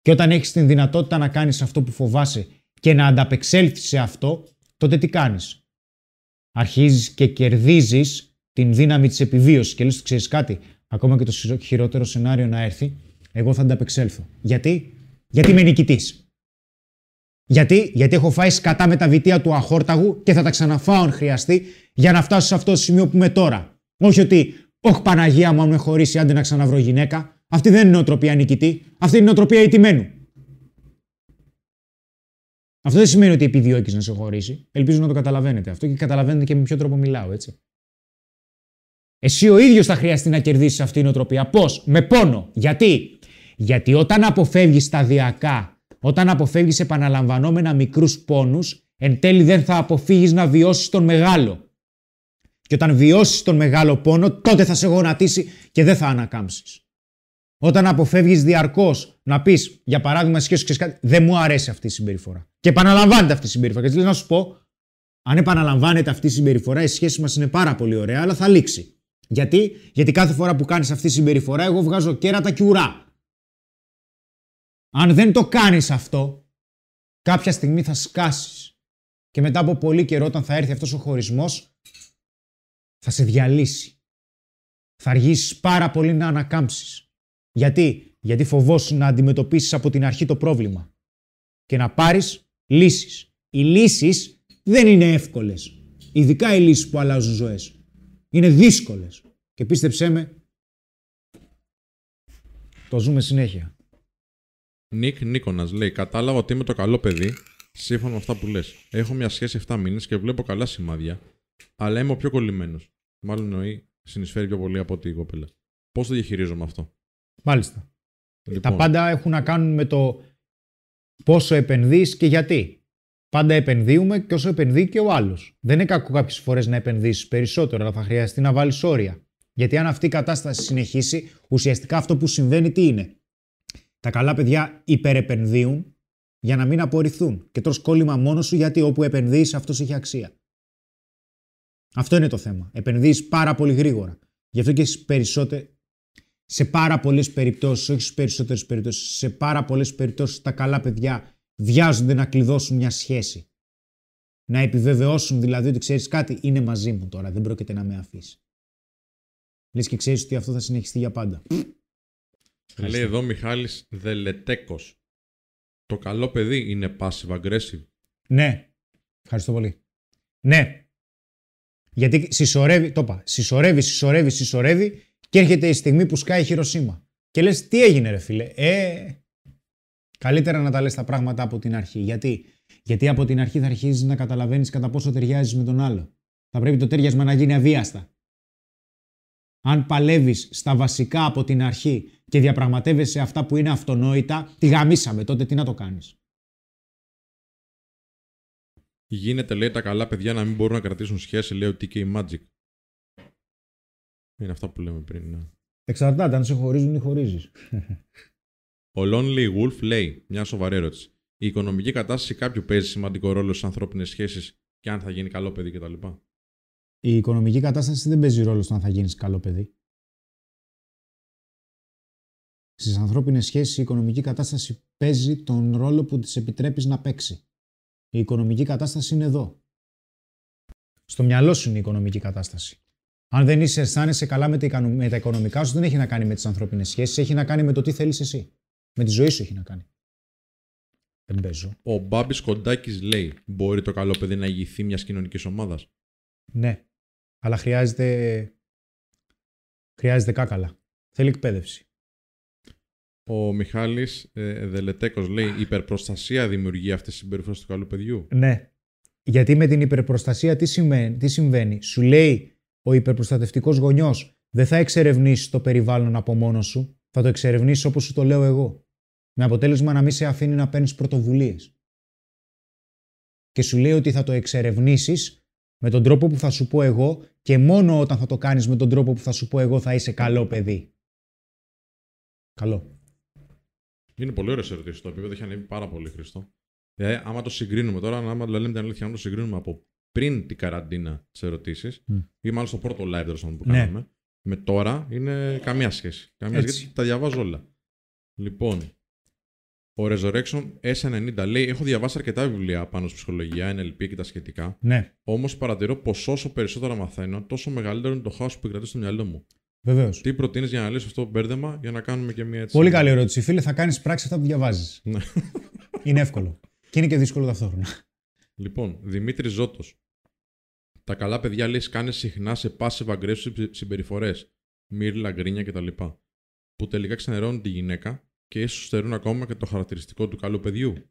Και όταν έχεις την δυνατότητα να κάνεις αυτό που φοβάσαι και να ανταπεξέλθεις σε αυτό, τότε τι κάνεις; Αρχίζεις και κερδίζεις την δύναμη της επιβίωσης και λες: Ξέρεις κάτι, ακόμα και το χειρότερο σενάριο να έρθει, εγώ θα ανταπεξέλθω. Γιατί, Γιατί είμαι νικητής. Γιατί, Γιατί έχω φάει σκατά με τα βιτία του αχόρταγου και θα τα ξαναφάω αν χρειαστεί για να φτάσω σε αυτό το σημείο που είμαι τώρα. Όχι ότι, Όχι Παναγία μου, αν με χωρίσει, άντε να ξαναβρω γυναίκα. Αυτή δεν είναι νοοτροπία νικητή. Αυτή είναι νοοτροπία ηττημένου. Αυτό δεν σημαίνει ότι επιδιώκεις να σε χωρίσει. Ελπίζω να το καταλαβαίνετε αυτό και καταλαβαίνετε και με ποιο τρόπο μιλάω, έτσι. Εσύ ο ίδιος θα χρειαστεί να κερδίσεις αυτή η νοοτροπία. Πώς; Με πόνο. Γιατί; Γιατί όταν αποφεύγεις σταδιακά, όταν αποφεύγεις επαναλαμβανόμενα μικρούς πόνους, εν τέλει δεν θα αποφύγεις να βιώσεις τον μεγάλο. Και όταν βιώσεις τον μεγάλο πόνο, τότε θα σε γονατίσει και δεν θα ανακάμψεις. Όταν αποφεύγεις διαρκώς να πεις, για παράδειγμα, σχέση και κάτι, δεν μου αρέσει αυτή η συμπεριφορά. Και επαναλαμβάνεται αυτή η συμπεριφορά. Και να σου πω, αν επαναλαμβάνεται αυτή η συμπεριφορά, η σχέση μας είναι πάρα πολύ ωραία, αλλά θα λήξει. Γιατί, Γιατί κάθε φορά που κάνεις αυτή η συμπεριφορά, εγώ βγάζω κέρατα και ουρά. Αν δεν το κάνεις αυτό, κάποια στιγμή θα σκάσεις. Και μετά από πολύ καιρό, όταν θα έρθει αυτός ο χωρισμός, θα σε διαλύσει. Θα αργήσεις πάρα πολύ να ανακάμψεις. Γιατί; Γιατί φοβόσου να αντιμετωπίσεις από την αρχή το πρόβλημα και να πάρεις λύσεις. Οι λύσεις δεν είναι εύκολες. Ειδικά οι λύσεις που αλλάζουν ζωές. Είναι δύσκολες. Και πίστεψέ με, το ζούμε συνέχεια. Νίκ Νίκονας λέει: Κατάλαβα ότι είμαι το καλό παιδί, σύμφωνα με αυτά που λες. Έχω μια σχέση 7 μήνες και βλέπω καλά σημάδια, αλλά είμαι ο πιο κολλημένος. Μάλλον εννοεί συνεισφέρει πιο πολύ από ό,τι η κοπέλα. Πώς το διαχειρίζομαι αυτό; Μάλιστα. Λοιπόν. Τα πάντα έχουν να κάνουν με το πόσο επενδύεις και γιατί. Πάντα επενδύουμε και όσο επενδύει και ο άλλος. Δεν είναι κακό κάποιες φορές να επενδύσεις περισσότερο, αλλά θα χρειαστεί να βάλεις όρια. Γιατί αν αυτή η κατάσταση συνεχίσει, ουσιαστικά αυτό που συμβαίνει τι είναι; Τα καλά παιδιά υπερεπενδύουν για να μην απορριφθούν. Και τρως κόλλημα μόνος σου γιατί όπου επενδύεις αυτός έχει αξία. Αυτό είναι το θέμα. Επενδύεις πάρα πολύ γρήγορα. Γι' αυτό και περισσότερε. Σε πάρα πολλές περιπτώσεις, όχι στις περισσότερες περιπτώσεις, σε πάρα πολλές περιπτώσεις τα καλά παιδιά βιάζονται να κλειδώσουν μια σχέση. Να επιβεβαιώσουν δηλαδή ότι ξέρεις κάτι, είναι μαζί μου τώρα, δεν πρόκειται να με αφήσει. Λες και ξέρεις ότι αυτό θα συνεχιστεί για πάντα. Λέει εδώ Μιχάλης Δελετέκος. Το καλό παιδί είναι passive aggressive. Ναι. Ευχαριστώ πολύ. Ναι. Γιατί συσσωρεύει, το είπα, συσσωρεύει, συσσωρεύει, συσσωρεύει και έρχεται η στιγμή που σκάει η Χειροσύμα. Και λες τι έγινε ρε φίλε; Ε, καλύτερα να τα λες τα πράγματα από την αρχή. Γιατί, Γιατί από την αρχή θα αρχίζεις να καταλαβαίνεις κατά πόσο ταιριάζεις με τον άλλο. Θα πρέπει το τέριασμα να γίνει αβίαστα. Αν παλεύεις στα βασικά από την αρχή και διαπραγματεύεσαι αυτά που είναι αυτονόητα, τη γαμίσαμε. Τότε τι να το κάνεις; Γίνεται, λέει, τα καλά παιδιά να μην μπορούν να κρατήσουν σχέση, λέει ο TK Magic. Είναι αυτά που λέμε πριν, ναι. Εξαρτάται αν σε χωρίζουν ή χωρίζεις. Ο Lonely Wolf λέει, μια σοβαρή ερώτηση. Η οικονομική κατάσταση κάποιου παίζει σημαντικό ρόλο στις ανθρώπινες σχέσεις και αν θα γίνει καλό παιδί κτλ. Η οικονομική κατάσταση δεν παίζει ρόλο στο αν θα γίνεις καλό παιδί. Στις ανθρώπινες σχέσεις η οικονομική κατάσταση παίζει τον ρόλο που της επιτρέπεις να παίξει. Η οικονομική κατάσταση είναι εδώ. Στο μυαλό σου είναι η οικονομική κατάσταση. Αν δεν είσαι αισθάνεσαι καλά με τα οικονομικά σου, δεν έχει να κάνει με τις ανθρώπινες σχέσεις, έχει να κάνει με το τι θέλεις εσύ. Με τη ζωή σου έχει να κάνει. Δεν παίζω. Ο Μπάμπης Κοντάκης λέει: Μπορεί το καλό παιδί να ηγηθεί μιας κοινωνικής ομάδας. Ναι. Αλλά χρειάζεται. Χρειάζεται κάκαλα. Θέλει εκπαίδευση. Ο Μιχάλης ε, Δελετέκο λέει: Η υπερπροστασία δημιουργεί αυτές τις συμπεριφορές του καλού παιδιού. Ναι. Γιατί με την υπερπροστασία τι συμβαίνει, τι συμβαίνει; Σου λέει ο υπερπροστατευτικός γονιός, δεν θα εξερευνήσει το περιβάλλον από μόνος σου, θα το εξερευνήσει όπως σου το λέω εγώ. Με αποτέλεσμα να μην σε αφήνει να παίρνεις πρωτοβουλίες. Και σου λέει ότι θα το εξερευνήσεις με τον τρόπο που θα σου πω εγώ και μόνο όταν θα το κάνεις με τον τρόπο που θα σου πω εγώ θα είσαι καλό παιδί. Καλό. Είναι πολύ ωραίες ερωτήσεις. Το επίπεδο έχει ανέβει πάρα πολύ, Χριστό. Δηλαδή, άμα το συγκρίνουμε τώρα, άμα λέμε την αλήθεια, αν το συγκρίνουμε από πριν την καραντίνα τι ερωτήσει, mm. ή μάλλον στο πρώτο live που ναι. κάναμε, με τώρα είναι καμία σχέση. Καμία σχέση γιατί τα διαβάζω όλα. Λοιπόν, ο Resurrection S90 λέει: Έχω διαβάσει αρκετά βιβλία πάνω στη ψυχολογία, NLP και τα σχετικά. Ναι. Όμως παρατηρώ πως όσο περισσότερα μαθαίνω, τόσο μεγαλύτερο είναι το χάος που επικρατεί στο μυαλό μου. Βεβαίως. Τι προτείνεις για να λύσει αυτό το μπέρδεμα για να κάνουμε και μια έτσι. Πολύ καλή ερώτηση. Φίλε, θα κάνεις πράξη αυτά που διαβάζεις. Ναι. είναι εύκολο. Και είναι και δύσκολο ταυτόχρονα. Λοιπόν, Δημήτρης Ζώτος. Τα καλά παιδιά λέει κάνει συχνά σε passive aggressive συμπεριφορές. Μύρλα, γκρίνια κτλ. Που τελικά ξενερώνουν τη γυναίκα και ίσως στερούν ακόμα και το χαρακτηριστικό του καλού παιδιού.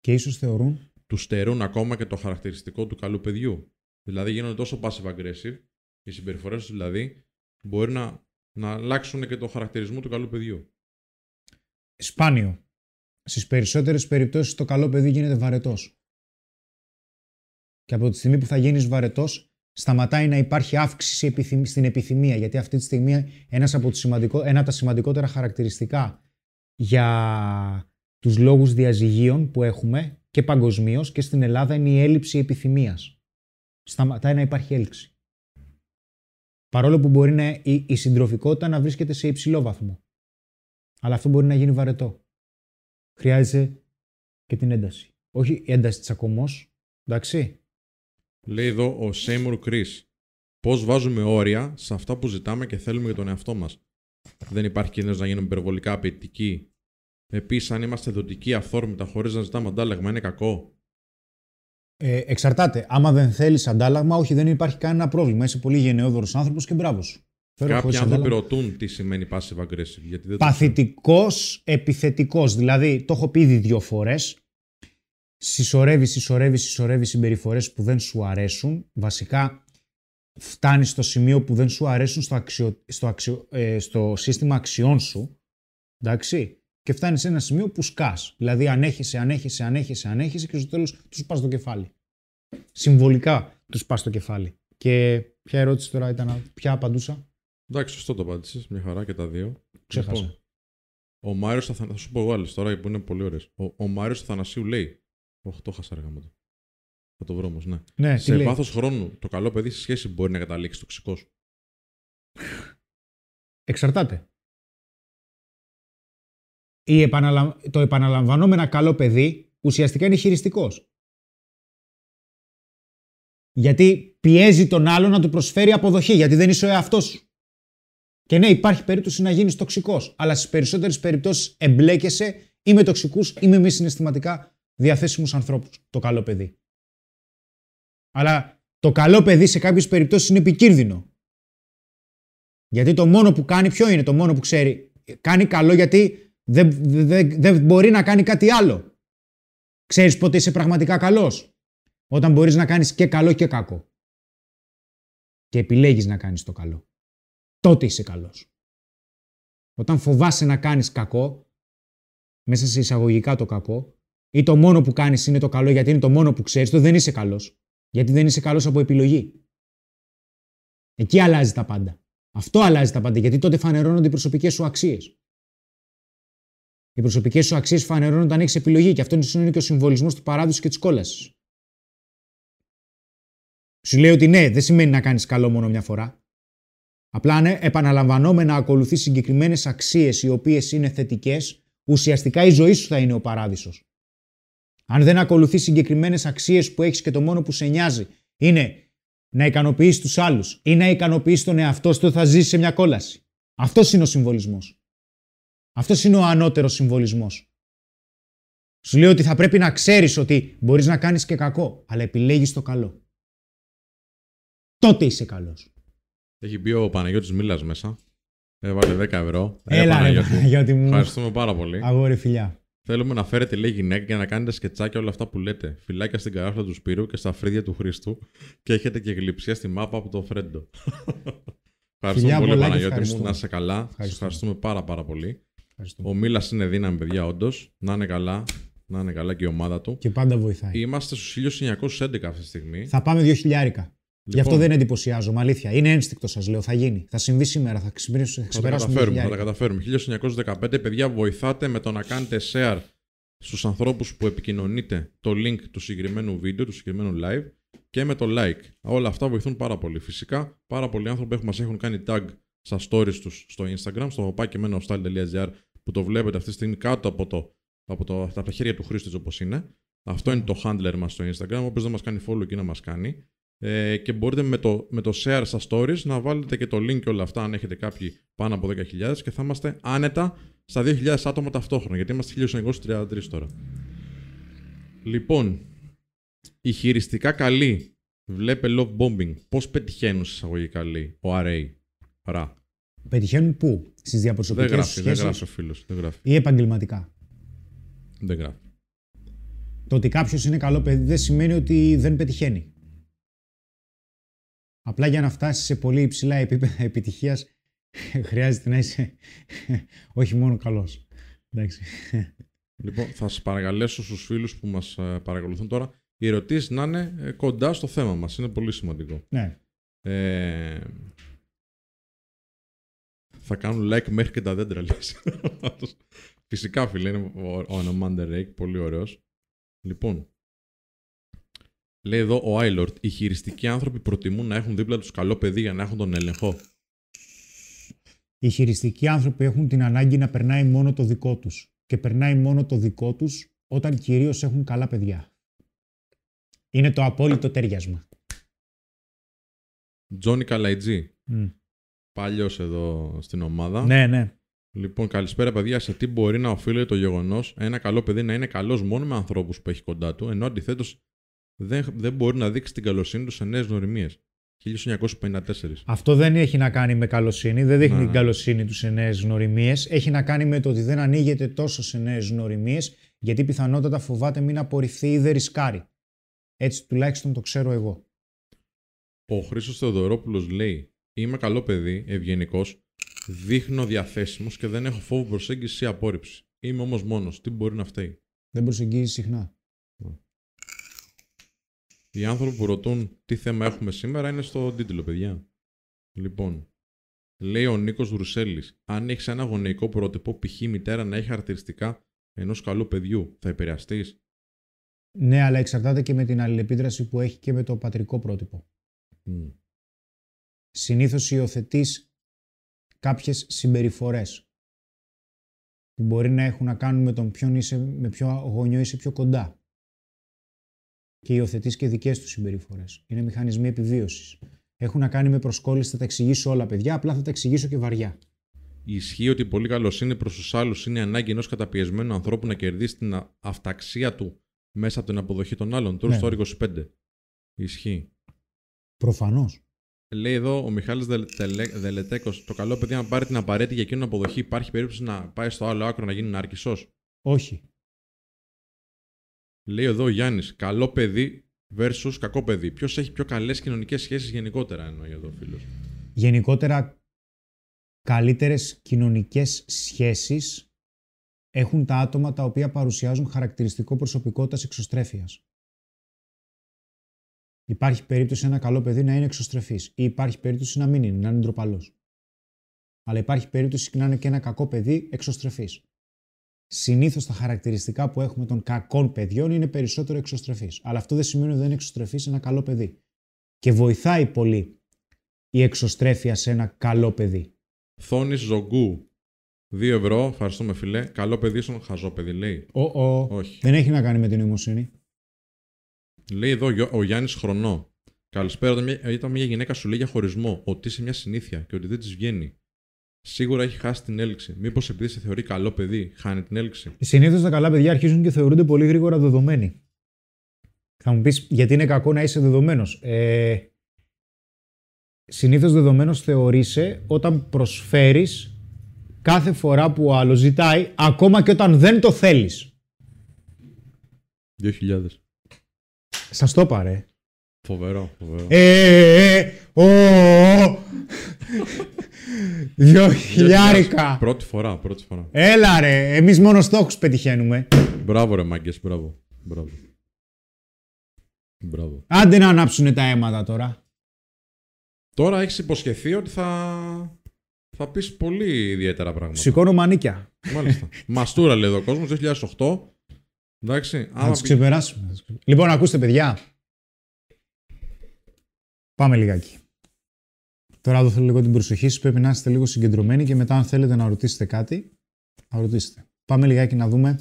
Και ίσως θεωρούν; Τους στερούν ακόμα και το χαρακτηριστικό του καλού παιδιού. Δηλαδή γίνονται τόσο passive aggressive, οι συμπεριφορές τους δηλαδή, μπορεί να, να αλλάξουν και το χαρακτηρισμό του καλού παιδιού. Σπάνιο. Στις περισσότερες περιπτώσεις το καλό παιδί γίνεται βαρετός. Και από τη στιγμή που θα γίνεις βαρετός, σταματάει να υπάρχει αύξηση στην επιθυμία. Γιατί αυτή τη στιγμή ένας από σημαντικό, ένα από τα σημαντικότερα χαρακτηριστικά για τους λόγους διαζυγίων που έχουμε και παγκοσμίως και στην Ελλάδα είναι η έλλειψη επιθυμίας. Σταματάει να υπάρχει έλξη. Παρόλο που μπορεί να, η, η συντροφικότητα να βρίσκεται σε υψηλό βαθμό. Αλλά αυτό μπορεί να γίνει βαρετό. Χρειάζεται και την ένταση. Όχι η ένταση τσακωμός, εντάξει, Λέει εδώ ο Σέιμουρ Κρι. Πώς βάζουμε όρια σε αυτά που ζητάμε και θέλουμε για τον εαυτό μας. Δεν υπάρχει κίνδυνος να γίνουμε υπερβολικά απαιτητικοί. Επίσης, αν είμαστε δοτικοί αυθόρμητα χωρίς να ζητάμε αντάλλαγμα, είναι κακό. Ε, εξαρτάται. Άμα δεν θέλεις αντάλλαγμα, όχι, δεν υπάρχει κανένα πρόβλημα. Είσαι πολύ γενναιόδωρος άνθρωπος και μπράβος σου. Κάποιοι άνθρωποι ρωτούν τι σημαίνει passive aggressive. Παθητικός, επιθετικός. Δηλαδή, το έχω πει ήδη δύο φορές συσσωρεύει, συσσωρεύει, συσσωρεύει συμπεριφορές που δεν σου αρέσουν. Βασικά φτάνεις στο σημείο που δεν σου αρέσουν στο, αξιο, στο, αξιο, ε, στο σύστημα αξιών σου. Εντάξει. και φτάνεις σε ένα σημείο που σκάς. Δηλαδή ανέχεσαι, ανέχεσαι, ανέχεσαι, ανέχεσαι και στο τέλος τους πας το κεφάλι. Συμβολικά τους πας το κεφάλι. Και ποια ερώτηση τώρα ήταν, ποια απαντούσα; Εντάξει, σωστό το απάντησες. Μια χαρά και τα δύο. Ξέχασα. Λοιπόν, ο Μάριος Αθανασίου. Θα σου πω εγώ άλλες τώρα που είναι πολύ ωραίες. Ο, ο Μάριος Αθανασίου λέει. Όχι, το χάσα αργά μου. Θα το βρω όμως, ναι. Ναι, τι σε λέει; βάθο χρόνου, το καλό παιδί στη σχέση μπορεί να καταλήξει τοξικός. Εξαρτάται. Η επαναλα... Το επαναλαμβανόμενα καλό παιδί ουσιαστικά είναι χειριστικός. Γιατί πιέζει τον άλλο να του προσφέρει αποδοχή, γιατί δεν είσαι ο εαυτός σου. Και ναι, υπάρχει περίπτωση να γίνεις τοξικός, αλλά στις περισσότερες περιπτώσεις εμπλέκεσαι ή με τοξικού ή με μη συναισθηματικά διαθέσιμους ανθρώπους. Το καλό παιδί. Αλλά το καλό παιδί σε κάποιες περιπτώσεις είναι επικίνδυνο. Γιατί το μόνο που κάνει, ποιο είναι το μόνο που ξέρει; Κάνει καλό γιατί δεν, δεν, δεν μπορεί να κάνει κάτι άλλο. Ξέρεις πότε είσαι πραγματικά καλός; Όταν μπορείς να κάνεις και καλό και κακό. Και επιλέγεις να κάνεις το καλό. Τότε είσαι καλός. Όταν φοβάσαι να κάνεις κακό, μέσα σε εισαγωγικά το κακό, ή το μόνο που κάνεις είναι το καλό γιατί είναι το μόνο που ξέρεις, τότε δεν είσαι καλός. Γιατί δεν είσαι καλός από επιλογή. Εκεί αλλάζει τα πάντα. Αυτό αλλάζει τα πάντα, γιατί τότε φανερώνονται οι προσωπικές σου αξίες. Οι προσωπικές σου αξίες φανερώνονται όταν έχεις επιλογή, και αυτό είναι και ο συμβολισμός του παράδοσης και της κόλασης. Σου λέει ότι ναι, δεν σημαίνει να κάνεις καλό μόνο μια φορά. Απλά αν επαναλαμβανόμενα ακολουθείς συγκεκριμένες αξίες οι οποίες είναι θετικές, ουσιαστικά η ζωή σου θα είναι ο παράδεισος. Αν δεν ακολουθεί συγκεκριμένες αξίες που έχεις και το μόνο που σε νοιάζει είναι να ικανοποιήσει τους άλλους ή να ικανοποιήσει τον εαυτό σου, θα ζήσει σε μια κόλαση. Αυτός είναι ο συμβολισμός. Αυτός είναι ο ανώτερος συμβολισμός. Σου λέει ότι θα πρέπει να ξέρεις ότι μπορείς να κάνεις και κακό, αλλά επιλέγεις το καλό. Τότε είσαι καλός. Έχει μπει ο Παναγιώτης Μίλας μέσα. Έβαλε 10 ευρώ. Έλα, ρε, Παναγιώτη. Παναγιώτη μου. Ευχαριστούμε πάρα πολύ. Αγόρι φιλιά. Θέλουμε να φέρετε λέει γυναίκα για να κάνετε σκετσάκια όλα αυτά που λέτε. Φυλάκια στην καράφλα του Σπύρου και στα φρύδια του Χρήστου και έχετε και γλυψία στη μάπα από το Φρέντο. *laughs* Ευχαριστούμε πολύ Παναγιώτης μου, να είσαι καλά. Ευχαριστούμε. Ευχαριστούμε πάρα πάρα πολύ. Ο μίλας είναι δύναμη παιδιά όντως. Να είναι καλά. Να είναι καλά και η ομάδα του. Και πάντα βοηθάει. Είμαστε στους 1911 αυτή τη στιγμή. Θα πάμε 2000. Λοιπόν, Γι' αυτό λοιπόν. δεν εντυπωσιάζομαι, αλήθεια. Είναι ένστικτο, σας λέω. Θα γίνει. Θα συμβεί σήμερα, θα ξυπνήσουμε. Θα, θα, τα καταφέρουμε. Θα τα καταφέρουμε. 1915, παιδιά, βοηθάτε με το να κάνετε share στους ανθρώπους που επικοινωνείτε το link του συγκεκριμένου βίντεο, του συγκεκριμένου live και με το like. Όλα αυτά βοηθούν πάρα πολύ. Φυσικά, πάρα πολλοί άνθρωποι μας έχουν κάνει tag στα stories τους στο Instagram, στο παπάκιμενostyle.gr που το βλέπετε αυτή τη στιγμή κάτω από, το, από, το, από τα χέρια του χρήστης όπως είναι. Αυτό είναι το handler μας στο Instagram. Όποιος δεν μας κάνει follow, εκεί να μας κάνει. Ε, και μπορείτε με το, με το share στα stories να βάλετε και το link και όλα αυτά αν έχετε κάποιοι πάνω από 10.000 και θα είμαστε άνετα στα 2.000 άτομα ταυτόχρονα γιατί είμαστε 1933 τώρα. Λοιπόν, η χειριστικά καλή βλέπε love bombing. Πώς πετυχαίνουν εισαγωγικά λέει ο RA. Ρα. Πετυχαίνουν πού, στις Δεν διαπροσωπικέ γράφει, δεν σχέσεις; γράφει ο φίλος. Δεν γράφει. ή επαγγελματικά; Δεν γράφει. Το ότι κάποιος είναι καλό παιδί δεν σημαίνει ότι δεν πετυχαίνει. Απλά για να φτάσεις σε πολύ υψηλά επίπεδα επιτυχίας *laughs* χρειάζεται να είσαι *laughs* όχι μόνο καλός. Εντάξει. Λοιπόν, θα σας παρακαλέσω στους φίλους που μας ε, παρακολουθούν τώρα οι ερωτήσεις να είναι ε, κοντά στο θέμα μας. Είναι πολύ σημαντικό. Ναι. Ε, θα κάνουν like μέχρι και τα δέντρα, λες. *laughs* Φυσικά, φίλε, είναι ο, ο Anomander Rake, πολύ ωραίος. Λοιπόν, λέει εδώ ο Άιλορτ, οι χειριστικοί άνθρωποι προτιμούν να έχουν δίπλα τους καλό παιδί για να έχουν τον έλεγχο. Οι χειριστικοί άνθρωποι έχουν την ανάγκη να περνάει μόνο το δικό τους και περνάει μόνο το δικό τους όταν κυρίως έχουν καλά παιδιά. Είναι το απόλυτο τέριασμα. Τζόνι Καλαϊτζή, Μμ. παλιός εδώ στην ομάδα. Ναι, ναι. Λοιπόν, καλησπέρα παιδιά. Σε τι μπορεί να οφείλεται το γεγονός ένα καλό παιδί να είναι καλός μόνο με ανθρώπους που έχει κοντά του, ενώ αντιθέτως δεν, δεν μπορεί να δείξει την καλοσύνη του σε νέες γνωριμίες. 1954. Αυτό δεν έχει να κάνει με καλοσύνη, δεν δείχνει Ναι, την ναι. καλοσύνη του σε νέες γνωριμίες. Έχει να κάνει με το ότι δεν ανοίγεται τόσο σε νέες γνωριμίες, γιατί πιθανότατα φοβάται μην απορριφθεί ή δεν ρισκάρει. Έτσι τουλάχιστον το ξέρω εγώ. Ο Χρήσο Θεοδωρόπουλος λέει: Είμαι καλό παιδί, ευγενικός, δείχνω διαθέσιμος και δεν έχω φόβο προσέγγιση ή απόρριψη. Είμαι όμως μόνος. Τι μπορεί να φταίει; Δεν προσεγγίζει συχνά. Οι άνθρωποι που ρωτούν τι θέμα έχουμε σήμερα είναι στο τίτλο, παιδιά. Λοιπόν, λέει ο Νίκος Βρουσέλης, αν έχεις ένα γονεϊκό πρότυπο, π.χ. η μητέρα να έχει χαρακτηριστικά ενός καλού παιδιού, θα επηρεαστείς; Ναι, αλλά εξαρτάται και με την αλληλεπίδραση που έχει και με το πατρικό πρότυπο. Mm. Συνήθως υιοθετείς κάποιες συμπεριφορές που μπορεί να έχουν να κάνουν με τον ποιον είσαι, με ποιο γονιό είσαι πιο κοντά. Και υιοθετείς και δικές τους συμπεριφορές. Είναι μηχανισμοί επιβίωσης. Έχουν να κάνει με προσκόλληση, θα τα εξηγήσω όλα, παιδιά, απλά θα τα εξηγήσω και βαριά. Ισχύει ότι η πολύ καλοσύνη προς τους άλλους είναι ανάγκη ενός καταπιεσμένου ανθρώπου να κερδίσει την αυταξία του μέσα από την αποδοχή των άλλων. Τώρα Ναι. στο 25. Ισχύει. Προφανώς. Λέει εδώ ο Μιχάλης Δελε- Δελετέκος: Το καλό παιδί, αν πάρει την απαραίτητη για εκείνον αποδοχή, υπάρχει περίπτωση να πάει στο άλλο άκρο να γίνει νάρκισο. Όχι. Λέει εδώ ο Γιάννης: Καλό παιδί versus κακό παιδί. Ποιος έχει πιο καλές κοινωνικές σχέσεις γενικότερα, εννοεί εδώ ο φίλος. Γενικότερα, καλύτερες κοινωνικές σχέσεις έχουν τα άτομα τα οποία παρουσιάζουν χαρακτηριστικό προσωπικότητας εξωστρέφειας. Υπάρχει περίπτωση ένα καλό παιδί να είναι εξωστρεφής ή υπάρχει περίπτωση να μην είναι, να είναι ντροπαλός. Αλλά υπάρχει περίπτωση να είναι και ένα κακό παιδί εξωστρεφής. Συνήθως τα χαρακτηριστικά που έχουμε των κακών παιδιών είναι περισσότερο εξωστρεφής. Αλλά αυτό δεν σημαίνει ότι δεν είναι εξωστρεφής ένα καλό παιδί. Και βοηθάει πολύ η εξωστρέφεια σε ένα καλό παιδί. Θόνης Ζωγκού. 2 ευρώ, ευχαριστούμε φιλέ. Καλό παιδί στον χαζό παιδί, λέει. Ο, ο, Όχι. Δεν έχει να κάνει με την νοημοσύνη. Λέει εδώ Γιο- ο Γιάννης Χρονό. Καλησπέρα. Όταν μια, όταν μια γυναίκα σου λέει για χωρισμό ότι είσαι μια συνήθεια και ότι δεν της βγαίνει, σίγουρα έχει χάσει την έλξη. Μήπως επειδή σε θεωρεί καλό παιδί, χάνει την έλξη. Συνήθως τα καλά παιδιά αρχίζουν και θεωρούνται πολύ γρήγορα δεδομένοι. Θα μου πεις γιατί είναι κακό να είσαι δεδομένος. Ε, Συνήθως δεδομένος θεωρείσαι όταν προσφέρεις κάθε φορά που ο άλλος ζητάει, ακόμα και όταν δεν το θέλεις. 2000. Σας το πάρε. Φοβερό, φοβερό. Ε, ε, ο, ο. Δυο χιλιάρικα. Πρώτη φορά, πρώτη φορά. Έλα ρε, εμείς μόνο στόχους πετυχαίνουμε. Μπράβο, ρε μάγκες, μπράβο. Μπράβο. Μπράβο. Άντε να ανάψουνε τα αίματα τώρα. Τώρα έχεις υποσχεθεί ότι θα. Θα πεις πολύ ιδιαίτερα πράγματα. Σηκώνω μανίκια. Μάλιστα. *laughs* Μαστούρα λέει εδώ ο κόσμος 2008. Εντάξει. Να άμα τους πει- ξεπεράσουμε. Λοιπόν, ακούστε παιδιά. Πάμε λιγάκι. Τώρα εδώ θέλω λίγο την προσοχή σας. Πρέπει να είστε λίγο συγκεντρωμένοι και μετά αν θέλετε να ρωτήσετε κάτι, να ρωτήσετε. Πάμε λιγάκι να δούμε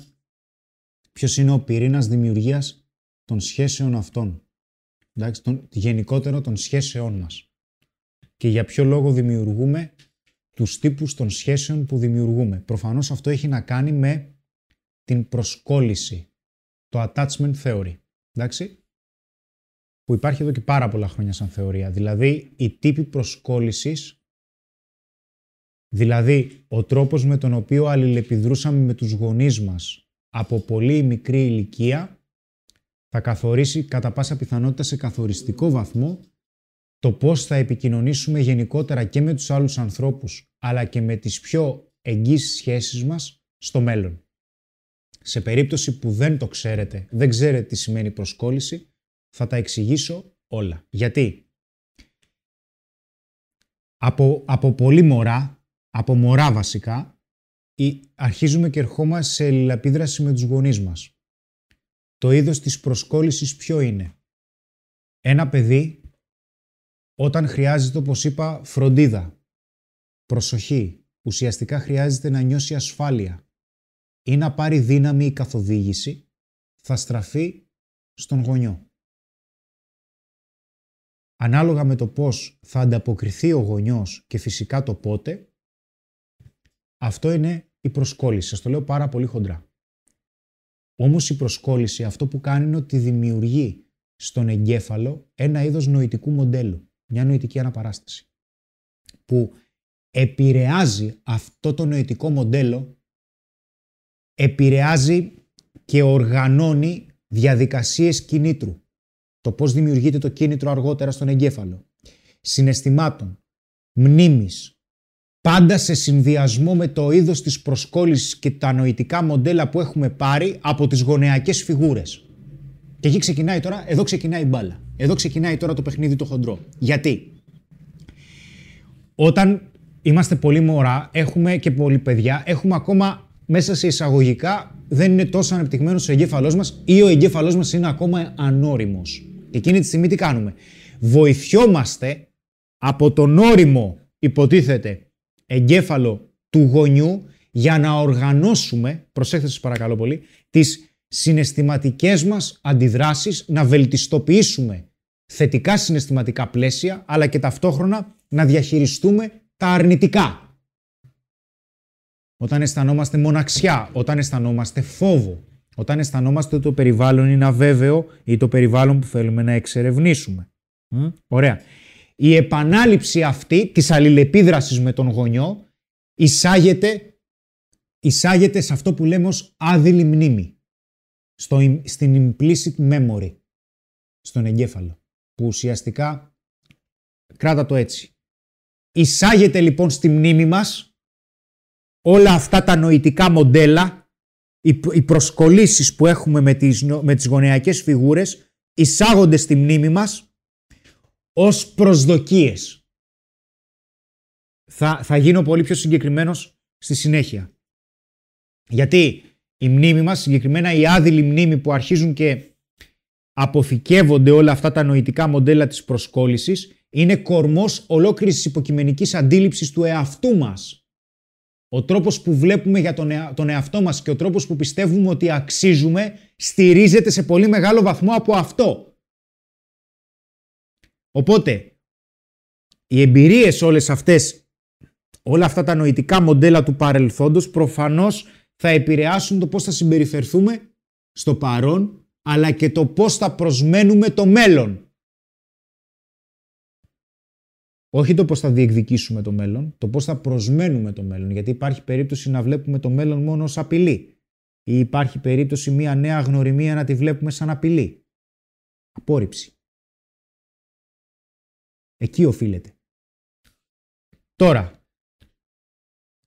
ποιος είναι ο πυρήνας δημιουργίας των σχέσεων αυτών. Εντάξει, των, γενικότερο των σχέσεών μας. Και για ποιο λόγο δημιουργούμε τους τύπους των σχέσεων που δημιουργούμε. Προφανώς αυτό έχει να κάνει με την προσκόλληση, το attachment theory. Εντάξει, που υπάρχει εδώ και πάρα πολλά χρόνια σαν θεωρία. Δηλαδή, οι τύποι προσκόλλησης, δηλαδή ο τρόπος με τον οποίο αλληλεπιδρούσαμε με τους γονείς μας από πολύ μικρή ηλικία, θα καθορίσει κατά πάσα πιθανότητα σε καθοριστικό βαθμό το πώς θα επικοινωνήσουμε γενικότερα και με τους άλλους ανθρώπους, αλλά και με τις πιο εγγύς σχέσεις μας στο μέλλον. Σε περίπτωση που δεν το ξέρετε, δεν ξέρετε τι σημαίνει προσκόλληση, θα τα εξηγήσω όλα. Γιατί; Από, από πολύ μωρά, από μωρά βασικά, ή- αρχίζουμε και ερχόμαστε σε αλληλεπίδραση με τους γονείς μας. Το είδος της προσκόλλησης ποιο είναι; Ένα παιδί όταν χρειάζεται, όπως είπα, φροντίδα, προσοχή, ουσιαστικά χρειάζεται να νιώσει ασφάλεια ή να πάρει δύναμη ή καθοδήγηση, θα στραφεί στον γονιό. Ανάλογα με το πώς θα ανταποκριθεί ο γονιός και φυσικά το πότε, αυτό είναι η προσκόλληση. Σας το λέω πάρα πολύ χοντρά. Όμως η προσκόλληση αυτό που κάνει είναι ότι δημιουργεί στον εγκέφαλο ένα είδος νοητικού μοντέλου, μια νοητική αναπαράσταση, που επηρεάζει αυτό το νοητικό μοντέλο, επηρεάζει και οργανώνει διαδικασίες κινήτρου. Το πώς δημιουργείται το κίνητρο αργότερα στον εγκέφαλο. Συναισθημάτων, μνήμης, πάντα σε συνδυασμό με το είδος της προσκόλλησης και τα νοητικά μοντέλα που έχουμε πάρει από τις γωνεακές φιγούρες. Και εκεί ξεκινάει τώρα, εδώ ξεκινάει η μπάλα. Εδώ ξεκινάει τώρα το παιχνίδι το χοντρό. Γιατί; Όταν είμαστε πολύ μωρά, έχουμε και πολλοί παιδιά, έχουμε ακόμα μέσα σε εισαγωγικά δεν είναι τόσο ανεπτυγμένος ο εγκέφαλός μας ή ο εγκέφαλός μας είναι ακόμα ανώριμος. Εκείνη τη στιγμή τι κάνουμε; Βοηθιόμαστε από τον όριμο, υποτίθεται, εγκέφαλο του γονιού για να οργανώσουμε, προσέξτε σας παρακαλώ πολύ, τις συναισθηματικές μας αντιδράσεις, να βελτιστοποιήσουμε θετικά συναισθηματικά πλαίσια, αλλά και ταυτόχρονα να διαχειριστούμε τα αρνητικά. Όταν αισθανόμαστε μοναξιά, όταν αισθανόμαστε φόβο, όταν αισθανόμαστε ότι το περιβάλλον είναι αβέβαιο ή το περιβάλλον που θέλουμε να εξερευνήσουμε. Ωραία. Η επανάληψη αυτή της αλληλεπίδρασης με τον γονιό εισάγεται, εισάγεται σε αυτό που λέμε ως άδειλη μνήμη. Στο, στην implicit memory. Στον εγκέφαλο. Που ουσιαστικά κράτα το έτσι. Εισάγεται λοιπόν στη μνήμη μας όλα αυτά τα νοητικά μοντέλα, οι προσκολήσεις που έχουμε με τις, με τις γωνεακές φιγούρες, εισάγονται στη μνήμη μας ως προσδοκίες. Θα, θα γίνω πολύ πιο συγκεκριμένος στη συνέχεια. Γιατί η μνήμη μας, συγκεκριμένα η άδειλη μνήμη που αρχίζουν και αποθηκεύονται όλα αυτά τα νοητικά μοντέλα της προσκόλλησης, είναι κορμός ολόκληρης υποκειμενικής αντίληψης του εαυτού μας. Ο τρόπος που βλέπουμε για τον, τον εαυτό μας και ο τρόπος που πιστεύουμε ότι αξίζουμε στηρίζεται σε πολύ μεγάλο βαθμό από αυτό. Οπότε, οι εμπειρίες όλες αυτές, όλα αυτά τα νοητικά μοντέλα του παρελθόντος προφανώς θα επηρεάσουν το πώς θα συμπεριφερθούμε στο παρόν, αλλά και το πώς θα προσμένουμε το μέλλον. Όχι το πώς θα διεκδικήσουμε το μέλλον, το πώς θα προσμένουμε το μέλλον, γιατί υπάρχει περίπτωση να βλέπουμε το μέλλον μόνο ως απειλή ή υπάρχει περίπτωση μια νέα γνωριμία να τη βλέπουμε σαν απειλή. Απόρριψη. Εκεί οφείλεται. Τώρα,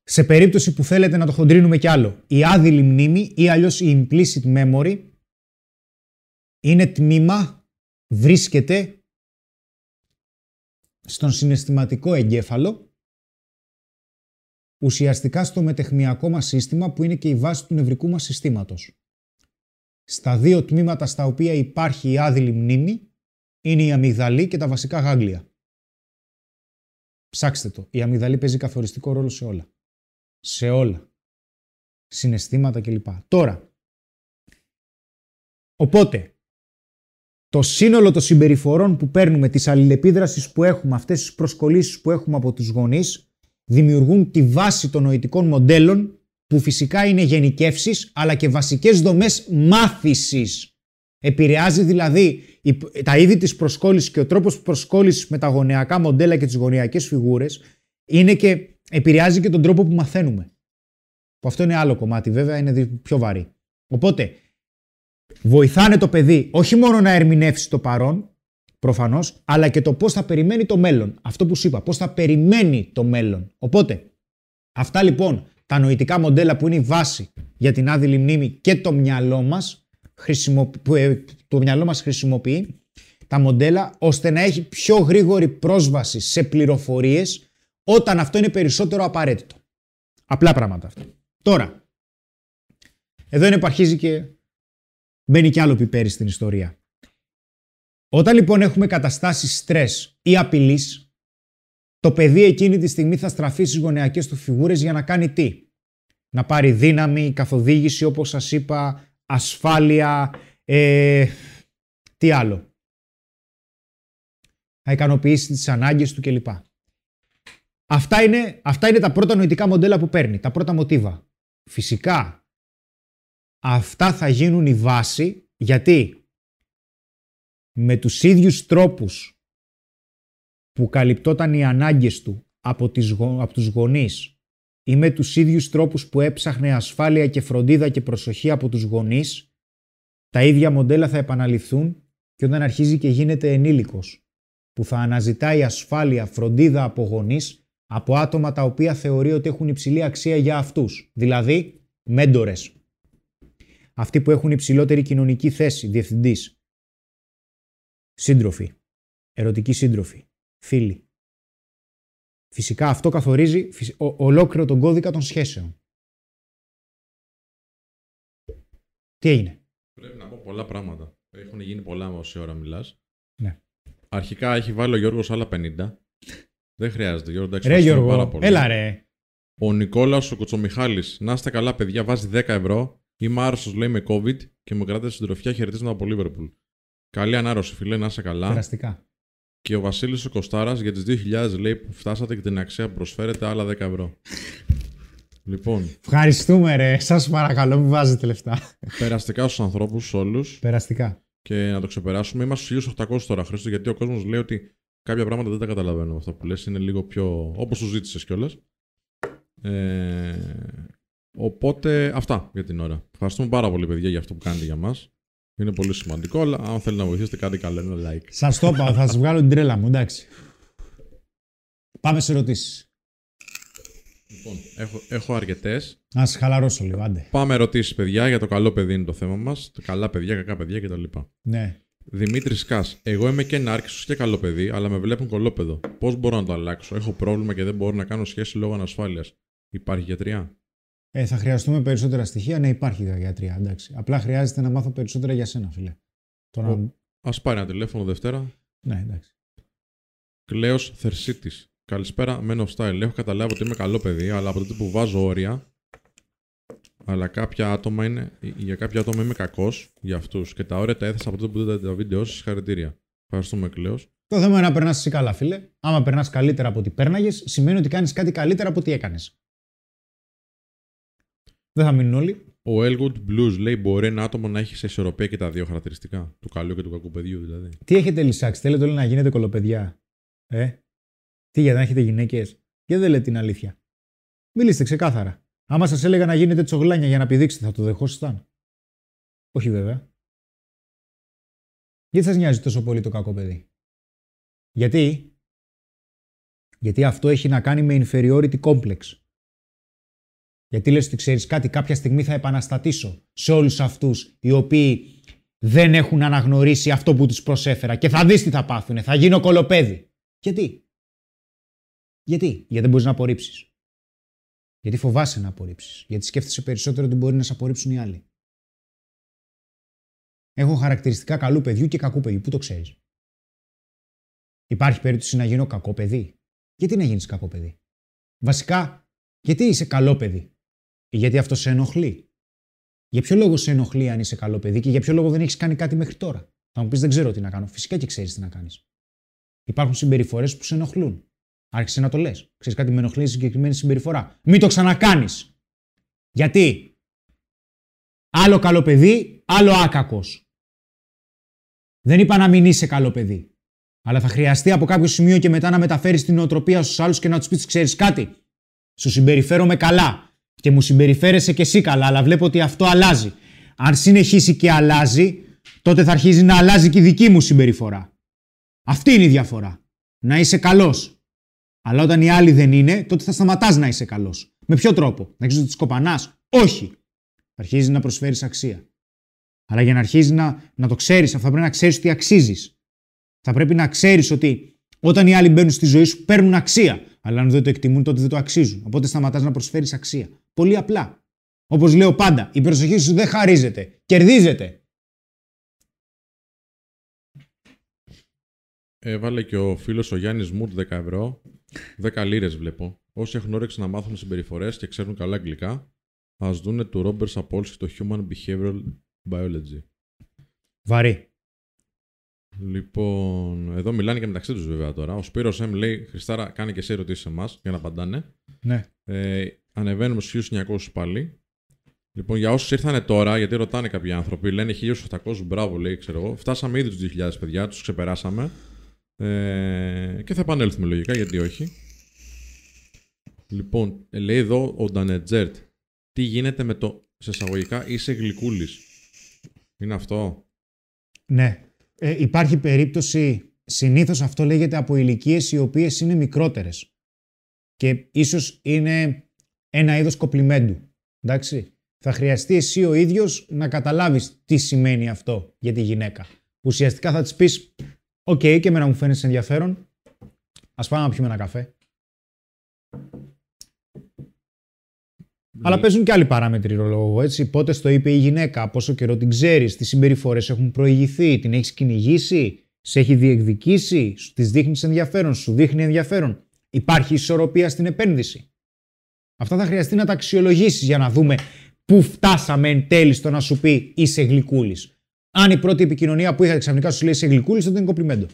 σε περίπτωση που θέλετε να το χοντρίνουμε κι άλλο, η άδειλη μνήμη ή αλλιώς η implicit memory είναι τμήμα, βρίσκεται στον συναισθηματικό εγκέφαλο, ουσιαστικά στο μετεχμιακό μας σύστημα που είναι και η βάση του νευρικού μας συστήματος. Στα δύο τμήματα στα οποία υπάρχει η άδειλη μνήμη είναι η αμυγδαλή και τα βασικά γάγλια. Ψάξτε το. Η αμυγδαλή παίζει καθοριστικό ρόλο σε όλα. Σε όλα. Συναισθήματα κλπ. Τώρα, οπότε, το σύνολο των συμπεριφορών που παίρνουμε, τις αλληλεπίδρασεις που έχουμε, αυτές τις προσκολήσεις που έχουμε από τους γονείς, δημιουργούν τη βάση των νοητικών μοντέλων που φυσικά είναι γενικεύσεις αλλά και βασικές δομές μάθησης. Επηρεάζει δηλαδή τα είδη της προσκόλλησης και ο τρόπος προσκόλλησης με τα γωνιακά μοντέλα και τις γωνιακές φιγούρες είναι και επηρεάζει και τον τρόπο που μαθαίνουμε. Που αυτό είναι άλλο κομμάτι βέβαια, είναι πιο βαρύ. Οπότε, βοηθάνε το παιδί όχι μόνο να ερμηνεύσει το παρόν, προφανώς, αλλά και το πώς θα περιμένει το μέλλον. Αυτό που σου είπα, πώς θα περιμένει το μέλλον. Οπότε, αυτά λοιπόν τα νοητικά μοντέλα που είναι η βάση για την άδειλη μνήμη και το μυαλό μας, ε, το μυαλό μας χρησιμοποιεί τα μοντέλα ώστε να έχει πιο γρήγορη πρόσβαση σε πληροφορίες όταν αυτό είναι περισσότερο απαραίτητο. Απλά πράγματα αυτά. Τώρα, εδώ είναι που αρχίζει και Μπαίνει κι άλλο πιπέρι στην ιστορία. Όταν λοιπόν έχουμε καταστάσεις στρες ή απειλής, το παιδί εκείνη τη στιγμή θα στραφεί στις γωνεακές του φιγούρες για να κάνει τι; Να πάρει δύναμη, καθοδήγηση όπως σας είπα, ασφάλεια, ε, τι άλλο; Θα ικανοποιήσει τις ανάγκες του κλπ. Αυτά είναι, αυτά είναι τα πρώτα νοητικά μοντέλα που παίρνει, τα πρώτα μοτίβα. Φυσικά, αυτά θα γίνουν η βάση γιατί; Με τους ίδιους τρόπους που καλυπτόταν οι ανάγκες του από, τις, από τους γονείς ή με τους ίδιους τρόπους που έψαχνε ασφάλεια και φροντίδα και προσοχή από τους γονείς, τα ίδια μοντέλα θα επαναληφθούν και όταν αρχίζει και γίνεται ενήλικος, που θα αναζητάει ασφάλεια, φροντίδα από γονείς από άτομα τα οποία θεωρεί ότι έχουν υψηλή αξία για αυτούς. Δηλαδή, μέντορες. Αυτοί που έχουν υψηλότερη κοινωνική θέση, διευθυντής. Σύντροφοι. Ερωτικοί σύντροφοι. Φίλοι. Φυσικά αυτό καθορίζει ολόκληρο τον κώδικα των σχέσεων. Τι έγινε; Πρέπει να πω πολλά πράγματα. Έχουν γίνει πολλά όση ώρα μιλάς. Ναι. Αρχικά έχει βάλει ο Γιώργος άλλα 50. Δεν χρειάζεται, Γιώργο. Εντάξει, ρε Γιώργο, πάρα πολύ. έλα ρε. Ο Νικόλας ο Κοτσομιχάλη. Να είστε καλά, παιδιά. Βάζει 10 ευρώ. Είμαι άρρωστος, λέει με COVID και μου κρατάει συντροφιά χαιρετίζοντα από Λίβερπουλ. Καλή ανάρρωση, φιλέ, να είστε καλά. Περαστικά. Και ο Βασίλης ο Κοστάρα για τις 2.000 λέει που φτάσατε και την αξία που προσφέρετε άλλα 10 ευρώ. Λοιπόν. Ευχαριστούμε, ρε. Σας παρακαλώ, μην βάζετε λεφτά. Περαστικά στους ανθρώπους, όλους. Περαστικά. Και να το ξεπεράσουμε. Είμαστε στους 1800 τώρα, Χρήστο, γιατί ο κόσμος λέει ότι κάποια πράγματα δεν τα καταλαβαίνω. Αυτό που λες είναι λίγο πιο. όπως σου ζήτησες κιόλας. Ε... Οπότε αυτά για την ώρα. Ευχαριστούμε πάρα πολύ, παιδιά, για αυτό που κάνετε για μας. Είναι πολύ σημαντικό, αλλά αν θέλετε να βοηθήσετε, κάντε καλά ένα like. Σας το είπα, θα σας βγάλω την τρέλα μου, εντάξει. Πάμε σε ερωτήσεις. Λοιπόν, έχω, έχω αρκετές. Να σας χαλαρώσω λίγο, άντε. Πάμε ερωτήσεις, παιδιά, για το καλό παιδί είναι το θέμα μας. Καλά παιδιά, κακά παιδιά κτλ. Ναι. Δημήτρης Κα. Εγώ είμαι και νάρκισο και καλό παιδί, αλλά με βλέπουν κολόπεδο. Πώς μπορώ να το αλλάξω; Έχω πρόβλημα και δεν μπορώ να κάνω σχέση λόγω ανασφάλειας. Υπάρχει γιατριά. Ε, θα χρειαστούμε περισσότερα στοιχεία. Ναι, υπάρχει γιατριά. Εντάξει. Απλά χρειάζεται να μάθω περισσότερα για σένα, φίλε. Τώρα... Α πάρει ένα τηλέφωνο Δευτέρα. Ναι, εντάξει. Κλέο Θερσίτης. Καλησπέρα, Men of Style. Έχω καταλάβει ότι είμαι καλό παιδί, αλλά από τότε που βάζω όρια, αλλά κάποια άτομα είναι, για κάποια άτομα είμαι κακός για αυτούς. Και τα όρια τα έθεσα από τότε που είδατε τα βίντεο σας. Συγχαρητήρια. Ευχαριστούμε, Κλέο. Το θέμα είναι να περνάς εσύ καλά, φίλε. Άμα περνάς καλύτερα από ό,τι πέρναγες, σημαίνει ότι κάνεις κάτι καλύτερα από ό,τι έκανες. Δεν θα μείνουν όλοι. Ο Elwood Blues λέει: Μπορεί ένα άτομο να έχει σε ισορροπία και τα δύο χαρακτηριστικά. Του καλού και του κακού παιδιού δηλαδή. Τι έχετε λησάξει, θέλετε όλοι να γίνετε κολοπαιδιά. Ε, τι για να έχετε γυναίκες; Γιατί δεν λέτε την αλήθεια; Μιλήστε ξεκάθαρα. Άμα σας έλεγα να γίνετε τσογλάνια για να πηδήξετε, θα το δεχόσασταν. Όχι βέβαια. Γιατί σας νοιάζει τόσο πολύ το κακό παιδί; Γιατί; Γιατί αυτό έχει να κάνει με inferiority complex. Γιατί λες ότι ξέρεις κάτι, κάποια στιγμή θα επαναστατήσω σε όλους αυτούς οι οποίοι δεν έχουν αναγνωρίσει αυτό που τους προσέφερα και θα δεις τι θα πάθουνε, θα γίνω κολοπέδι. Γιατί; Γιατί; Γιατί δεν μπορείς να απορρίψεις. Γιατί φοβάσαι να απορρίψεις. Γιατί σκέφτεσαι περισσότερο ότι μπορεί να σε απορρίψουν οι άλλοι. Έχω χαρακτηριστικά καλού παιδιού και κακού παιδιού. Πού το ξέρεις. Υπάρχει περίπτωση να γίνω κακό παιδί. Γιατί να γίνεις κακό παιδί; Βασικά, γιατί είσαι καλό παιδί; Γιατί αυτό σε ενοχλεί; Για ποιο λόγο σε ενοχλεί αν είσαι καλό παιδί και για ποιο λόγο δεν έχεις κάνει κάτι μέχρι τώρα; Θα μου πεις δεν ξέρω τι να κάνω. Φυσικά και ξέρεις τι να κάνεις. Υπάρχουν συμπεριφορές που σε ενοχλούν. Άρχισε να το λες. Ξέρεις κάτι με ενοχλεί συγκεκριμένη συμπεριφορά. Μην το ξανακάνεις. Γιατί; Άλλο καλό παιδί, άλλο άκακος. Δεν είπα να μην είσαι καλό παιδί. Αλλά θα χρειαστεί από κάποιο σημείο και μετά να μεταφέρεις την νοοτροπία στους άλλους και να τους πεις: Ξέρεις κάτι; Σου συμπεριφέρομαι καλά και μου συμπεριφέρεσαι και εσύ καλά, αλλά βλέπω ότι αυτό αλλάζει. Αν συνεχίσει και αλλάζει, τότε θα αρχίζει να αλλάζει και η δική μου συμπεριφορά. Αυτή είναι η διαφορά. Να είσαι καλός. Αλλά όταν οι άλλοι δεν είναι, τότε θα σταματάς να είσαι καλός. Με ποιο τρόπο, να αρχίσει να τη κοπανάς; Όχι. Θα αρχίζεις να προσφέρεις αξία. Αλλά για να αρχίζεις να, να το ξέρεις, αυτό θα πρέπει να ξέρεις ότι αξίζεις. Θα πρέπει να ξέρεις ότι όταν οι άλλοι μπαίνουν στη ζωή σου, παίρνουν αξία. Αλλά αν δεν το εκτιμούν, τότε δεν το αξίζουν. Οπότε σταματάς να προσφέρεις αξία. Πολύ απλά. Όπως λέω πάντα, η προσοχή σου δεν χαρίζεται. Κερδίζεται. Έβαλε και ο φίλος ο Γιάννης Μουρτ 10 ευρώ. 10 λίρες βλέπω. Όσοι έχουν όρεξη να μάθουν συμπεριφορές και ξέρουν καλά αγγλικά, ας δούνε του Ρόμπερ Σαπόλσκι το Human Behavioral Biology. Βαρύ. Λοιπόν, εδώ μιλάνε και μεταξύ τους βέβαια τώρα. Ο Σπύρος Εμ λέει: Χριστάρα, κάνει και σε ερωτήσεις σε εμάς για να απαντάνε. Ναι. Ε, ανεβαίνουμε στους 1900 πάλι. Λοιπόν, για όσους ήρθαν τώρα, γιατί ρωτάνε κάποιοι άνθρωποι, λένε 1800, μπράβο, λέει, ξέρω εγώ. Φτάσαμε ήδη τους 2000 παιδιά, τους ξεπεράσαμε. Ε, και θα επανέλθουμε λογικά, γιατί όχι. Λοιπόν, λέει εδώ ο Ντανετζέρτ, τι γίνεται με το σε εισαγωγικά είσαι γλυκούλης. Είναι αυτό. Ναι. Ε, υπάρχει περίπτωση, συνήθως αυτό λέγεται από ηλικίες οι οποίες είναι μικρότερες. και ίσως είναι ένα είδος κομπλιμέντου. Εντάξει. Θα χρειαστεί εσύ ο ίδιος να καταλάβεις τι σημαίνει αυτό για τη γυναίκα. Ουσιαστικά θα της πεις «OK, okay, και εμένα μου φαίνεται ενδιαφέρον. Ας πάμε να πιούμε ένα καφέ». Αλλά παίζουν και άλλοι παράμετροι ρόλο. Έτσι. Πότε στο είπε η γυναίκα, πόσο καιρό την ξέρεις, τι συμπεριφορές έχουν προηγηθεί, την έχεις κυνηγήσει, σε έχει διεκδικήσει, της δείχνεις ενδιαφέρον, σου δείχνει ενδιαφέρον. Υπάρχει ισορροπία στην επένδυση. Αυτά θα χρειαστεί να τα αξιολογήσεις για να δούμε πού φτάσαμε εν τέλει στο να σου πει είσαι γλυκούλης. Αν η πρώτη επικοινωνία που είχα ξαφνικά σου λέει είσαι γλυκούλης, τότε είναι κοπλιμέντο.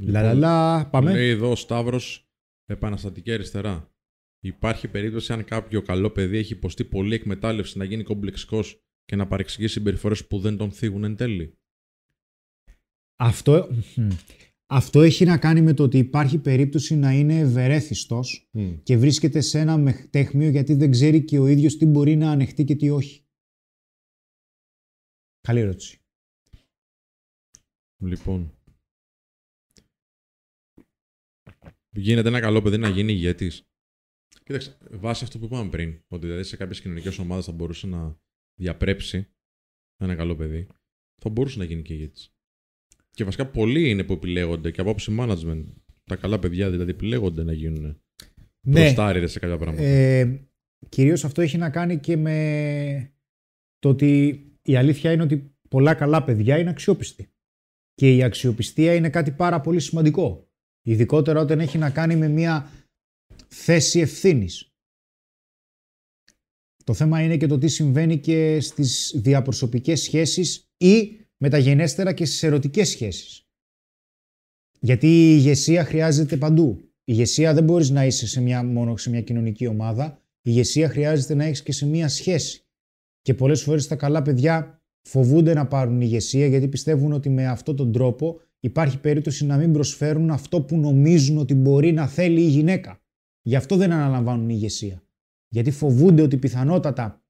Λαλαλα, πάμε. Λέει εδώ ο Σταύρος επαναστατική αριστερά. Υπάρχει περίπτωση αν κάποιο καλό παιδί έχει υποστεί πολλή εκμετάλλευση να γίνει κομπλεξικό και να παρεξηγήσει συμπεριφορές που δεν τον θίγουν εν τέλει. Αυτό, αυτό έχει να κάνει με το ότι υπάρχει περίπτωση να είναι ευερέθιστος και βρίσκεται σε ένα μεχτέχμιο γιατί δεν ξέρει και ο ίδιος τι μπορεί να ανεχτεί και τι όχι. Καλή ερώτηση. Λοιπόν, γίνεται ένα καλό παιδί να γίνει ηγέτης. Κοίταξε, βάσει αυτό που είπαμε πριν, ότι δηλαδή σε κάποιες κοινωνικές ομάδες θα μπορούσε να διαπρέψει ένα καλό παιδί, θα μπορούσε να γίνει και ηγέτης. Και βασικά πολλοί είναι που επιλέγονται και από άποψη management. Τα καλά παιδιά δηλαδή επιλέγονται να γίνουν ναι. σε κάποια πράγματα. Ε, Κυρίως αυτό έχει να κάνει και με το ότι η αλήθεια είναι ότι πολλά καλά παιδιά είναι αξιόπιστοι. Και η αξιοπιστία είναι κάτι πάρα πολύ σημαντικό. Ειδικότερα όταν έχει να κάνει με μια θέση ευθύνης. Το θέμα είναι και το τι συμβαίνει και στις διαπροσωπικές σχέσεις ή μεταγενέστερα και στις ερωτικές σχέσεις. Γιατί η ηγεσία χρειάζεται παντού. Η ηγεσία δεν μπορείς να είσαι σε μια, μόνο σε μια κοινωνική ομάδα. Η ηγεσία χρειάζεται να έχεις και σε μια σχέση. Και πολλές φορές τα καλά παιδιά φοβούνται να πάρουν ηγεσία γιατί πιστεύουν ότι με αυτόν τον τρόπο υπάρχει περίπτωση να μην προσφέρουν αυτό που νομίζουν ότι μπορεί να θέλει η γυναίκα. Γι' αυτό δεν αναλαμβάνουν ηγεσία. Γιατί φοβούνται ότι πιθανότατα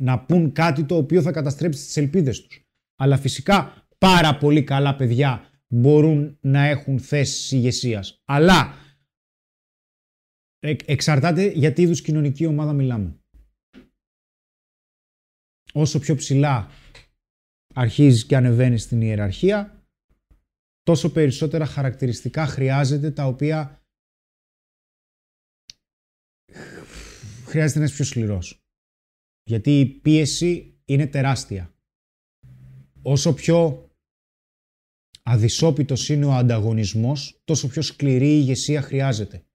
να πούν κάτι το οποίο θα καταστρέψει τις ελπίδες τους. Αλλά φυσικά πάρα πολύ καλά παιδιά μπορούν να έχουν θέσεις ηγεσίας. Αλλά εξαρτάται για τι είδους κοινωνική ομάδα μιλάμε. Όσο πιο ψηλά αρχίζεις και ανεβαίνεις στην ιεραρχία, τόσο περισσότερα χαρακτηριστικά χρειάζεται τα οποία χρειάζεται να είσαι πιο σκληρός. Γιατί η πίεση είναι τεράστια. Όσο πιο αδυσόπιτος είναι ο ανταγωνισμός, τόσο πιο σκληρή η ηγεσία χρειάζεται.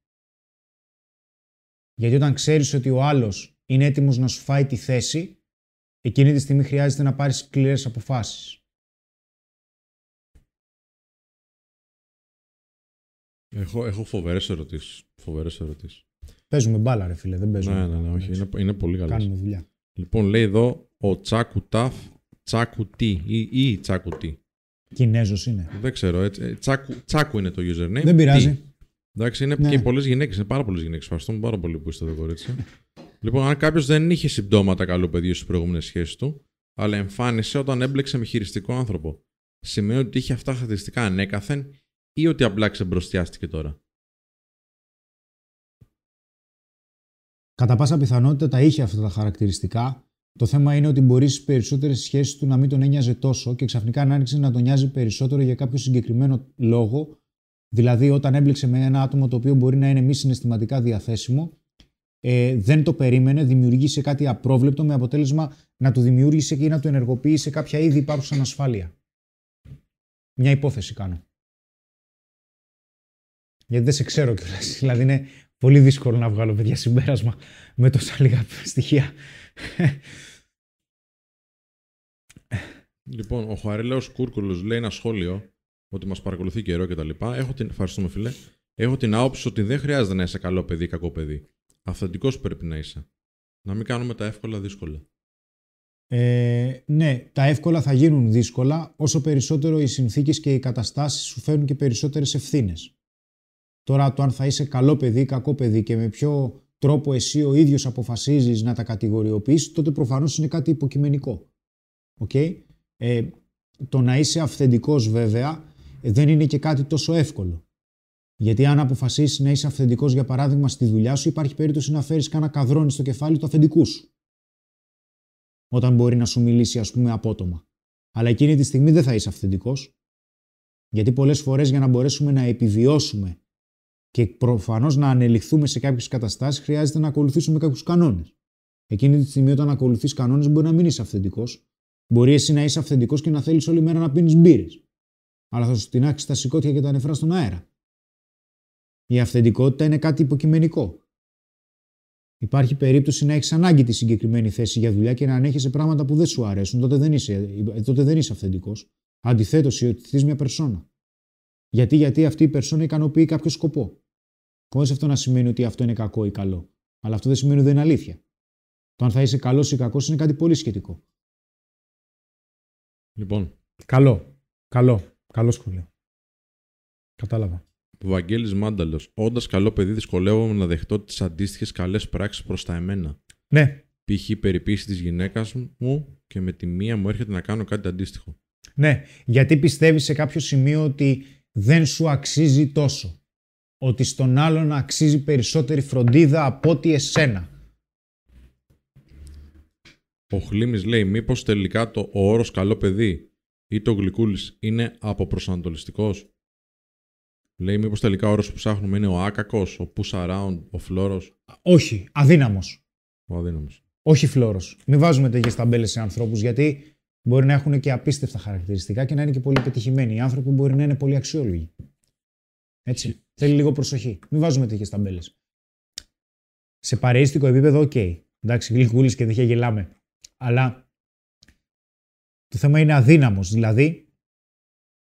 Γιατί όταν ξέρεις ότι ο άλλος είναι έτοιμος να σου φάει τη θέση, εκείνη τη στιγμή χρειάζεται να πάρεις σκληρές αποφάσεις. Έχω, έχω φοβερές ερωτήσεις. Φοβερές ερωτήσεις. Παίζουμε μπάλα, ρε φίλε. Δεν παίζουμε. Ναι, ναι, ναι, όχι. Είναι, είναι πολύ καλός. Κάνουμε δουλειά. Λοιπόν, λέει εδώ ο Τσάκου Ταφ, Τσάκου Τι ή, ή Τσάκου Τι. Κινέζος είναι. Δεν ξέρω. Έτσι, ε, τσάκου, τσάκου είναι το username. Δεν πειράζει. Τι. Εντάξει, είναι ναι. και πολλές γυναίκες. Είναι πάρα πολλές γυναίκες. Ευχαριστούμε πάρα πολύ που είστε εδώ, κορίτσι. λοιπόν, αν κάποιος δεν είχε συμπτώματα καλό παιδί στις προηγούμενες σχέσεις του, αλλά εμφάνισε όταν έμπλεξε με χειριστικό άνθρωπο, σημαίνει ότι είχε αυτά χαρακτηριστικά ανέκαθεν ή ότι απλά ξεμπροστιάστηκε τώρα; Κατά πάσα πιθανότητα τα είχε αυτά τα χαρακτηριστικά. Το θέμα είναι ότι μπορείς στι περισσότερες σχέσεις του να μην τον ένοιαζε τόσο και ξαφνικά να άρχισε να τον νοιάζει περισσότερο για κάποιο συγκεκριμένο λόγο. Δηλαδή, όταν έμπλεξε με ένα άτομο το οποίο μπορεί να είναι μη συναισθηματικά διαθέσιμο, ε, δεν το περίμενε, δημιουργήσε κάτι απρόβλεπτο με αποτέλεσμα να του δημιούργησε ή να του ενεργοποιήσει κάποια ήδη υπάρχουσα ανασφάλεια. Μια υπόθεση κάνω γιατί δεν σε ξέρω κιόλας. *laughs* Δηλαδή είναι πολύ δύσκολο να βγάλω παιδιά συμπέρασμα με τόσα λίγα στοιχεία. *laughs* Λοιπόν, ο Χαρίλαο Κούρκουλος λέει ένα σχόλιο ότι μας παρακολουθεί καιρό κτλ. Έχω την... Ευχαριστούμε, φίλε. Έχω την άποψη ότι δεν χρειάζεται να είσαι καλό παιδί ή κακό παιδί. Αυθεντικός πρέπει να είσαι. Να μην κάνουμε τα εύκολα δύσκολα. Ε, ναι, τα εύκολα θα γίνουν δύσκολα όσο περισσότερο οι συνθήκες και οι καταστάσεις σου φέρνουν και περισσότερες ευθύνες. Τώρα το αν θα είσαι καλό παιδί ή κακό παιδί και με ποιο τρόπο εσύ ο ίδιος αποφασίζεις να τα κατηγοριοποιήσεις, τότε προφανώς είναι κάτι υποκειμενικό. Okay? Ε, το να είσαι αυθεντικός βέβαια δεν είναι και κάτι τόσο εύκολο. Γιατί αν αποφασίσεις να είσαι αυθεντικός, για παράδειγμα, στη δουλειά σου, υπάρχει περίπτωση να φέρεις κάνα καδρόνι στο κεφάλι του αφεντικού σου. Όταν μπορεί να σου μιλήσει, ας πούμε, απότομα. Αλλά εκείνη τη στιγμή δεν θα είσαι αυθεντικός. Γιατί πολλές φορές για να μπορέσουμε να επιβιώσουμε και προφανώς να ανελιχθούμε σε κάποιες καταστάσεις, χρειάζεται να ακολουθήσουμε κάποιους κανόνες. Εκείνη τη στιγμή, όταν ακολουθείς κανόνες, μπορεί να μην είσαι αυθεντικός. Μπορεί εσύ να είσαι αυθεντικός και να θέλεις όλη μέρα να πίνεις μπύρες. Αλλά θα σου τεινάξει τα σηκώτια και τα νεφρά στον αέρα. Η αυθεντικότητα είναι κάτι υποκειμενικό. Υπάρχει περίπτωση να έχεις ανάγκη τη συγκεκριμένη θέση για δουλειά και να ανέχεσαι πράγματα που δεν σου αρέσουν. Τότε δεν είσαι, τότε δεν είσαι αυθεντικός. Αντιθέτως, υιοθετείς μια περσόνα. Γιατί, γιατί αυτή η περσόνα ικανοποιεί κάποιο σκοπό. Χωρί αυτό να σημαίνει ότι αυτό είναι κακό ή καλό. Αλλά αυτό δεν σημαίνει ότι δεν είναι αλήθεια. Το αν θα είσαι καλός ή κακός είναι κάτι πολύ σχετικό. Λοιπόν. Καλό. Καλό. Καλό σχολείο. Κατάλαβα. Βαγγέλης Μάνταλος. Όντας καλό παιδί, δυσκολεύομαι να δεχτώ τις αντίστοιχες καλές πράξεις προς τα εμένα. Ναι. Π.χ. περιποίηση της γυναίκας μου και με τη μία μου έρχεται να κάνω κάτι αντίστοιχο. Ναι. Γιατί πιστεύεις σε κάποιο σημείο ότι δεν σου αξίζει τόσο; Ότι στον άλλον αξίζει περισσότερη φροντίδα από ότι εσένα. Ο Χλήμης λέει μήπως τελικά το ο όρος καλό παιδί ή το γλυκούλης είναι αποπροσανατολιστικός; Λέει μήπως τελικά ο όρος που ψάχνουμε είναι ο άκακος, ο push around, ο φλόρος. Όχι, αδύναμος. Ο αδύναμος. Όχι φλόρος. Μην βάζουμε τέτοιες ταμπέλες σε ανθρώπους γιατί μπορεί να έχουν και απίστευτα χαρακτηριστικά και να είναι και πολύ πετυχημένοι. Οι άνθρωποι μπορεί να είναι πολύ αξιόλογοι. Έτσι. Θέλει λίγο προσοχή. Μην βάζουμε τέτοιες ταμπέλες. Σε παρεΐστικο επίπεδο, OK. Okay. Εντάξει, γλυκούλη και δεν γελάμε. Αλλά το θέμα είναι αδύναμος. Δηλαδή,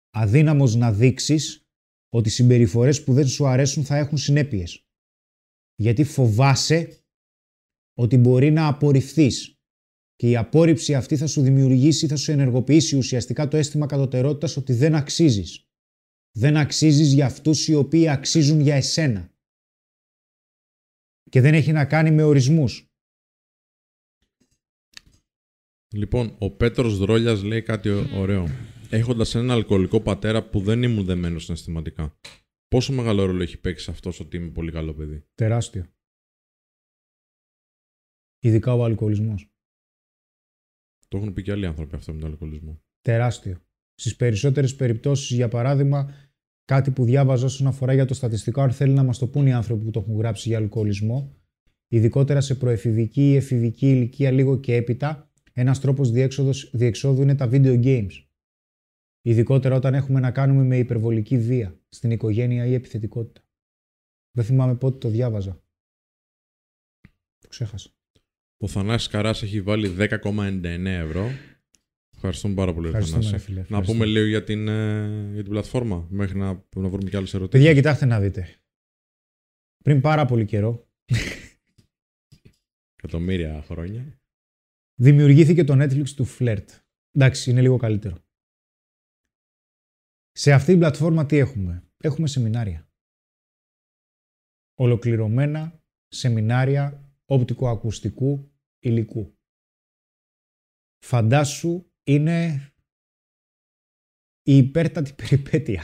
αδύναμος να δείξεις ότι οι συμπεριφορές που δεν σου αρέσουν θα έχουν συνέπειες. Γιατί φοβάσαι ότι μπορεί να απορριφθείς και η απόρριψη αυτή θα σου δημιουργήσει, θα σου ενεργοποιήσει ουσιαστικά το αίσθημα κατωτερότητας ότι δεν αξίζεις. Δεν αξίζεις για αυτούς οι οποίοι αξίζουν για εσένα. Και δεν έχει να κάνει με ορισμούς. Λοιπόν, ο Πέτρος Δρόλιας λέει κάτι ωραίο. Έχοντας έναν αλκοολικό πατέρα που δεν ήμουν δεμένος συναισθηματικά. Πόσο μεγάλο ρόλο έχει παίξει αυτός ότι είμαι πολύ καλό παιδί. Τεράστιο. Ειδικά ο αλκοολισμός. Το έχουν πει και άλλοι άνθρωποι αυτό με τον αλκοολισμό. Τεράστιο. Στις περισσότερες περιπτώσεις, για παράδειγμα, κάτι που διάβαζα όσον αφορά για το στατιστικό, αν θέλει να μας το πούν οι άνθρωποι που το έχουν γράψει για αλκοολισμό, ειδικότερα σε προεφηβική ή εφηβική ηλικία λίγο και έπειτα, ένας τρόπος διεξόδου είναι τα video games. Ειδικότερα όταν έχουμε να κάνουμε με υπερβολική βία στην οικογένεια ή επιθετικότητα. Δεν θυμάμαι πότε το διάβαζα. Το ξέχασα. Ο Θανάσης Καράς έχει βάλει 10,99 ευρώ. Ευχαριστούμε πάρα πολύ, Θανάση. Να πούμε λίγο για την, ε, για την πλατφόρμα, μέχρι να, να βρούμε και άλλες ερωτήσεις. Παιδιά, κοιτάξτε να δείτε. Πριν πάρα πολύ καιρό... Εκατομμύρια χρόνια. Δημιουργήθηκε το Netflix του Flirt. Εντάξει, είναι λίγο καλύτερο. Σε αυτή την πλατφόρμα τι έχουμε; Έχουμε σεμινάρια. Ολοκληρωμένα σεμινάρια οπτικοακουστικού υλικού. Φαντάσου είναι η υπέρτατη περιπέτεια.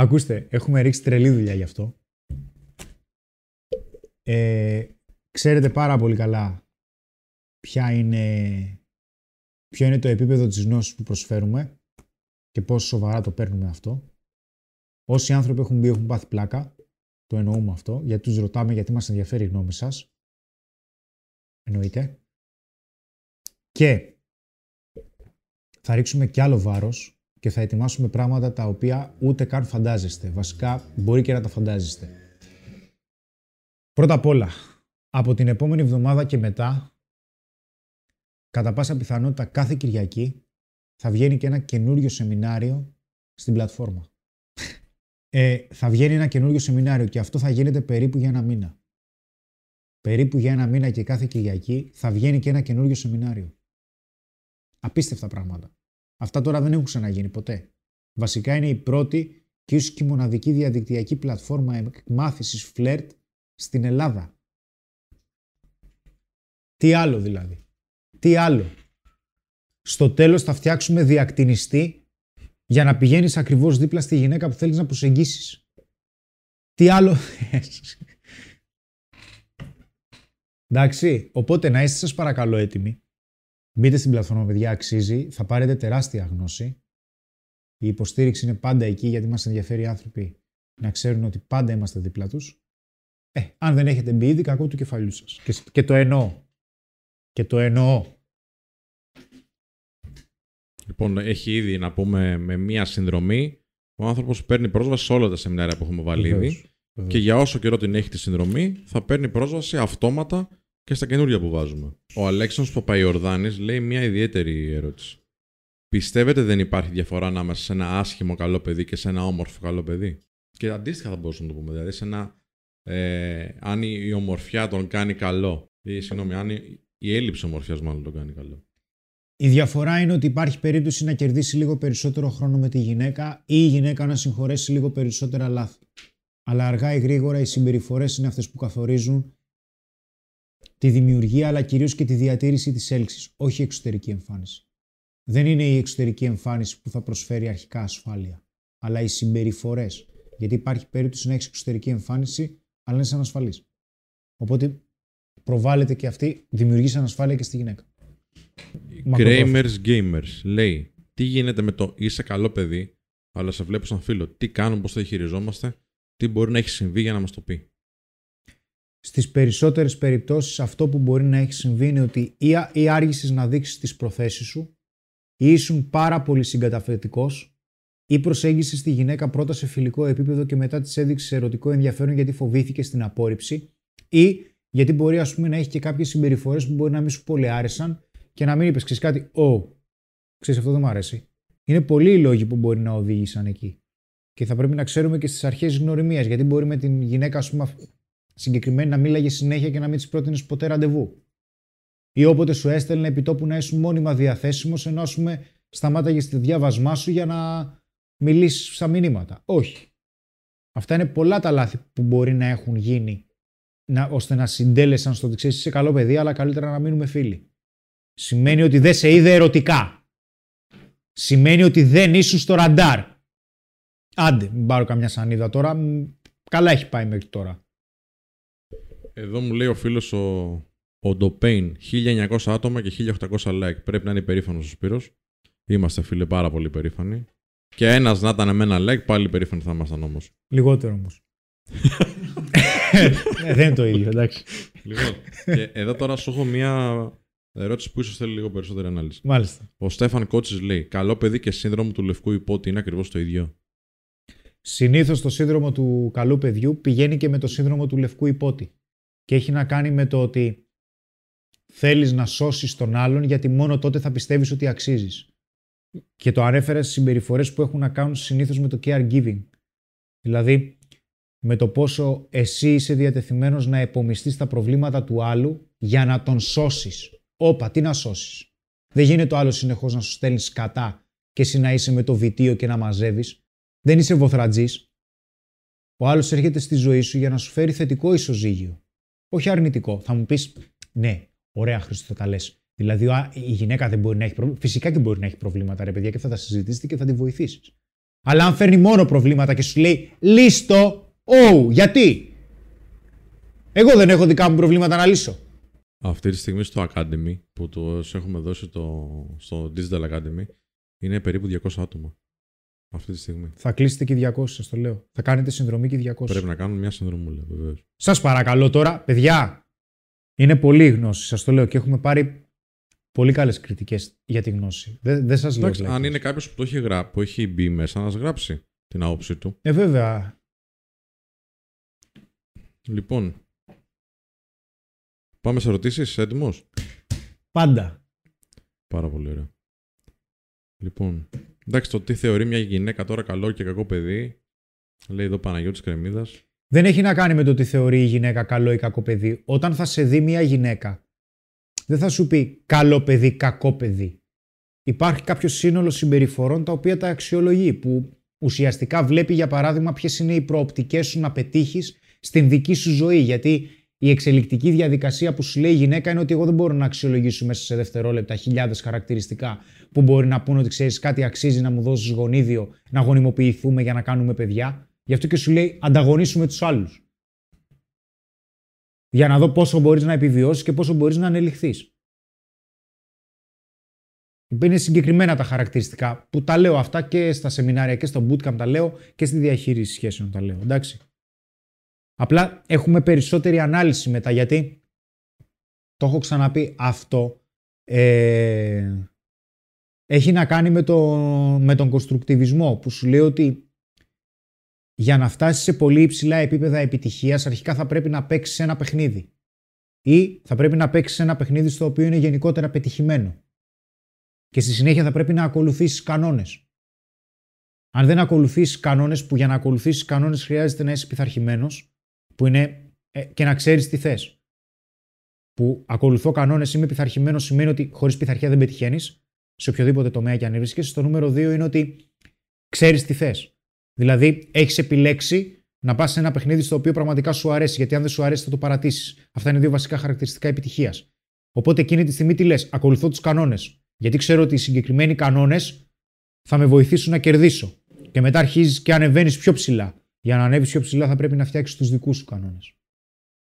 Ακούστε, έχουμε ρίξει τρελή δουλειά γι' αυτό. Ε, ξέρετε πάρα πολύ καλά ποια είναι, ποιο είναι το επίπεδο της γνώσης που προσφέρουμε και πόσο σοβαρά το παίρνουμε αυτό. Όσοι άνθρωποι έχουν μπει έχουν πάθει πλάκα, το εννοούμε αυτό, γιατί τους ρωτάμε γιατί μας ενδιαφέρει η γνώμη σας. Εννοείται. Και θα ρίξουμε κι άλλο βάρος και θα ετοιμάσουμε πράγματα τα οποία ούτε καν φαντάζεστε. Βασικά μπορεί και να τα φαντάζεστε. Πρώτα απ' όλα, από την επόμενη εβδομάδα και μετά, κατά πάσα πιθανότητα κάθε Κυριακή, θα βγαίνει και ένα καινούριο σεμινάριο στην πλατφόρμα. Ε, θα βγαίνει ένα καινούριο σεμινάριο και αυτό θα γίνεται περίπου για ένα μήνα. Περίπου για ένα μήνα και κάθε Κυριακή θα βγαίνει και ένα καινούριο σεμινάριο. Απίστευτα πράγματα. Αυτά τώρα δεν έχουν ξαναγίνει ποτέ. Βασικά είναι η πρώτη και ίσως και η μοναδική διαδικτυακή πλατφόρμα εκμάθησης φλερτ στην Ελλάδα. Τι άλλο δηλαδή. Τι άλλο. Στο τέλος θα φτιάξουμε διακτηνιστή για να πηγαίνεις ακριβώς δίπλα στη γυναίκα που θέλεις να προσεγγίσεις. Τι άλλο... Εντάξει, οπότε να είστε σας παρακαλώ έτοιμοι. Μπείτε στην πλατφόρμα, παιδιά, αξίζει. Θα πάρετε τεράστια γνώση. Η υποστήριξη είναι πάντα εκεί γιατί μας ενδιαφέρει οι άνθρωποι να ξέρουν ότι πάντα είμαστε δίπλα τους. Ε, αν δεν έχετε μπει ήδη, κακό του κεφαλιού σας. Και, και το εννοώ. Και το εννοώ. Λοιπόν, έχει ήδη να πούμε με μία συνδρομή. Ο άνθρωπος παίρνει πρόσβαση σε όλα τα σεμινάρια που έχουμε βάλει ήδη. Και για όσο καιρό την έχει τη συνδρομή, θα παίρνει πρόσβαση αυτόματα και στα καινούργια που βάζουμε. Ο Αλέξανδρος Παπαϊορδάνης λέει μια ιδιαίτερη ερώτηση. Πιστεύετε δεν υπάρχει διαφορά ανάμεσα σε ένα άσχημο καλό παιδί και σε ένα όμορφο καλό παιδί; Και αντίστοιχα θα μπορούσαμε να το πούμε. Δηλαδή, σε ένα, ε, αν η ομορφιά τον κάνει καλό, ή συγγνώμη, αν η έλλειψη ομορφιάς μάλλον τον κάνει καλό. Η διαφορά είναι ότι υπάρχει περίπτωση να κερδίσει λίγο περισσότερο χρόνο με τη γυναίκα ή η γυναίκα να συγχωρέσει λίγο περισσότερα λάθη. Αλλά αργά ή γρήγορα οι συμπεριφορές είναι αυτές που καθορίζουν τη δημιουργία αλλά κυρίως και τη διατήρηση της έλξης, όχι η εξωτερική εμφάνιση. Δεν είναι η εξωτερική εμφάνιση που θα προσφέρει αρχικά ασφάλεια, αλλά οι συμπεριφορές. Γιατί υπάρχει περίπτωση να έχεις εξωτερική εμφάνιση, αλλά να είσαι ανασφαλής. Οπότε προβάλλεται και αυτή, δημιουργείς ανασφάλεια και στη γυναίκα. Gamers Gamers λέει τι γίνεται με το είσαι καλό παιδί, αλλά σε βλέπω σαν φίλο. Τι κάνουμε, πώς το χειριζόμαστε, τι μπορεί να έχει συμβεί για να μας το πει. Στις περισσότερες περιπτώσεις αυτό που μπορεί να έχει συμβεί είναι ότι ή, ή άργησες να δείξεις τις προθέσεις σου ή ήσουν πάρα πολύ συγκαταφετικός ή προσέγγισες τη γυναίκα πρώτα σε φιλικό επίπεδο και μετά της έδειξες ερωτικό ενδιαφέρον γιατί φοβήθηκε στην απόρριψη ή γιατί μπορεί ας πούμε, να έχει και κάποιες συμπεριφορές που μπορεί να μην σου πολύ άρεσαν και να μην είπες ξέρεις κάτι, Ω, ξέρεις αυτό δεν μου αρέσει. Είναι πολλοί οι λόγοι που μπορεί να οδήγησαν εκεί. Και θα πρέπει να ξέρουμε και στις αρχές γνωριμίας, γιατί μπορεί με την γυναίκα, ας πούμε, συγκεκριμένη να μίλαγε συνέχεια και να μην της πρότεινες ποτέ ραντεβού. Ή όποτε σου έστελνε επί τόπου να είσαι μόνιμα διαθέσιμος, ενώ ας πούμε σταμάταγες στη διάβασμά σου για να μιλήσεις στα μηνύματα. Όχι. Αυτά είναι πολλά τα λάθη που μπορεί να έχουν γίνει να, ώστε να συντέλεσαν στο ότι ξέρεις είσαι καλό παιδί, αλλά καλύτερα να μείνουμε φίλοι. Σημαίνει ότι δεν σε είδε ερωτικά. Σημαίνει ότι δεν ήσουν στο ραντάρ. Άντε, μην πάρω καμιά σανίδα τώρα. Καλά έχει πάει μέχρι τώρα. Εδώ μου λέει ο φίλος ο, ο Ντοπέιν 1900 άτομα και 1800 like. Πρέπει να είναι υπερήφανος ο Σπύρος. Είμαστε φίλε πάρα πολύ περήφανοι. Και ένας να ήταν με ένα like, πάλι περήφανοι θα ήμασταν όμως. Λιγότερο όμως. ε, δεν είναι το ίδιο, εντάξει. Λοιπόν, και εδώ τώρα σου έχω μία ερώτηση που ίσως θέλει λίγο περισσότερη ανάλυση. Μάλιστα. Ο Στέφαν Κότσης λέει: Καλό παιδί και σύνδρομο του λευκού υπότι είναι ακριβώς το ίδιο; Συνήθως το σύνδρομο του καλού παιδιού πηγαίνει και με το σύνδρομο του λευκού υπότι. Και έχει να κάνει με το ότι θέλεις να σώσεις τον άλλον γιατί μόνο τότε θα πιστεύεις ότι αξίζεις. Και το ανέφερες στις συμπεριφορές που έχουν να κάνουν συνήθως με το caregiving. Δηλαδή, με το πόσο εσύ είσαι διατεθειμένος να επομιστείς τα προβλήματα του άλλου για να τον σώσεις. Όπα, τι να σώσεις. Δεν γίνεται ο άλλος συνεχώς να σου στέλνει κατά και εσύ να είσαι με το βιτίο και να μαζεύεις. Δεν είσαι βοθρατζής. Ο άλλος έρχεται στη ζωή σου για να σου φέρει θετικό ισοζύγιο. Όχι αρνητικό. Θα μου πεις, ναι, ωραία Χρήστο θα τα λες. Δηλαδή η γυναίκα δεν μπορεί να έχει προβλήματα. Φυσικά και μπορεί να έχει προβλήματα, ρε παιδιά, και θα τα συζητήσετε και θα τη βοηθήσεις. Αλλά αν φέρνει μόνο προβλήματα και σου λέει λύστο, Oh, γιατί; Εγώ δεν έχω δικά μου προβλήματα να λύσω. Αυτή τη στιγμή στο Academy που το έχουμε δώσει το, στο Digital Academy είναι περίπου 200 άτομα. Αυτή τη στιγμή. Θα κλείσετε και 200, σας το λέω. Θα κάνετε συνδρομή και 200. Πρέπει να κάνουμε μια συνδρομούλα, βεβαίως. Σας παρακαλώ τώρα, παιδιά. Είναι πολύ γνώση, σας το λέω. Και έχουμε πάρει πολύ καλές κριτικές για τη γνώση. Δεν, δεν σας λέω. αν είναι κάποιος που το έχει, γρά... που έχει μπει μέσα, να γράψει την άποψή του. Ε, βέβαια. Λοιπόν, πάμε σε ερωτήσεις, έτοιμος; Πάντα. Πάρα πολύ ωραία. Λοιπόν, εντάξει, το τι θεωρεί μια γυναίκα τώρα καλό και κακό παιδί, λέει εδώ Παναγιώτης Κρεμίδας. Δεν έχει να κάνει με το τι θεωρεί η γυναίκα καλό ή κακό παιδί. Όταν θα σε δει μια γυναίκα, δεν θα σου πει καλό παιδί, κακό παιδί. Υπάρχει κάποιο σύνολο συμπεριφορών τα οποία τα αξιολογεί, που ουσιαστικά βλέπει για παράδειγμα ποιες είναι οι προοπτικές σου να πετύχεις στην δική σου ζωή. Γιατί η εξελικτική διαδικασία που σου λέει η γυναίκα είναι ότι εγώ δεν μπορώ να αξιολογήσω μέσα σε δευτερόλεπτα χιλιάδες χαρακτηριστικά που μπορεί να πούνε ότι ξέρεις κάτι αξίζει να μου δώσεις γονίδιο, να γονιμοποιηθούμε για να κάνουμε παιδιά. Γι' αυτό και σου λέει ανταγωνίσουμε τους άλλους. Για να δω πόσο μπορείς να επιβιώσεις και πόσο μπορείς να ανελιχθείς. Είναι συγκεκριμένα τα χαρακτηριστικά που τα λέω αυτά και στα σεμινάρια και στο bootcamp τα λέω και στη διαχείριση σχέσεων τα λέω. Εντάξει. Απλά έχουμε περισσότερη ανάλυση μετά γιατί το έχω ξαναπεί αυτό ε, έχει να κάνει με, το, με τον κονστρουκτιβισμό που σου λέει ότι για να φτάσεις σε πολύ υψηλά επίπεδα επιτυχίας αρχικά θα πρέπει να παίξεις ένα παιχνίδι ή θα πρέπει να παίξεις ένα παιχνίδι στο οποίο είναι γενικότερα πετυχημένο και στη συνέχεια θα πρέπει να ακολουθήσεις κανόνες. Αν δεν ακολουθήσεις κανόνες που για να ακολουθήσεις κανόνες χρειάζεται να είσαι πειθαρχημένος που είναι ε, και να ξέρεις τι θες. Που ακολουθώ κανόνες, είμαι πειθαρχημένος σημαίνει ότι χωρίς πειθαρχία δεν πετυχαίνεις σε οποιοδήποτε τομέα και αν βρίσκεσαι. Στο νούμερο 2 είναι ότι ξέρεις τι θες. Δηλαδή έχεις επιλέξει να πας σε ένα παιχνίδι στο οποίο πραγματικά σου αρέσει γιατί αν δεν σου αρέσει θα το παρατήσεις. Αυτά είναι δύο βασικά χαρακτηριστικά επιτυχίας. Οπότε εκείνη τη στιγμή τι λες, ακολουθώ τους κανόνες. Γιατί ξέρω ότι οι συγκεκριμένοι κανόνες θα με βοηθήσουν να κερδίσω. Και μετά αρχίζεις και ανεβαίνεις πιο ψηλά. Για να ανέβεις πιο ψηλά θα πρέπει να φτιάξεις τους δικούς σου κανόνες.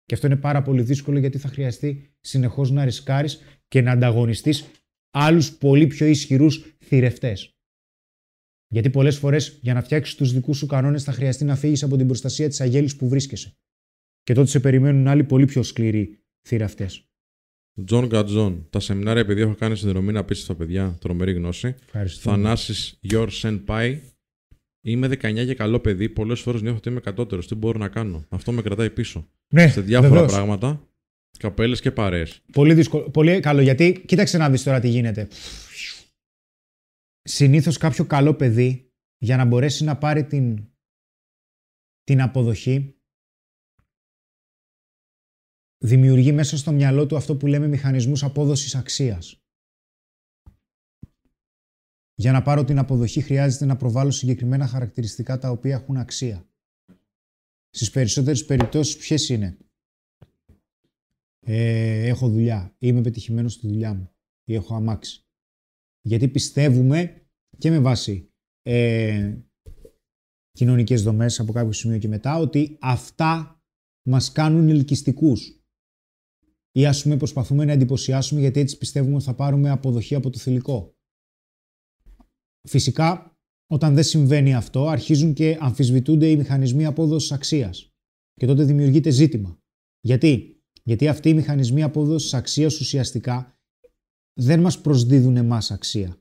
Και αυτό είναι πάρα πολύ δύσκολο γιατί θα χρειαστεί συνεχώς να ρισκάρεις και να ανταγωνιστείς άλλους πολύ πιο ισχυρούς θηρευτές. Γιατί πολλές φορές για να φτιάξεις τους δικούς σου κανόνες θα χρειαστεί να φύγεις από την προστασία της αγέλης που βρίσκεσαι. Και τότε σε περιμένουν άλλοι πολύ πιο σκληροί θηρευτές. Τζον Γκατζόν. Τα σεμινάρια, επειδή έχω κάνει συνδρομή να πείσει στα παιδιά, τρομερή γνώση. Ευχαριστώ. Θανάσει Your Senpai. Είμαι 19 και καλό παιδί. Πολλές φορές νιώθω ότι είμαι κατώτερος. Τι μπορώ να κάνω; Αυτό με κρατάει πίσω. Ναι, Σε διάφορα βεβαίως. πράγματα. Καπέλες και παρέες. Πολύ δύσκολο. Πολύ καλό γιατί κοίταξε να δεις τώρα τι γίνεται. Συνήθως κάποιο καλό παιδί για να μπορέσει να πάρει την, την αποδοχή δημιουργεί μέσα στο μυαλό του αυτό που λέμε μηχανισμούς απόδοσης αξίας. Για να πάρω την αποδοχή χρειάζεται να προβάλλω συγκεκριμένα χαρακτηριστικά τα οποία έχουν αξία. Στις περισσότερες περιπτώσεις ποιες είναι; Ε, έχω δουλειά, είμαι πετυχημένος στη δουλειά μου ή έχω αμάξει. Γιατί πιστεύουμε και με βάση ε, κοινωνικές δομές από κάποιο σημείο και μετά ότι αυτά μας κάνουν ελκυστικούς. Ή ας πούμε προσπαθούμε να εντυπωσιάσουμε γιατί έτσι πιστεύουμε ότι θα πάρουμε αποδοχή από το θηλυκό. Φυσικά, όταν δεν συμβαίνει αυτό, αρχίζουν και αμφισβητούνται οι μηχανισμοί απόδοσης αξίας. Και τότε δημιουργείται ζήτημα. Γιατί; Γιατί αυτοί οι μηχανισμοί απόδοσης αξίας ουσιαστικά δεν μας προσδίδουν εμάς αξία.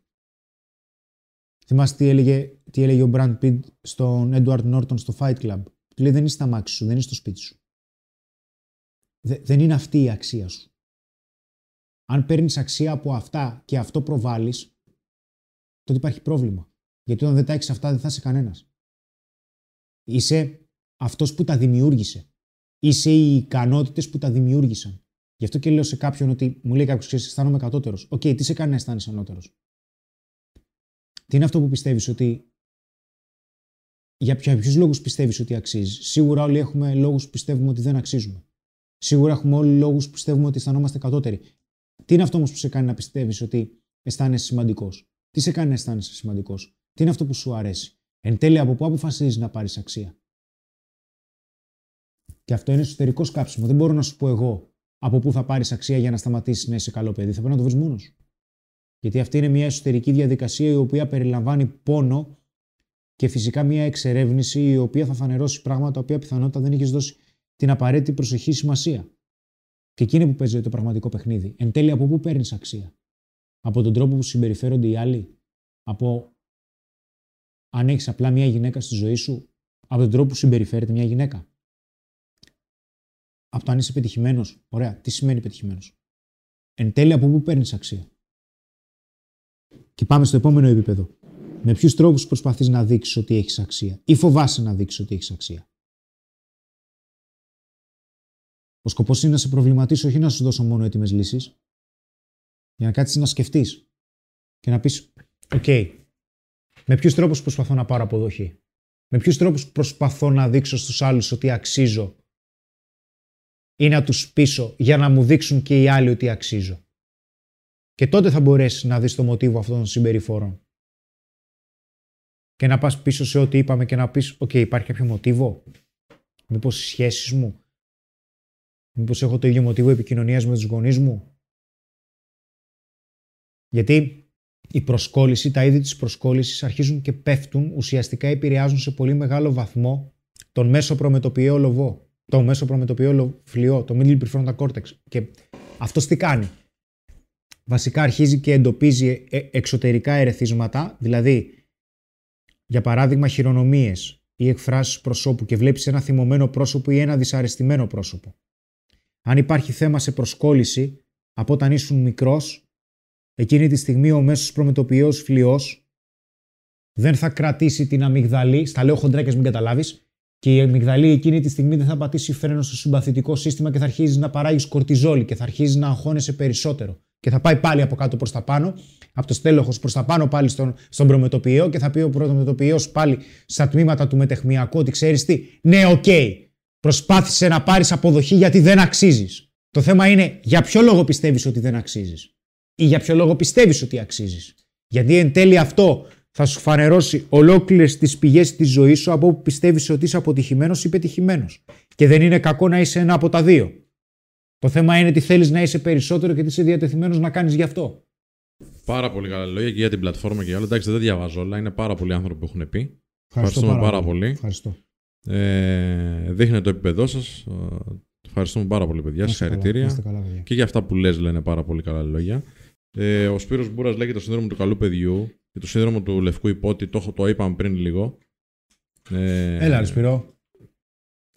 Θυμάστε τι έλεγε, τι έλεγε ο Brand Pitt στον Edward Norton στο Fight Club; Του λέει δεν είσαι στα μάξι σου, δεν είσαι στο σπίτι σου. Δε- δεν είναι αυτή η αξία σου. Αν παίρνεις αξία από αυτά και αυτό προβάλλεις, τότε υπάρχει πρόβλημα. Γιατί όταν δεν τα έχεις αυτά, δεν θα είσαι κανένας. Είσαι αυτός που τα δημιούργησε. Είσαι οι ικανότητες που τα δημιούργησαν. Γι' αυτό και λέω σε κάποιον ότι μου λέει κάποιος: Ξέρεις, αισθάνομαι κατώτερο. Οκ, τι σε κάνει να αισθάνεσαι ανώτερος; Τι είναι αυτό που πιστεύεις ότι. Για ποιους λόγους πιστεύεις ότι αξίζεις; Σίγουρα όλοι έχουμε λόγους που πιστεύουμε ότι δεν αξίζουμε. Σίγουρα έχουμε όλοι λόγους που πιστεύουμε ότι αισθανόμαστε κατώτεροι. Τι είναι αυτό όμως που σε κάνει να πιστεύεις ότι αισθάνεσαι σημαντικός; Τι σε κάνει να αισθάνεσαι σημαντικός; Τι είναι αυτό που σου αρέσει; Εν τέλει, από πού αποφασίζεις να πάρεις αξία; Και αυτό είναι εσωτερικό σκάψιμο. Δεν μπορώ να σου πω εγώ από πού θα πάρεις αξία για να σταματήσεις να είσαι καλό παιδί. Θα πρέπει να το βρεις μόνος σου. Γιατί αυτή είναι μια εσωτερική διαδικασία η οποία περιλαμβάνει πόνο και φυσικά μια εξερεύνηση η οποία θα φανερώσει πράγματα τα οποία πιθανότατα δεν είχες δώσει την απαραίτητη προσοχή σημασία. Και εκείνη που παίζει το πραγματικό παιχνίδι. Εν τέλει, από πού παίρνεις αξία; Από τον τρόπο που συμπεριφέρονται οι άλλοι. Από αν έχεις απλά μια γυναίκα στη ζωή σου. Από τον τρόπο που συμπεριφέρεται μια γυναίκα. Από το αν είσαι πετυχημένος. Ωραία. Τι σημαίνει πετυχημένος. Εν τέλει, από πού παίρνεις αξία. Και πάμε στο επόμενο επίπεδο. Με ποιους τρόπους προσπαθείς να δείξεις ότι έχεις αξία, ή φοβάσαι να δείξεις ότι έχεις αξία; Ο σκοπός είναι να σε προβληματίσω, όχι να σου δώσω μόνο έτοιμες λύσεις, για να κάτσεις να σκεφτείς και να πεις: Οκ, με ποιους τρόπους προσπαθώ να πάρω αποδοχή; Με ποιους τρόπους προσπαθώ να δείξω στους άλλους ότι αξίζω ή να τους πείσω για να μου δείξουν και οι άλλοι ότι αξίζω; Και τότε θα μπορέσεις να δεις το μοτίβο αυτών των συμπεριφορών. Και να πας πίσω σε ό,τι είπαμε και να πεις «OK, υπάρχει κάποιο μοτίβο» Μήπως οι σχέσεις μου; Μήπως έχω το ίδιο μοτίβο επικοινωνίας με τους γονείς μου; Γιατί η προσκόλληση, τα είδη της προσκόλλησης αρχίζουν και πέφτουν, ουσιαστικά επηρεάζουν σε πολύ μεγάλο βαθμό τον μέσο προμετωπιαίο λοβό, το μέσο προμετωπιαίο φλοιό, το middle prefrontal cortex. Και αυτός τι κάνει; Βασικά αρχίζει και εντοπίζει ε, εξωτερικά ερεθίσματα, δηλαδή για παράδειγμα χειρονομίες, ή εκφράσεις προσώπου και βλέπεις ένα θυμωμένο πρόσωπο ή ένα δυσαρεστημένο πρόσωπο. Αν υπάρχει θέμα σε προσκόλληση από όταν ήσουν μικρός, εκείνη τη στιγμή ο μέσος προμετωπιαίο φλοιός δεν θα κρατήσει την αμυγδαλή, στα λέω χοντρά και μην καταλάβεις, και η αμυγδαλή εκείνη τη στιγμή δεν θα πατήσει φρένο στο συμπαθητικό σύστημα και θα αρχίζει να παράγει κορτιζόλη και θα αρχίζει να αγχώνεσαι περισσότερο και θα πάει πάλι από κάτω προς τα πάνω, από το στέλεχος προς τα πάνω πάλι στον, στον προμετωπιαίο και θα πει ο προμετωπιαίο πάλι στα τμήματα του μεταιχμιακού ότι ξέρεις τι, ναι, ok, okay, προσπάθησε να πάρεις αποδοχή γιατί δεν αξίζεις. Το θέμα είναι για ποιο λόγο πιστεύεις ότι δεν αξίζεις ή για ποιο λόγο πιστεύεις ότι αξίζεις. Γιατί εν τέλει αυτό θα σου φανερώσει ολόκληρες τις πηγές της ζωής σου από όπου πιστεύεις ότι είσαι αποτυχημένος ή πετυχημένος. Και δεν είναι κακό να είσαι ένα από τα δύο. Το θέμα είναι τι θέλεις να είσαι περισσότερο και τι είσαι διατεθειμένος να κάνεις γι' αυτό. Πάρα πολύ καλά λόγια και για την πλατφόρμα και για όλα. Εντάξει, δεν διαβάζω όλα. Είναι πάρα πολλοί άνθρωποι που έχουν πει. Ευχαριστούμε πάρα, πάρα πολύ. Ευχαριστώ. Ε, δείχνει το επίπεδό σας. Ευχαριστούμε πάρα πολύ, παιδιά. Συγχαρητήρια. Και για αυτά που λες, λένε πάρα πολύ καλά λόγια. Ε, ο Σπύρος Μπούρας λέγεται το σύνδρομο του καλού παιδιού και το σύνδρομο του λευκού υπότι. Το, το είπαμε πριν λίγο. Ε, Έλα, Σπύρο.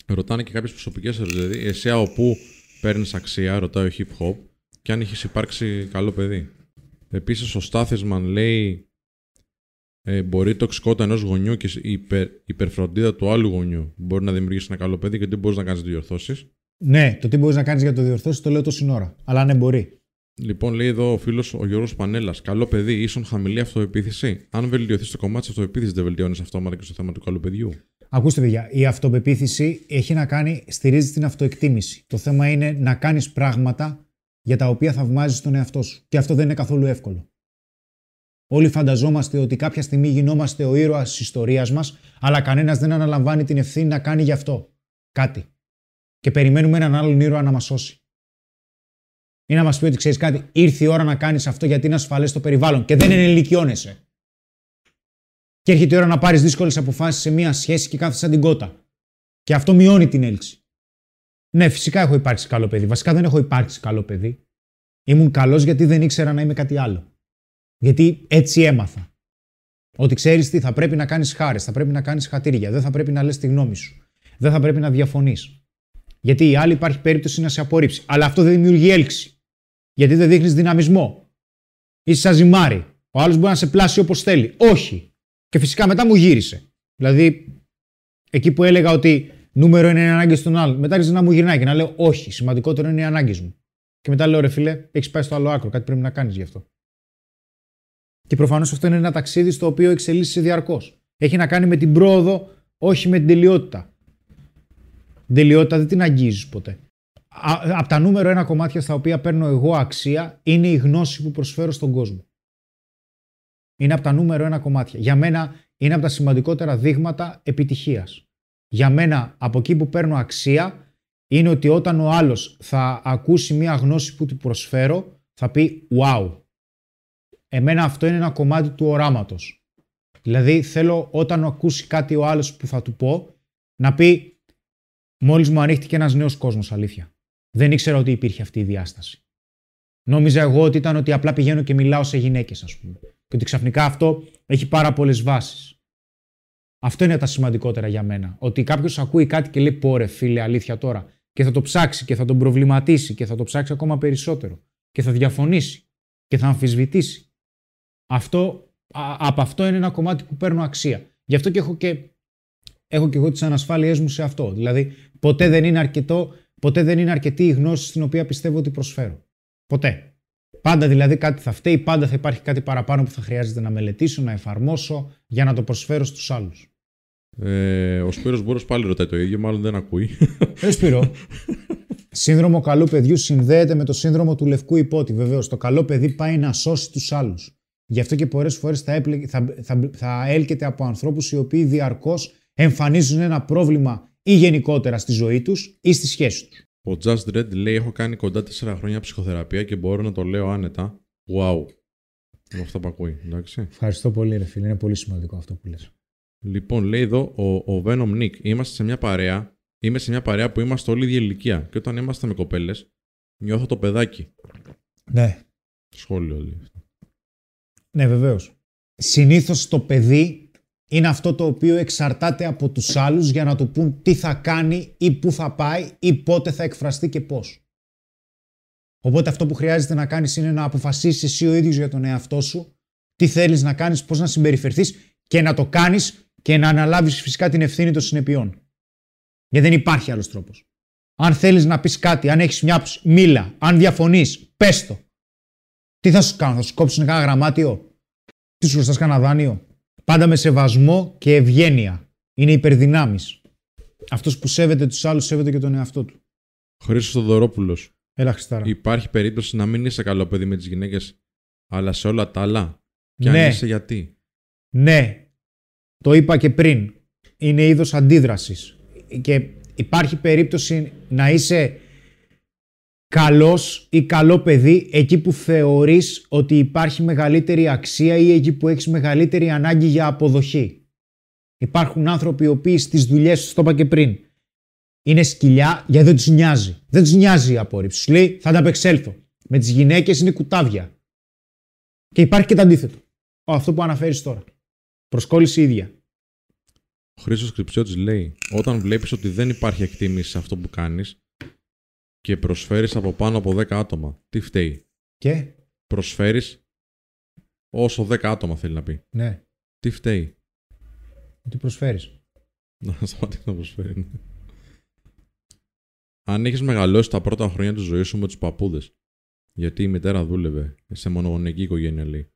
Ρωτάνε και κάποιες προσωπικές ερωτήσει. Δηλαδή, εσύ από πού παίρνεις αξία, ρωτάει ο hip hop, και αν έχει υπάρξει καλό παιδί. Επίσης, ο Στάθισμαν λέει ε, μπορεί η τοξικότητα ενός γονιού και η υπερ, υπερφροντίδα του άλλου γονιού μπορεί να δημιουργήσει ένα καλό παιδί και τι μπορείς να κάνεις διορθώσεις; Ναι, το τι μπορείς να κάνεις για το διορθώσεις το λέω τόση ώρα. Αλλά ναι, μπορεί. Λοιπόν, λέει εδώ ο φίλος ο Γιώργος Πανέλας. Καλό παιδί, ίσον χαμηλή αυτοεπίθεση. Αν βελτιωθείς το κομμάτι της αυτοεπίθεσης, δεν βελτιώνεις αυτόματα και στο θέμα του καλού παιδιού. Ακούστε, παιδιά, η αυτοπεποίθηση έχει να κάνει, στηρίζει την αυτοεκτίμηση. Το θέμα είναι να κάνεις πράγματα για τα οποία θαυμάζεις τον εαυτό σου. Και αυτό δεν είναι καθόλου εύκολο. Όλοι φανταζόμαστε ότι κάποια στιγμή γινόμαστε ο ήρωας της ιστορίας μας, αλλά κανένας δεν αναλαμβάνει την ευθύνη να κάνει γι' αυτό κάτι. Και περιμένουμε έναν άλλον ήρωα να μας σώσει. Ή να μας πει ότι ξέρεις κάτι, ήρθε η ώρα να κάνεις αυτό γιατί είναι ασφαλές στο περιβάλλον και δεν ενηλικιώνεσαι. Και έρχεται η ώρα να πάρεις δύσκολες αποφάσεις σε μια σχέση και κάθεσαι σαν την κότα. Και αυτό μειώνει την έλξη. Ναι, φυσικά έχω υπάρξει καλό παιδί. Βασικά δεν έχω υπάρξει καλό παιδί. Ήμουν καλός γιατί δεν ήξερα να είμαι κάτι άλλο. Γιατί έτσι έμαθα. Ότι ξέρεις τι, θα πρέπει να κάνεις χάρες, θα πρέπει να κάνεις χατήρια, δεν θα πρέπει να λες τη γνώμη σου. Δεν θα πρέπει να διαφωνείς. Γιατί η άλλη υπάρχει περίπτωση να σε απορρίψει. Αλλά αυτό δεν δημιουργεί έλξη. Γιατί δεν δείχνεις δυναμισμό. Είσαι σαν ζυμάρι. Ο άλλος μπορεί να σε πλάσει όπως θέλει. Όχι. Και φυσικά μετά μου γύρισε. Δηλαδή, εκεί που έλεγα ότι νούμερο είναι οι ανάγκες των άλλων, μετά άρχισε να μου γυρνάει και να λέω Όχι, σημαντικότερο είναι οι ανάγκες μου. Και μετά λέω ρε φίλε, έχεις πάει στο άλλο άκρο, κάτι πρέπει να κάνεις γι' αυτό. Και προφανώς αυτό είναι ένα ταξίδι στο οποίο εξελίσσεται διαρκώς. Έχει να κάνει με την πρόοδο, όχι με την τελειότητα. Την τελειότητα δεν την αγγίζεις ποτέ. Από τα νούμερο ένα κομμάτια στα οποία παίρνω εγώ αξία είναι η γνώση που προσφέρω στον κόσμο. Είναι από τα νούμερο ένα κομμάτια. Για μένα είναι από τα σημαντικότερα δείγματα επιτυχίας. Για μένα από εκεί που παίρνω αξία είναι ότι όταν ο άλλος θα ακούσει μια γνώση που του προσφέρω θα πει wow. Εμένα αυτό είναι ένα κομμάτι του οράματος. Δηλαδή θέλω όταν ακούσει κάτι ο άλλος που θα του πω να πει μόλις μου ανοίχτηκε ένας νέος κόσμος αλήθεια. Δεν ήξερα ότι υπήρχε αυτή η διάσταση. Νόμιζα εγώ ότι ήταν ότι απλά πηγαίνω και μιλάω σε γυναίκες ας πούμε. Και ότι ξαφνικά αυτό έχει πάρα πολλές βάσεις. Αυτό είναι τα σημαντικότερα για μένα. Ότι κάποιος ακούει κάτι και λέει: Πόρε, φίλε, αλήθεια τώρα. Και θα το ψάξει και θα τον προβληματίσει και θα το ψάξει ακόμα περισσότερο. Και θα διαφωνήσει και θα αμφισβητήσει. Αυτό, από αυτό είναι ένα κομμάτι που παίρνω αξία. Γι' αυτό και έχω και, έχω και εγώ τις ανασφάλειές μου σε αυτό. Δηλαδή, ποτέ δεν είναι αρκετό, ποτέ δεν είναι αρκετή η γνώση στην οποία πιστεύω ότι προσφέρω. Ποτέ. Πάντα δηλαδή κάτι θα φταίει, πάντα θα υπάρχει κάτι παραπάνω που θα χρειάζεται να μελετήσω, να εφαρμόσω για να το προσφέρω στους άλλους. Ε, ο Σπύρος Μπούρος πάλι ρωτάει το ίδιο, μάλλον δεν ακούει. Ε, Σπύρο. Σύνδρομο καλού παιδιού συνδέεται με το σύνδρομο του λευκού υπότη. Βεβαίως, το καλό παιδί πάει να σώσει τους άλλους. Γι' αυτό και πολλές φορές θα, έπλε... θα... θα... θα έλκεται από ανθρώπους οι οποίοι διαρκώς εμφανίζουν ένα πρόβλημα ή γενικότερα στη ζωή τους ή στη σχέση τους. Ο Just Red λέει: Έχω κάνει κοντά 4 χρόνια ψυχοθεραπεία και μπορώ να το λέω άνετα. Wow. Με αυτό που ακούει, εντάξει. Ευχαριστώ πολύ, ρε φίλε. Είναι πολύ σημαντικό αυτό που λες. Λοιπόν, λέει εδώ ο, ο Venom Nick: Είμαστε σε μια παρέα. Είμαι σε μια παρέα που είμαστε όλοι ίδια ηλικία. Και όταν είμαστε με κοπέλες, νιώθω το παιδάκι. Ναι. Σχόλιο λέει. Ναι, βεβαίως. Συνήθως το παιδί είναι αυτό το οποίο εξαρτάται από τους άλλους για να του πούν τι θα κάνει ή πού θα πάει ή πότε θα εκφραστεί και πώς. Οπότε αυτό που χρειάζεται να κάνεις είναι να αποφασίσεις εσύ ο ίδιος για τον εαυτό σου τι θέλεις να κάνεις, πώς να συμπεριφερθείς και να το κάνεις και να αναλάβεις φυσικά την ευθύνη των συνεπειών. Γιατί δεν υπάρχει άλλος τρόπος. Αν θέλεις να πεις κάτι, αν έχεις μια άποψη, μίλα. Αν διαφωνείς, πες το. Τι θα σου κάνω, θα σου κόψουν κανένα γραμμάτιο; Τι σου χρωστάς κανένα δάνειο; Πάντα με σεβασμό και ευγένεια. Είναι υπερδυνάμεις. Αυτός που σέβεται τους άλλους, σέβεται και τον εαυτό του. Χρήστος Θοδωρόπουλος. Έλα, Χριστάρα. Υπάρχει περίπτωση να μην είσαι καλό παιδί με τις γυναίκες, αλλά σε όλα τα άλλα. Και Ναι. αν είσαι γιατί; Ναι, το είπα και πριν. Είναι είδος αντίδρασης. Και υπάρχει περίπτωση να είσαι καλός ή καλό παιδί εκεί που θεωρείς ότι υπάρχει μεγαλύτερη αξία ή εκεί που έχεις μεγαλύτερη ανάγκη για αποδοχή. Υπάρχουν άνθρωποι οι οποίοι στις δουλειές τους, το είπα και πριν, είναι σκυλιά γιατί δεν τους νοιάζει. Δεν τους νοιάζει η απόρριψη. Σου λέει θα ανταπεξέλθω. Με τις γυναίκες είναι κουτάβια. Και υπάρχει και το αντίθετο. Ω, Αυτό που αναφέρεις τώρα. Προσκόλληση ίδια. Ο Χρήστος Κρυψιώτης λέει: Όταν βλέπεις ότι δεν υπάρχει εκτίμηση σε αυτό που κάνεις και προσφέρεις από πάνω από 10 άτομα, τι φταίει. Και, Προσφέρεις όσο 10 άτομα θέλει να πει. ναι, Τι φταίει. τι προσφέρεις. Να σταματήσει να προσφέρει. ναι. Αν έχει μεγαλώσει τα πρώτα χρόνια της ζωής σου με τους παππούδες, γιατί η μητέρα δούλευε σε μονογονεϊκή οικογένεια, λέει.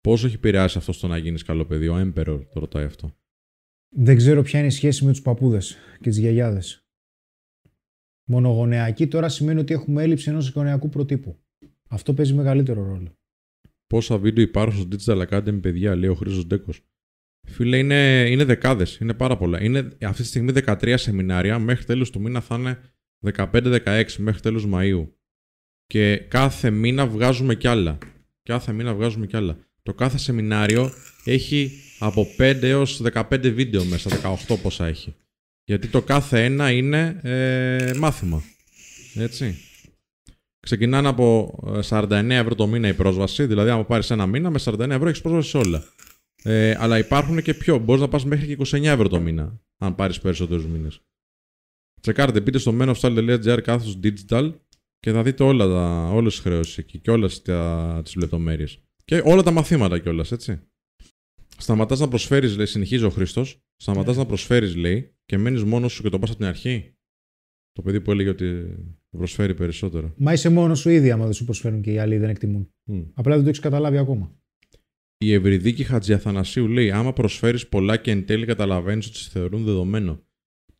Πόσο έχει επηρεάσει αυτό στο να γίνεις καλό παιδί, ο Emperor το ρωτάει αυτό. Δεν ξέρω ποια είναι η σχέση με τους παππούδες και τις γιαγιάδες. Μονογονεακή τώρα σημαίνει ότι έχουμε έλλειψη ενός γονεακού προτύπου. Αυτό παίζει μεγαλύτερο ρόλο. Πόσα βίντεο υπάρχουν στο Digital Academy, παιδιά, λέει ο Χρήστος Ντέκο. Φίλε, είναι, είναι δεκάδες, είναι πάρα πολλά. Είναι αυτή τη στιγμή 13 σεμινάρια, μέχρι τέλος του μήνα θα είναι 15-16, μέχρι τέλος Μαΐου. Και κάθε μήνα βγάζουμε κι άλλα. Κάθε μήνα βγάζουμε κι άλλα. Το κάθε σεμινάριο έχει από 5 έως 15 βίντεο μέσα, 18 πόσα έχει. Γιατί το κάθε ένα είναι ε, μάθημα. Έτσι. Ξεκινάνε από ε, 49 ευρώ το μήνα η πρόσβαση, δηλαδή άμα πάρεις ένα μήνα με 49 ευρώ έχεις πρόσβαση σε όλα. Ε, αλλά υπάρχουν και πιο. Μπορείς να πας μέχρι και 29 ευρώ το μήνα, αν πάρεις περισσότερους μήνες. Τσεκάρετε, μπείτε στο menofstyle.gr κάθος digital και θα δείτε όλα τα, όλες τις χρεώσεις εκεί και όλες τα, τις λεπτομέρειες. Και όλα τα μαθήματα κιόλας, έτσι. Σταματάς να προσφέρεις, λέει, συνεχίζει ο Χρήστος, σταματάς να προσφέρεις, λέει, και μένεις μόνος σου και το πας από την αρχή; Το παιδί που έλεγε ότι προσφέρει περισσότερο. Μα είσαι μόνος σου ήδη άμα δεν σου προσφέρουν και οι άλλοι δεν εκτιμούν. Μμ. Απλά δεν το έχεις καταλάβει ακόμα. Η Ευρυδίκη Χατζιαθανασίου λέει: Άμα προσφέρεις πολλά και εν τέλει καταλαβαίνεις ότι σε θεωρούν δεδομένο,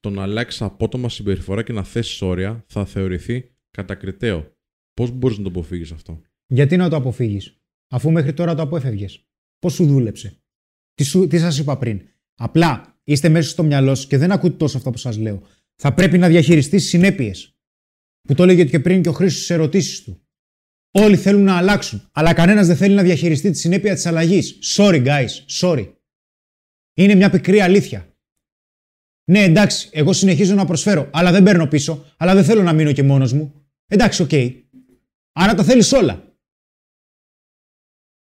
το να αλλάξεις απότομα συμπεριφορά και να θέσεις όρια θα θεωρηθεί κατακριτέο. Πώς μπορείς να το αποφύγεις αυτό; Γιατί να το αποφύγεις, αφού μέχρι τώρα το απέφευγες; Πώς σου δούλεψε; Τι, σου, τι σας είπα πριν; Απλά είστε μέσα στο μυαλό σας και δεν ακούτε τόσο αυτά που σας λέω. Θα πρέπει να διαχειριστείς συνέπειες. Που το έλεγε και πριν και ο Χρήστος στις ερωτήσεις του. Όλοι θέλουν να αλλάξουν, αλλά κανένας δεν θέλει να διαχειριστεί τη συνέπεια της αλλαγής. Sorry, guys, sorry. Είναι μια πικρή αλήθεια. Ναι, εντάξει, εγώ συνεχίζω να προσφέρω, αλλά δεν παίρνω πίσω, αλλά δεν θέλω να μείνω και μόνος μου. Εντάξει, οκ. Άρα τα θέλεις όλα.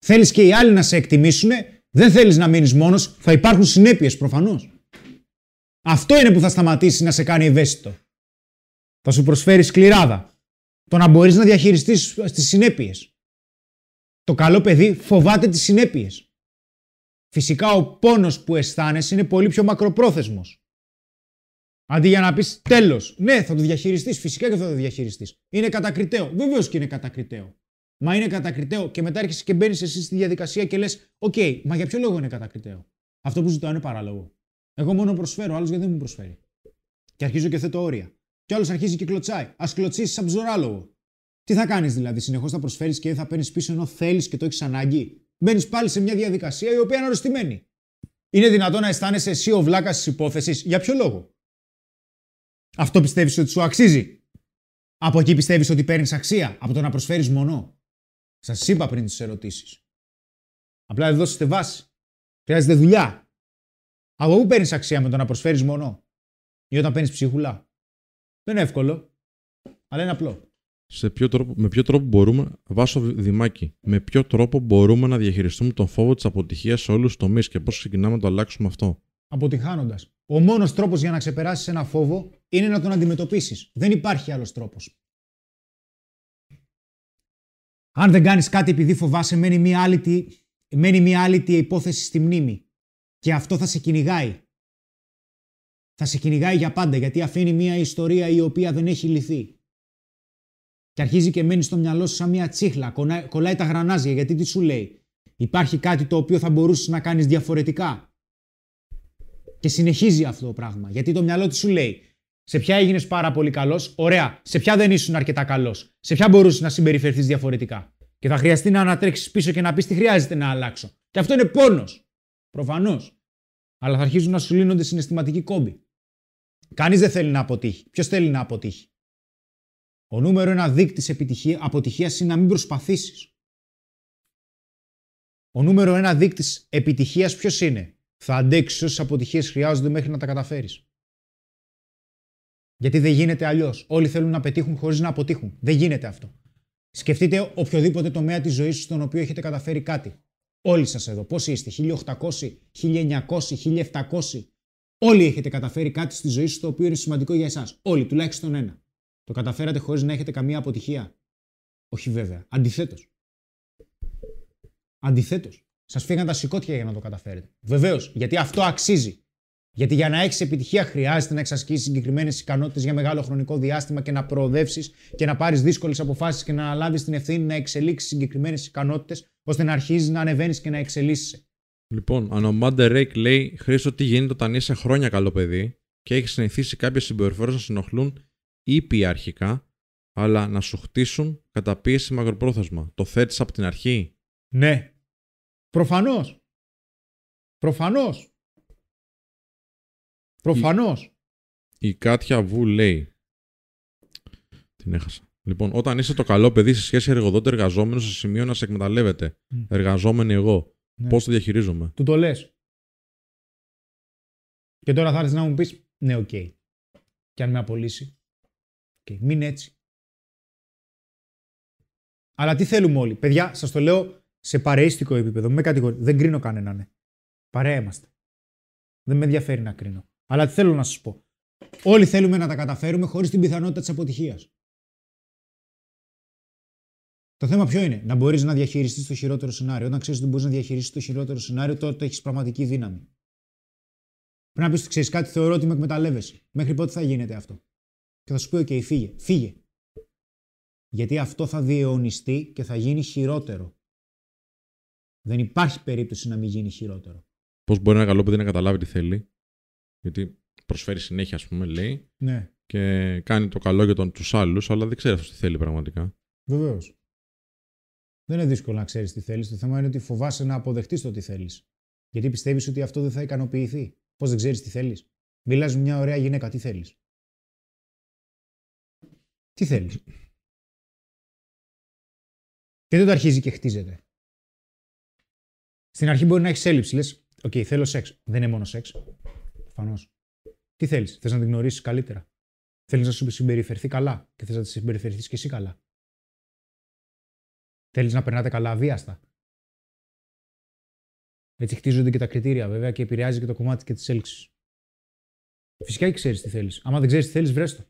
Θέλεις και οι άλλοι να σε εκτιμήσουν, δεν θέλεις να μείνεις μόνος, θα υπάρχουν συνέπειες προφανώς. Αυτό είναι που θα σταματήσει να σε κάνει ευαίσθητο. Θα σου προσφέρει σκληράδα. Το να μπορείς να διαχειριστείς τις συνέπειες. Το καλό παιδί φοβάται τις συνέπειες. Φυσικά ο πόνος που αισθάνεσαι είναι πολύ πιο μακροπρόθεσμος. Αντί για να πεις τέλος, ναι, θα το διαχειριστείς. Φυσικά και θα το διαχειριστείς. Είναι κατακριτέο. Βεβαίως και είναι κατακριτέο. Μα είναι κατακριτέο και μετά έρχεσαι και μπαίνεις εσύ στη διαδικασία και λες: Οκ, μα για ποιο λόγο είναι κατακριτέο; Αυτό που ζητάω είναι παράλογο. Εγώ μόνο προσφέρω, άλλος γιατί δεν μου προσφέρει. Και αρχίζω και θέτω όρια. Και άλλος αρχίζει και κλωτσάει. Α κλωτσήσεις σαν ψωράλογο. Τι θα κάνεις δηλαδή, συνεχώς θα προσφέρεις και δεν θα παίρνεις πίσω ενώ θέλεις και το έχεις ανάγκη; Μπαίνεις πάλι σε μια διαδικασία η οποία είναι αρρωστημένη. Είναι δυνατόν να αισθάνεσαι εσύ ο βλάκας της υπόθεσης; Για ποιο λόγο; Αυτό πιστεύεις ότι σου αξίζει; Από εκεί πιστεύεις ότι παίρνεις αξία; Από το να προσφέρεις μονό. Σας είπα πριν τις ερωτήσεις. Απλά δεν δώσετε βάση. Χρειάζεται δουλειά. Από πού παίρνεις αξία με το να προσφέρεις μονό ή όταν παίρνεις ψίχουλα; Δεν είναι εύκολο, αλλά είναι απλό. Σε ποιο τρόπο, με ποιο τρόπο μπορούμε, βάσο δημάκι, με ποιο τρόπο μπορούμε να διαχειριστούμε τον φόβο της αποτυχίας σε όλους τους τομείς και πώς ξεκινάμε να το αλλάξουμε αυτό; Αποτυχάνοντας. Ο μόνος τρόπος για να ξεπεράσεις ένα φόβο είναι να τον αντιμετωπίσεις. Δεν υπάρχει άλλος τρόπος. Αν δεν κάνεις κάτι επειδή φοβάσαι, μένει μια άλλη, μένει μια άλλη υπόθεση στη μνήμη. Και αυτό θα σε κυνηγάει. Θα σε κυνηγάει για πάντα γιατί αφήνει μια ιστορία η οποία δεν έχει λυθεί. Και αρχίζει και μένει στο μυαλό σου σαν μια τσίχλα. Κολλάει τα γρανάζια γιατί τι σου λέει; Υπάρχει κάτι το οποίο θα μπορούσες να κάνεις διαφορετικά. Και συνεχίζει αυτό το πράγμα. Γιατί το μυαλό τη σου λέει; Σε ποια έγινες πάρα πολύ καλός, ωραία. Σε ποια δεν ήσουν αρκετά καλός; Σε ποια μπορούσες να συμπεριφερθείς διαφορετικά; Και θα χρειαστεί να ανατρέξεις πίσω και να πεις τι χρειάζεται να αλλάξω. Και αυτό είναι πόνος. Προφανώς. Αλλά θα αρχίζουν να σου λύνονται συναισθηματικοί κόμποι. Κανείς δεν θέλει να αποτύχει. Ποιος θέλει να αποτύχει; Ο νούμερο ένα δείκτης αποτυχίας είναι να μην προσπαθήσεις. Ο νούμερο ένα δείκτης επιτυχίας ποιος είναι; Θα αντέξεις όσες αποτυχίες χρειάζονται μέχρι να τα καταφέρεις. Γιατί δεν γίνεται αλλιώς. Όλοι θέλουν να πετύχουν χωρίς να αποτύχουν. Δεν γίνεται αυτό. Σκεφτείτε οποιοδήποτε τομέα της ζωής σου στον οποίο έχετε καταφέρει κάτι. Όλοι σας εδώ. Πόσοι είστε, 1800, 1900, 1700. Όλοι έχετε καταφέρει κάτι στη ζωή σου το οποίο είναι σημαντικό για εσάς. Όλοι, τουλάχιστον ένα. Το καταφέρατε χωρίς να έχετε καμία αποτυχία; Όχι βέβαια. Αντιθέτως. Αντιθέτως. Σας φύγαν τα σηκώτια για να το καταφέρετε. Βεβαίως, γιατί αυτό αξίζει. Γιατί για να έχεις επιτυχία χρειάζεται να εξασκήσεις συγκεκριμένες ικανότητες για μεγάλο χρονικό διάστημα και να προοδεύσεις και να πάρεις δύσκολες αποφάσεις και να αναλάβει την ευθύνη να εξελίξεις συγκεκριμένες ικανότητες ώστε να αρχίζεις να ανεβαίνεις και να εξελίσσεσαι. Λοιπόν, αν ο Μάντερ Ρέικ λέει Χρήστο, τι γίνεται όταν είσαι χρόνια καλό παιδί και έχεις συνηθίσει κάποιες συμπεριφορές να συνοχλούν ήπια αρχικά, αλλά να σου χτίσουν κατά πίεση μακροπρόθεσμα. Το θέτεις από την αρχή; Ναι. Προφανώς. Προφανώς. Προφανώς. Η, η Κάτια Βου λέει. Την έχασα. Λοιπόν, όταν είσαι το καλό παιδί σε σχέση εργοδότη-εργαζόμενο σε σημείο να σε εκμεταλλεύεται, mm. εργαζόμενοι εγώ, ναι. πώς το διαχειρίζομαι; Του το λες. Και τώρα θα έρθεις να μου πεις, ναι, ok. Okay. Και αν με απολύσει. Okay. Μην έτσι. Αλλά τι θέλουμε όλοι. Παιδιά, σας το λέω σε παρεΐστικο επίπεδο. Με κατηγορεί. Δεν κρίνω κανέναν. Ναι. Παρέα είμαστε. Δεν με ενδιαφέρει να κρίνω. Αλλά τι θέλω να σας πω. Όλοι θέλουμε να τα καταφέρουμε χωρίς την πιθανότητα της αποτυχίας. Το θέμα ποιο είναι, να μπορείς να διαχειριστείς το χειρότερο σενάριο. Όταν ξέρεις ότι μπορείς να διαχειριστείς το χειρότερο σενάριο, τότε έχεις πραγματική δύναμη. Πρέπει να πεις ότι ξέρεις κάτι, θεωρώ ότι με εκμεταλλεύεσαι. Μέχρι πότε θα γίνεται αυτό; Και θα σου πει: OK, φύγε, φύγε. Γιατί αυτό θα διαιωνιστεί και θα γίνει χειρότερο. Δεν υπάρχει περίπτωση να μην γίνει χειρότερο. Πώς μπορεί ένα καλό παιδί να καταλάβει τι θέλει, Γιατί προσφέρει συνέχεια, ας πούμε, λέει. Ναι. Και κάνει το καλό για τους άλλους, αλλά δεν ξέρει αυτός τι θέλει πραγματικά. Βεβαίως. Δεν είναι δύσκολο να ξέρεις τι θέλεις. Το θέμα είναι ότι φοβάσαι να αποδεχτείς το τι θέλεις. Γιατί πιστεύεις ότι αυτό δεν θα ικανοποιηθεί. Πώς δεν ξέρεις τι θέλεις. Μιλάς μια ωραία γυναίκα, τι θέλεις; Τι θέλεις; Και τότε αρχίζει και χτίζεται. Στην αρχή μπορεί να έχεις έλλειψη. Λες, Ok, okay, θέλω σεξ. Δεν είναι μόνο σεξ. Προφανώς. Τι θέλεις, θες να την γνωρίσεις καλύτερα; Θέλεις να σου συμπεριφερθεί καλά και θες να της συμπεριφερθείς και εσύ καλά; Θέλεις να περνάτε καλά αβίαστα; Έτσι χτίζονται και τα κριτήρια βέβαια και επηρεάζει και το κομμάτι και τη έλξη. Φυσικά και ξέρεις τι θέλεις. Άμα δεν ξέρεις τι θέλεις, βρέστο.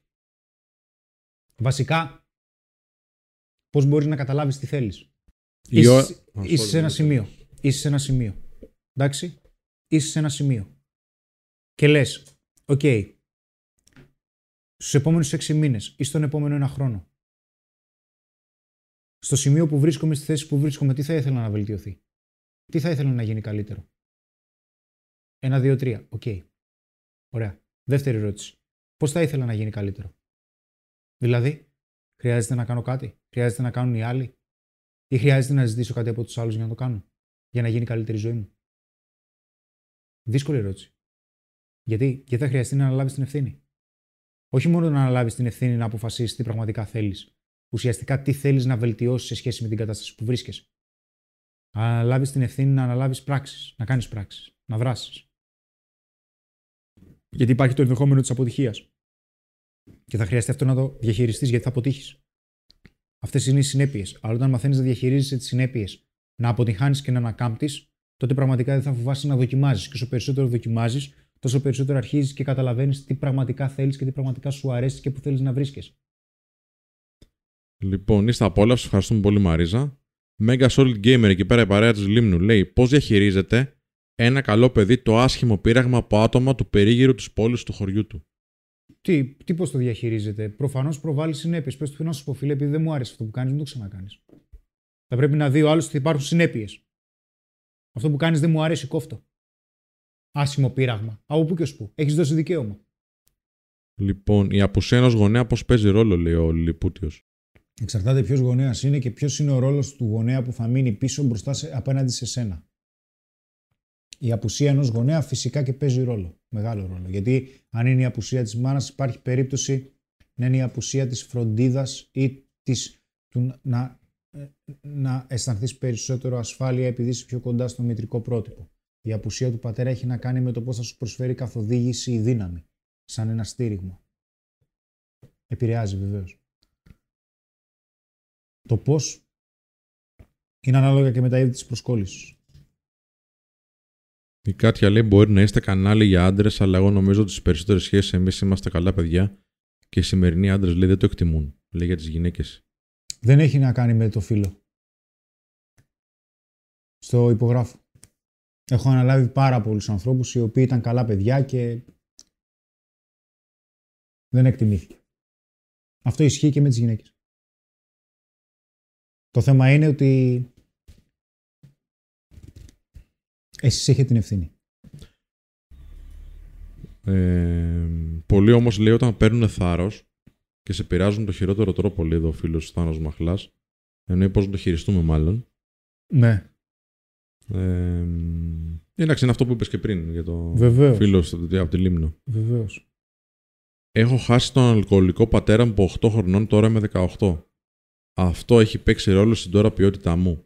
Βασικά, πώς μπορείς να καταλάβεις τι θέλεις. Είσαι, είσαι σε ένα σημείο. Είσαι σε ένα σημείο. Εντάξει. Είσαι σε ένα σημείο. Και λες, ok, okay, στους επόμενους έξι μήνες ή στον επόμενο ένα χρόνο στο σημείο που βρίσκομαι, στη θέση που βρίσκομαι, τι θα ήθελα να βελτιωθεί; Τι θα ήθελα να γίνει καλύτερο; Ένα, δύο, τρία. Ok. Okay. Ωραία. Δεύτερη ερώτηση. Πώς θα ήθελα να γίνει καλύτερο; Δηλαδή, χρειάζεται να κάνω κάτι, χρειάζεται να κάνουν οι άλλοι, ή χρειάζεται να ζητήσω κάτι από τους άλλους για να το κάνω, για να γίνει καλύτερη η ζωή μου; Δύσκολη ερώτηση. Γιατί, Γιατί θα χρειαστεί να αναλάβεις την ευθύνη; Όχι μόνο να αναλάβεις την ευθύνη να αποφασίσεις τι πραγματικά θέλεις. Ουσιαστικά τι θέλεις να βελτιώσεις σε σχέση με την κατάσταση που βρίσκεσαι. Να αναλάβει την ευθύνη να αναλάβεις πράξεις, να κάνεις πράξεις, να δράσεις. Γιατί υπάρχει το ενδεχόμενο της αποτυχίας. Και θα χρειαστεί αυτό να το διαχειριστείς γιατί θα αποτύχεις. Αυτές είναι οι συνέπειες. Αλλά όταν μαθαίνεις να διαχειρίζεσαι τις συνέπειες, να αποτυχάνεις και να ανακάμπτεις, τότε πραγματικά δεν θα φοβάσαι να δοκιμάζεις. Και όσο περισσότερο δοκιμάζεις, τόσο περισσότερο αρχίζεις και καταλαβαίνεις τι πραγματικά θέλεις και τι πραγματικά σου αρέσεις και που θέλεις να βρίσκεσαι. Λοιπόν, είστε από όλα. Σας ευχαριστούμε πολύ, Μαρίζα. Mega Solid Gamer εκεί πέρα η παρέα της Λίμνου λέει πώς διαχειρίζεται ένα καλό παιδί το άσχημο πείραγμα από άτομα του περίγυρου της πόλης του χωριού του; Τι, τι πώς το διαχειρίζεται; Προφανώς προβάλλει συνέπειες. Πες του να σου πω, φίλε, επειδή δεν μου άρεσε αυτό που κάνεις, μην το ξανακάνεις. Θα πρέπει να δει ο άλλος ότι υπάρχουν συνέπειες. Αυτό που κάνεις δεν μου αρέσει, κόφτο. Άσχημο πείραγμα. Από πού και ως πού. Έχεις δώσει δικαίωμα. Λοιπόν, η απουσία ενό γονέα πώς παίζει ρόλο, λέει ο Λιπούτιος. Εξαρτάται ποιος γονέας είναι και ποιος είναι ο ρόλος του γονέα που θα μείνει πίσω μπροστά σε, απέναντι σε σένα. Η απουσία ενός γονέα φυσικά και παίζει ρόλο. Μεγάλο ρόλο. Γιατί αν είναι η απουσία της μάνας, υπάρχει περίπτωση να είναι η απουσία της φροντίδας ή της, του, να, να αισθανθείς περισσότερο ασφάλεια επειδή είσαι πιο κοντά στο μητρικό πρότυπο. Η απουσία του πατέρα έχει να κάνει με το πώς θα σου προσφέρει καθοδήγηση ή δύναμη, σαν ένα στήριγμα. Επηρεάζει βεβαίως. Το πώς είναι ανάλογα και με τα είδη της προσκόλλησης. Η Κάτια λέει: Μπορεί να είστε κανάλι για άντρες, αλλά εγώ νομίζω ότι στις περισσότερες σχέσεις εμείς είμαστε καλά παιδιά και οι σημερινοί άντρες λέει δεν το εκτιμούν. Λέει για τις γυναίκες. Δεν έχει να κάνει με το φίλο. Στο υπογράφω. Έχω αναλάβει πάρα πολλούς ανθρώπους οι οποίοι ήταν καλά παιδιά και δεν εκτιμήθηκε. Αυτό ισχύει και με τις γυναίκες. Το θέμα είναι ότι εσείς έχετε την ευθύνη. Ε, πολλοί όμως λέει όταν παίρνουν θάρρος και σε πειράζουν το χειρότερο τρόπο, λέει εδώ ο φίλος Θάνος Μαχλάς, εννοεί πώς να το χειριστούμε μάλλον. Ναι. Ε, εντάξει, είναι αυτό που είπες και πριν για το Βεβαίως. φίλος από τη Λίμνο. Βεβαίως. Έχω χάσει τον αλκοολικό πατέρα μου από 8 χρονών, τώρα είμαι 18. Αυτό έχει παίξει ρόλο στην τώρα ποιότητά μου.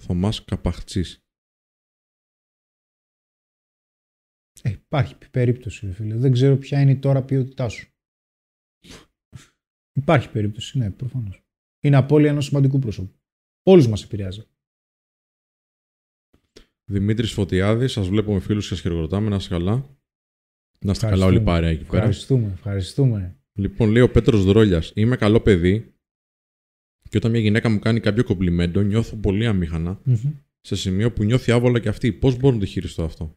Θωμάς Καπαχτσής. Ε, υπάρχει περίπτωση, ρε φίλε. Δεν ξέρω ποια είναι η τώρα ποιότητά σου. Υπάρχει περίπτωση, ναι, προφανώς. Είναι απώλεια ενός σημαντικού πρόσωπου. Όλους μας επηρεάζει. Δημήτρης Φωτιάδης, σας βλέπουμε φίλους και σας χειροκροτάμε, να είστε καλά. Να είστε καλά Ευχαριστούμε. όλοι πάρει εκεί πέρα. Ευχαριστούμε, ευχαριστούμε. Λοιπόν, λέει ο Πέτρος Δρόλιας, είμαι καλό παιδί και όταν μια γυναίκα μου κάνει κάποιο κομπλιμέντο νιώθω πολύ αμήχανα Μμμ. σε σημείο που νιώθει άβολα και αυτή. Πώς μπορώ να το χειριστώ αυτό;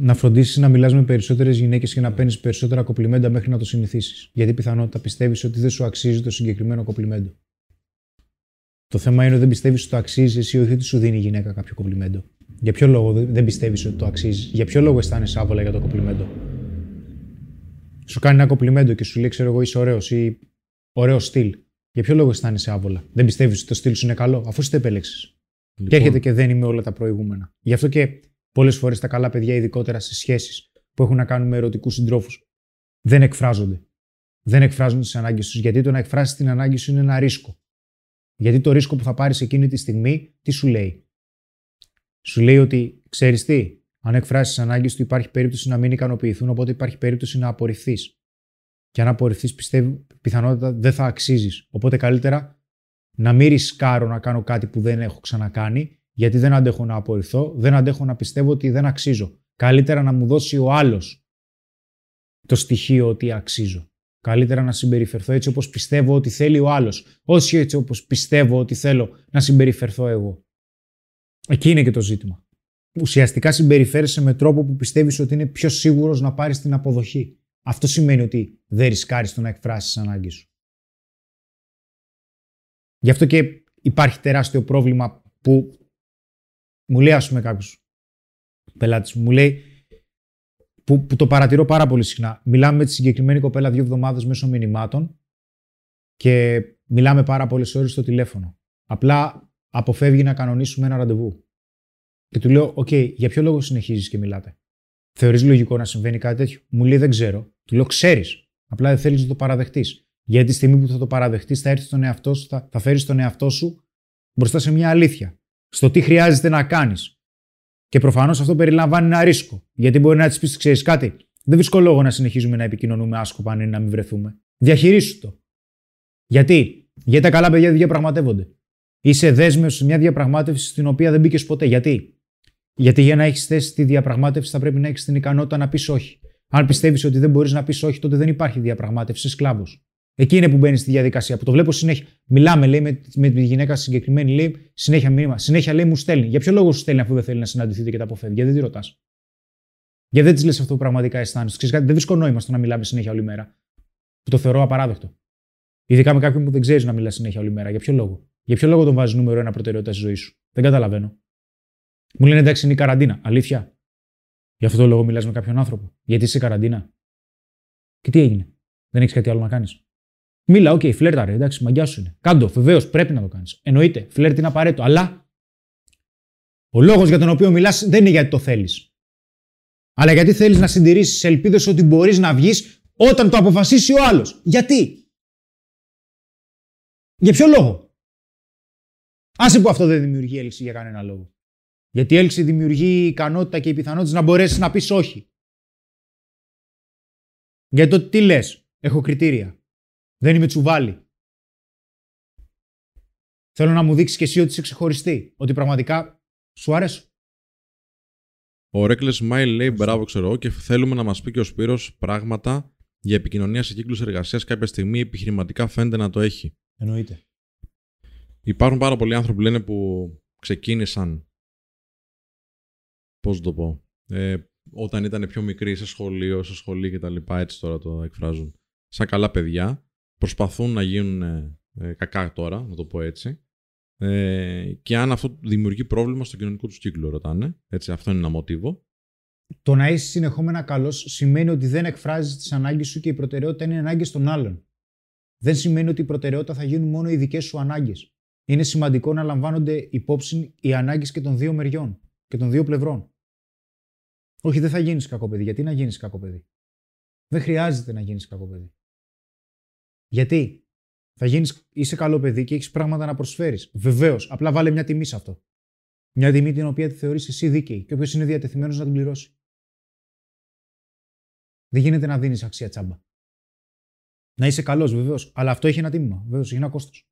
Να φροντίσεις να μιλάς με περισσότερες γυναίκες και να παίρνεις περισσότερα κοπλιμέντα μέχρι να το συνηθίσεις. Γιατί πιθανότητα πιστεύεις ότι δεν σου αξίζει το συγκεκριμένο κοπλιμέντο. Το θέμα είναι ότι δεν πιστεύεις ότι το αξίζει εσύ, όχι ότι σου δίνει η γυναίκα κάποιο κοπλιμέντο. Για ποιο λόγο δεν- δεν πιστεύεις ότι το αξίζεις, για ποιο λόγο αισθάνεσαι άβολα για το κοπλιμέντο; Σου κάνει ένα κοπλιμέντο και σου λέει, ξέρω εγώ, είσαι ωραίος ή ωραίος στυλ. Για ποιο λόγο αισθάνεσαι άβολα; Δεν πιστεύεις ότι το στυλ σου είναι καλό, αφού εσύ το επέλεξες. Και Λοιπόν, έρχεται και δένει με όλα τα προηγούμενα. Γι' αυτό και πολλές φορές τα καλά παιδιά, ειδικότερα σε σχέσεις που έχουν να κάνουν με ερωτικούς συντρόφους, δεν εκφράζονται. Δεν εκφράζουν τι ανάγκες τους. Γιατί το να εκφράσεις την ανάγκη σου είναι ένα ρίσκο. Γιατί το ρίσκο που θα πάρεις εκείνη τη στιγμή, τι σου λέει; Σου λέει ότι ξέρεις τι, αν εκφράσεις τι ανάγκες του, υπάρχει περίπτωση να μην ικανοποιηθούν, οπότε υπάρχει περίπτωση να απορριφθείς. Και αν απορριφθείς, πιστεύει πιθανότητα δεν θα αξίζεις. Οπότε καλύτερα να μην ρισκάρω να κάνω κάτι που δεν έχω ξανακάνει, γιατί δεν αντέχω να απορριφθώ, δεν αντέχω να πιστεύω ότι δεν αξίζω. Καλύτερα να μου δώσει ο άλλος το στοιχείο ότι αξίζω. Καλύτερα να συμπεριφερθώ έτσι όπως πιστεύω ότι θέλει ο άλλος, όχι έτσι όπως πιστεύω ότι θέλω να συμπεριφερθώ εγώ. Εκεί είναι και το ζήτημα. Ουσιαστικά συμπεριφέρεσαι με τρόπο που πιστεύεις ότι είναι πιο σίγουρος να πάρεις την αποδοχή. Αυτό σημαίνει ότι δεν ρισκάρεις το να εκφράσεις τις ανάγκες σου. Γι' αυτό και υπάρχει τεράστιο πρόβλημα που μου λέει ας πούμε κάποιος πελάτης μου, μου λέει που, που το παρατηρώ πάρα πολύ συχνά. Μιλάμε με τη συγκεκριμένη κοπέλα δύο εβδομάδες μέσω μηνυμάτων και μιλάμε πάρα πολλές ώρες στο τηλέφωνο. Απλά αποφεύγει να κανονίσουμε ένα ραντεβού. Και του λέω: Οκ, για ποιο λόγο συνεχίζεις και μιλάτε; Θεωρείς λογικό να συμβαίνει κάτι τέτοιο; Μου λέει: Δεν ξέρω. Του λέω: Ξέρεις. Απλά δεν θέλεις να το παραδεχτείς. Γιατί τη στιγμή που θα το παραδεχτείς, θα έρθει στον εαυτό σου, θα, θα φέρεις τον εαυτό σου μπροστά σε μια αλήθεια. Στο τι χρειάζεται να κάνεις. Και προφανώς αυτό περιλαμβάνει ένα ρίσκο. Γιατί μπορεί να της πεις: Ξέρεις κάτι, δεν βρίσκω λόγο να συνεχίζουμε να επικοινωνούμε άσκοπα αν είναι να μην βρεθούμε. Διαχειρίσου το. Γιατί; Γιατί τα καλά παιδιά δεν διαπραγματεύονται. Είσαι δέσμευση σε μια διαπραγμάτευση στην οποία δεν μπήκες ποτέ. Γιατί; Γιατί για να έχεις θέση τη διαπραγμάτευση θα πρέπει να έχεις την ικανότητα να πεις όχι. Αν πιστεύεις ότι δεν μπορείς να πεις όχι, τότε δεν υπάρχει διαπραγμάτευση. Είσαι σκλάβος. Εκεί είναι που μπαίνει στη διαδικασία. Που το βλέπω συνέχεια. Μιλάμε, λέει, με, με τη γυναίκα συγκεκριμένη, λέει, συνέχεια μήνυμα. Συνέχεια λέει, μου στέλνει. Για ποιο λόγο σου στέλνει αφού δεν θέλει να συναντηθείτε και τα αποφεύγει; Γιατί δεν τη ρωτάς; Γιατί δεν της λες αυτό που πραγματικά αισθάνεσαι; δεν βρίσκω νόημα στο να μιλάμε συνέχεια όλη μέρα. Που το θεωρώ απαράδεκτο. Ειδικά με κάποιον που δεν ξέρεις να μιλάς συνέχεια όλη μέρα. Για ποιο λόγο; Για ποιο λόγο τον βάζεις νούμερο ένα προτεραιότητα στη ζωή σου; Δεν καταλαβαίνω. Μου λένε εντάξει είναι η καραντίνα. Αλήθεια. Γι' αυτό το λόγο μιλάς με κάποιον άνθρωπο. Γιατί είσαι καραντίνα. Και τι έγινε; Δεν έχεις κάτι άλλο να κάνεις. Μίλα, ok, okay, φλέρτα ρε, εντάξει, μαγκιά σου είναι. Κάντο, βεβαίως πρέπει να το κάνεις. Εννοείται, φλερτ είναι απαραίτητο. Αλλά ο λόγος για τον οποίο μιλάς δεν είναι γιατί το θέλεις. Αλλά γιατί θέλεις να συντηρήσεις ελπίδες ότι μπορείς να βγεις όταν το αποφασίσει ο άλλος. Γιατί; Για ποιο λόγο; Άσε που αυτό δεν δημιουργεί έλξη για κανένα λόγο. Γιατί η έλξη δημιουργεί ικανότητα και η πιθανότητα να μπορέσεις να πεις όχι. Γιατί το τι λες, έχω κριτήρια. Δεν είμαι τσουβάλι. Θέλω να μου δείξεις και εσύ ότι είσαι ξεχωριστή. Ότι πραγματικά σου αρέσω. Ο Ρέκλε Μάιλ λέει: Μπράβο, ξέρω και θέλουμε να μας πει και ο Σπύρος πράγματα για επικοινωνία σε κύκλους εργασίας κάποια στιγμή επιχειρηματικά φαίνεται να το έχει. Εννοείται. Υπάρχουν πάρα πολλοί άνθρωποι που λένε που ξεκίνησαν. Πώς το πω. Ε, όταν ήταν πιο μικροί σε σχολείο, σε σχολή κτλ. Έτσι τώρα το εκφράζουν. Σαν καλά παιδιά. Προσπαθούν να γίνουν ε, κακά τώρα, να το πω έτσι. Ε, και αν αυτό δημιουργεί πρόβλημα στο κοινωνικό τους κύκλο, ρωτάνε. Έτσι, αυτό είναι ένα μοτίβο. Το να είσαι συνεχόμενα καλός σημαίνει ότι δεν εκφράζεις τις ανάγκες σου και η προτεραιότητα είναι οι ανάγκες των άλλων. Δεν σημαίνει ότι η προτεραιότητα θα γίνουν μόνο οι δικές σου ανάγκες. Είναι σημαντικό να λαμβάνονται υπόψη οι ανάγκες και των δύο μεριών και των δύο πλευρών. Όχι, δεν θα γίνεις κακό παιδί. Γιατί να γίνεις κακό παιδί; Δεν χρειάζεται να γίνεις κακό παιδί. Γιατί; Θα γίνεις, είσαι καλό παιδί και έχεις πράγματα να προσφέρεις. Βεβαίως, απλά βάλε μια τιμή σε αυτό. Μια τιμή την οποία τη θεωρείς εσύ δίκαιη και όποιο είναι διατεθειμένος να την πληρώσει. Δεν γίνεται να δίνεις αξία τσάμπα. Να είσαι καλός, βεβαίως, αλλά αυτό έχει ένα τίμημα. Βεβαίως, έχει ένα κόστος.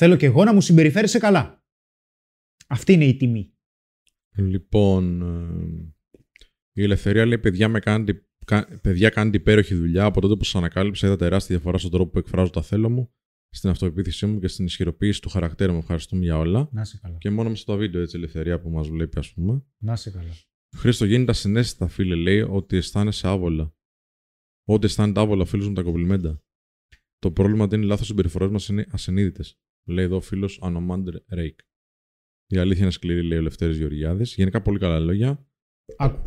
Θέλω και εγώ να μου συμπεριφέρεσαι καλά. Αυτή είναι η τιμή. Λοιπόν, ε, η ελευθερία λέει: Παιδιά, με κάνετε, παιδιά κάνετε υπέροχη δουλειά. Από τότε που σας ανακάλυψα, είδα τεράστια διαφορά στον τρόπο που εκφράζω τα θέλω μου στην αυτοπεποίθησή μου και στην ισχυροποίηση του χαρακτήρα μου. Ευχαριστούμε για όλα. Να σε καλά. Και μόνο μέσα στο βίντεο έτσι ελευθερία που μας βλέπει, ας πούμε. Να σε καλά. Χρήστο, γίνει τα συνέστητα, φίλε, λέει ότι αισθάνεσαι άβολα. Ό,τι αισθάνεται άβολα, φίλου μου τα κομπλιμέντα. Το πρόβλημα ότι είναι λάθος συμπεριφορές μας είναι ασυνείδητες. Λέει εδώ ο φίλος Ανομάντρ Ρέικ. Η αλήθεια είναι σκληρή, λέει ο Λευτέρης Γεωργιάδης. Γενικά πολύ καλά λόγια. Άκου.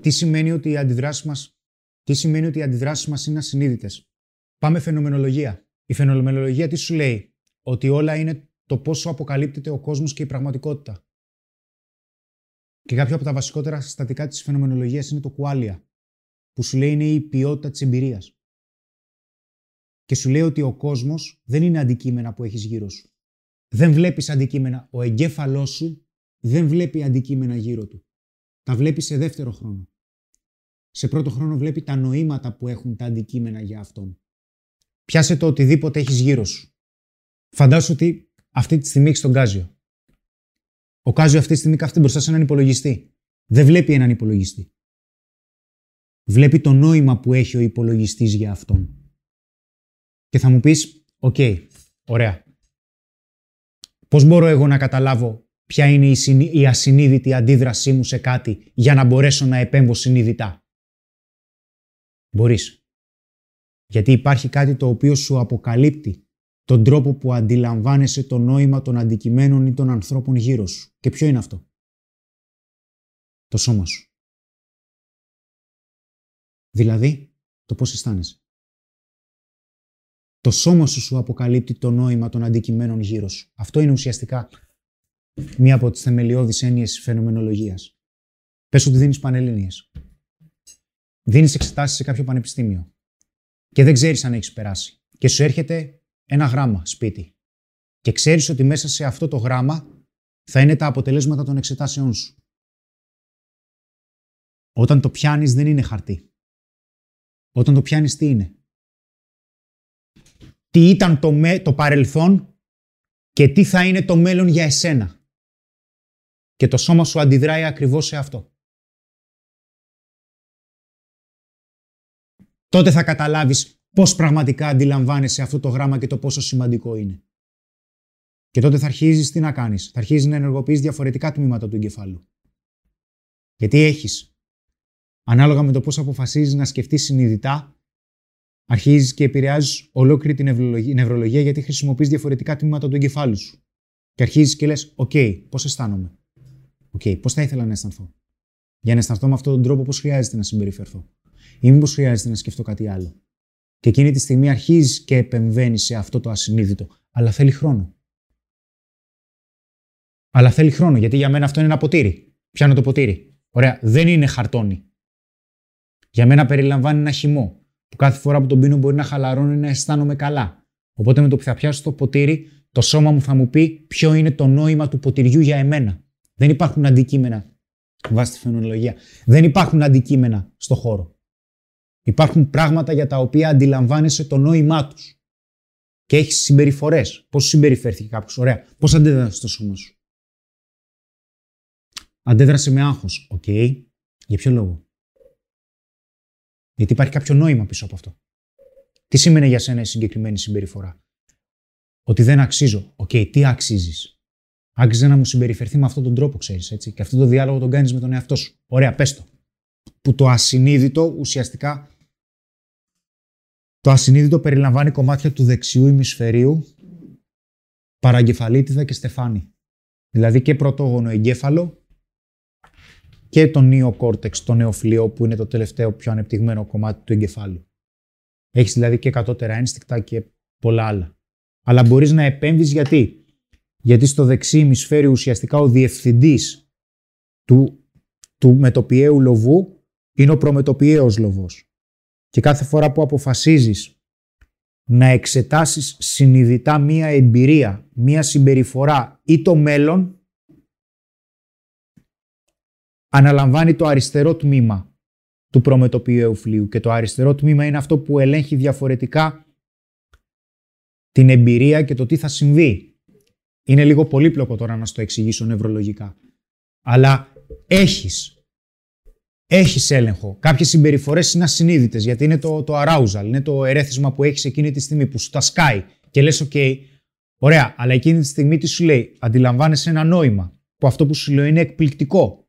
Τι, σημαίνει ότι οι αντιδράσεις μας τι σημαίνει ότι οι αντιδράσεις μας είναι ασυνείδητες; Πάμε φαινομενολογία. Η φαινομενολογία τι σου λέει, ότι όλα είναι το πόσο αποκαλύπτεται ο κόσμος και η πραγματικότητα. Και κάποιο από τα βασικότερα συστατικά της φαινομενολογίας είναι το κουάλια, που σου λέει είναι η ποιότητα της εμπειρίας. Και σου λέει ότι ο κόσμος δεν είναι αντικείμενα που έχεις γύρω σου. Δεν βλέπεις αντικείμενα. Ο εγκέφαλός σου δεν βλέπει αντικείμενα γύρω του. Τα βλέπεις σε δεύτερο χρόνο. Σε πρώτο χρόνο βλέπει τα νοήματα που έχουν τα αντικείμενα για αυτόν. Πιάσε το οτιδήποτε έχεις γύρω σου. Φαντάσου ότι αυτή τη στιγμή έχεις τον Κάζιο. Ο Κάζιο αυτή τη στιγμή κάθεται μπροστά σε έναν υπολογιστή. Δεν βλέπει έναν υπολογιστή. Βλέπει το νόημα που έχει ο υπολογιστής για αυτόν. Και θα μου πεις, οκ, ωραία. Πώς μπορώ εγώ να καταλάβω ποια είναι η ασυνείδητη αντίδρασή μου σε κάτι για να μπορέσω να επέμβω συνειδητά. Μπορείς. Γιατί υπάρχει κάτι το οποίο σου αποκαλύπτει τον τρόπο που αντιλαμβάνεσαι το νόημα των αντικειμένων ή των ανθρώπων γύρω σου. Και ποιο είναι αυτό; Το σώμα σου. Δηλαδή, το πώς αισθάνεσαι. Το σώμα σου σου αποκαλύπτει το νόημα των αντικειμένων γύρω σου. Αυτό είναι ουσιαστικά μία από τις θεμελιώδεις έννοιες της φαινομενολογίας. Πες ότι δίνεις πανελλήνιες. Δίνεις εξετάσεις σε κάποιο πανεπιστήμιο και δεν ξέρεις αν έχεις περάσει. Και σου έρχεται ένα γράμμα σπίτι. Και ξέρεις ότι μέσα σε αυτό το γράμμα θα είναι τα αποτελέσματα των εξετάσεών σου. Όταν το πιάνεις δεν είναι χαρτί. Όταν το πιάνεις τι είναι; Τι ήταν το, με, το παρελθόν και τι θα είναι το μέλλον για εσένα. Και το σώμα σου αντιδράει ακριβώς σε αυτό. Τότε θα καταλάβεις πώς πραγματικά αντιλαμβάνεσαι αυτό το γράμμα και το πόσο σημαντικό είναι. Και τότε θα αρχίζεις τι να κάνεις. Θα αρχίζεις να ενεργοποιείς διαφορετικά τμήματα του εγκεφάλου. Γιατί έχεις ανάλογα με το πώς αποφασίζεις να σκεφτείς συνειδητά, αρχίζεις και επηρεάζεις ολόκληρη την νευρολογία γιατί χρησιμοποιείς διαφορετικά τμήματα του εγκεφάλου σου. Και αρχίζεις και λες, ok, okay, πώς αισθάνομαι; Ok, okay, πώς θα ήθελα να αισθανθώ; Για να αισθανθώ με αυτόν τον τρόπο πώς χρειάζεται να συμπεριφερθώ; Ή μήπως χρειάζεται να σκεφτώ κάτι άλλο; Και εκείνη τη στιγμή αρχίζεις και επεμβαίνεις σε αυτό το ασυνείδητο. Αλλά θέλει χρόνο. Αλλά θέλει χρόνο, γιατί για μένα αυτό είναι ένα ποτήρι. Πιάνω το ποτήρι. Ωραία, δεν είναι χαρτόνι. Για μένα περιλαμβάνει ένα χυμό, που κάθε φορά που τον πίνω μπορεί να χαλαρώνει να αισθάνομαι καλά. Οπότε με το που θα πιάσω το ποτήρι, το σώμα μου θα μου πει ποιο είναι το νόημα του ποτηριού για εμένα. Δεν υπάρχουν αντικείμενα βάσει τη φαινολογία. Δεν υπάρχουν αντικείμενα στο χώρο. Υπάρχουν πράγματα για τα οποία αντιλαμβάνεσαι το νόημά τους. Και έχεις συμπεριφορές. Πώς συμπεριφέρθηκε κάποιος, ωραία. Πώς αντέδρασε στο σώμα σου; Αντέδρασε με άγχος. Οκ. Για ποιο λόγο; Γιατί υπάρχει κάποιο νόημα πίσω από αυτό. Τι σημαίνει για σένα η συγκεκριμένη συμπεριφορά; Ότι δεν αξίζω. Ok, okay, τι αξίζεις; Άξιζε να μου συμπεριφερθεί με αυτόν τον τρόπο, ξέρεις έτσι. Και αυτό το διάλογο τον κάνεις με τον εαυτό σου. Ωραία, πες το. Που το ασυνείδητο ουσιαστικά. Το ασυνείδητο περιλαμβάνει κομμάτια του δεξιού ημισφαιρίου, παραγκεφαλίτιδα και στεφάνι. Δηλαδή και πρωτόγωνο εγκέφαλο και το νεοκόρτεξ, το νεοφλοιό που είναι το τελευταίο πιο ανεπτυγμένο κομμάτι του εγκεφάλου. Έχεις δηλαδή και κατώτερα ένστικτα και πολλά άλλα. Αλλά μπορείς να επέμβεις γιατί. Γιατί στο δεξί ημισφαίριο ουσιαστικά ο διευθυντής του, του μετοπιαίου λοβού είναι ο προμετωπιαίος λοβός. Και κάθε φορά που αποφασίζεις να εξετάσεις συνειδητά μία εμπειρία, μία συμπεριφορά ή το μέλλον, αναλαμβάνει το αριστερό τμήμα του προμετωπίου εουφλίου και το αριστερό τμήμα είναι αυτό που ελέγχει διαφορετικά την εμπειρία και το τι θα συμβεί. Είναι λίγο πολύπλοκο τώρα να στο εξηγήσω νευρολογικά. Αλλά έχεις. Έχεις έλεγχο. Κάποιες συμπεριφορές είναι ασυνείδητες γιατί είναι το, το arousal, είναι το ερέθισμα που έχεις εκείνη τη στιγμή που σου τα σκάει και λες ok, ωραία, αλλά εκείνη τη στιγμή τι σου λέει, αντιλαμβάνεσαι ένα νόημα που αυτό που σου λέει είναι εκπληκτικό.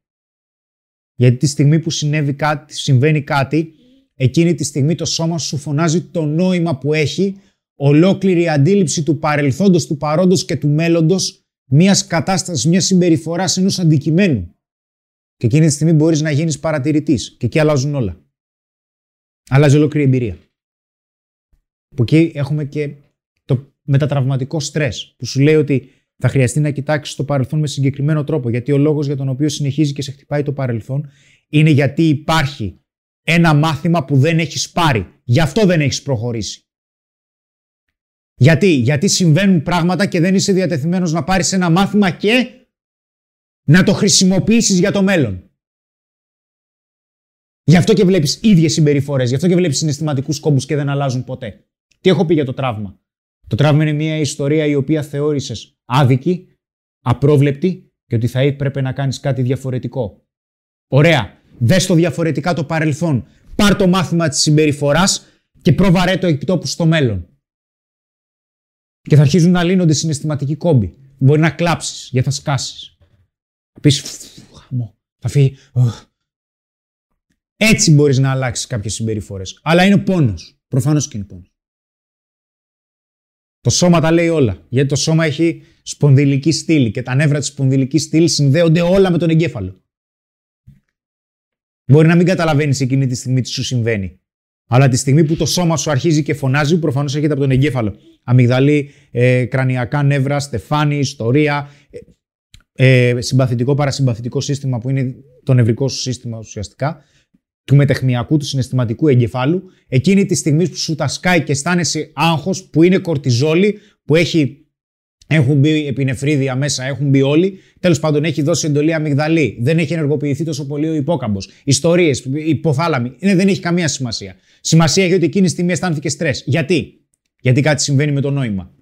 Γιατί τη στιγμή που συνέβη κάτι, συμβαίνει κάτι, εκείνη τη στιγμή το σώμα σου φωνάζει το νόημα που έχει, ολόκληρη αντίληψη του παρελθόντος, του παρόντος και του μέλλοντος, μιας κατάστασης, μιας συμπεριφοράς ενός αντικειμένου. Και εκείνη τη στιγμή μπορείς να γίνεις παρατηρητής. Και εκεί αλλάζουν όλα. Αλλάζει ολόκληρη εμπειρία. Από εκεί έχουμε και το μετατραυματικό στρες, που σου λέει ότι θα χρειαστεί να κοιτάξεις το παρελθόν με συγκεκριμένο τρόπο. Γιατί ο λόγος για τον οποίο συνεχίζει και σε χτυπάει το παρελθόν είναι γιατί υπάρχει ένα μάθημα που δεν έχεις πάρει. Γι' αυτό δεν έχεις προχωρήσει. Γιατί, γιατί συμβαίνουν πράγματα και δεν είσαι διατεθειμένος να πάρεις ένα μάθημα και να το χρησιμοποιήσεις για το μέλλον. Γι' αυτό και βλέπεις ίδιες συμπεριφορές, γι' αυτό και βλέπεις συναισθηματικούς κόμπους και δεν αλλάζουν ποτέ. Τι έχω πει για το τραύμα; Το τραύμα είναι μια ιστορία η οποία θεώρησες άδικη, απρόβλεπτη και ότι θα έπρεπε να κάνεις κάτι διαφορετικό. Ωραία. Δες το διαφορετικά το παρελθόν. Πάρ το μάθημα της συμπεριφοράς και προβαρέ το επιτόπου στο μέλλον. Και θα αρχίζουν να λύνονται συναισθηματικοί κόμποι. Μπορεί να κλάψεις γιατί θα σκάσεις. Θα πεις χαμό. Θα φύγει. Έτσι μπορείς να αλλάξεις κάποιες συμπεριφορές. Αλλά είναι πόνος. Προφανώς και είναι πόνος. Το σώμα τα λέει όλα. Γιατί το σώμα έχει σπονδυλική στήλη και τα νεύρα της σπονδυλικής στήλης συνδέονται όλα με τον εγκέφαλο. Μπορεί να μην καταλαβαίνεις εκείνη τη στιγμή τι σου συμβαίνει. Αλλά τη στιγμή που το σώμα σου αρχίζει και φωνάζει, προφανώς έρχεται από τον εγκέφαλο. Αμυγδαλή, ε, κρανιακά νεύρα, στεφάνι, ιστορία, ε, ε, συμπαθητικό παρασυμπαθητικό σύστημα που είναι το νευρικό σου σύστημα ουσιαστικά, του μετεχμιακού, του συναισθηματικού εγκεφάλου. Εκείνη τη στιγμή που σου τα σκάει και αισθάνεσαι άγχος, που είναι κορτιζόλη, που έχει έχουν μπει επινεφρίδια μέσα, έχουν μπει όλοι. Τέλος πάντων, έχει δώσει εντολή αμυγδαλή. Δεν έχει ενεργοποιηθεί τόσο πολύ ο υπόκαμπος. Ιστορίες, υποθάλαμοι. Είναι, δεν έχει καμία σημασία. Σημασία έχει ότι εκείνη τη στιγμή αισθάνθηκε στρες. Γιατί; Γιατί κάτι συμβαίνει με το νόημα.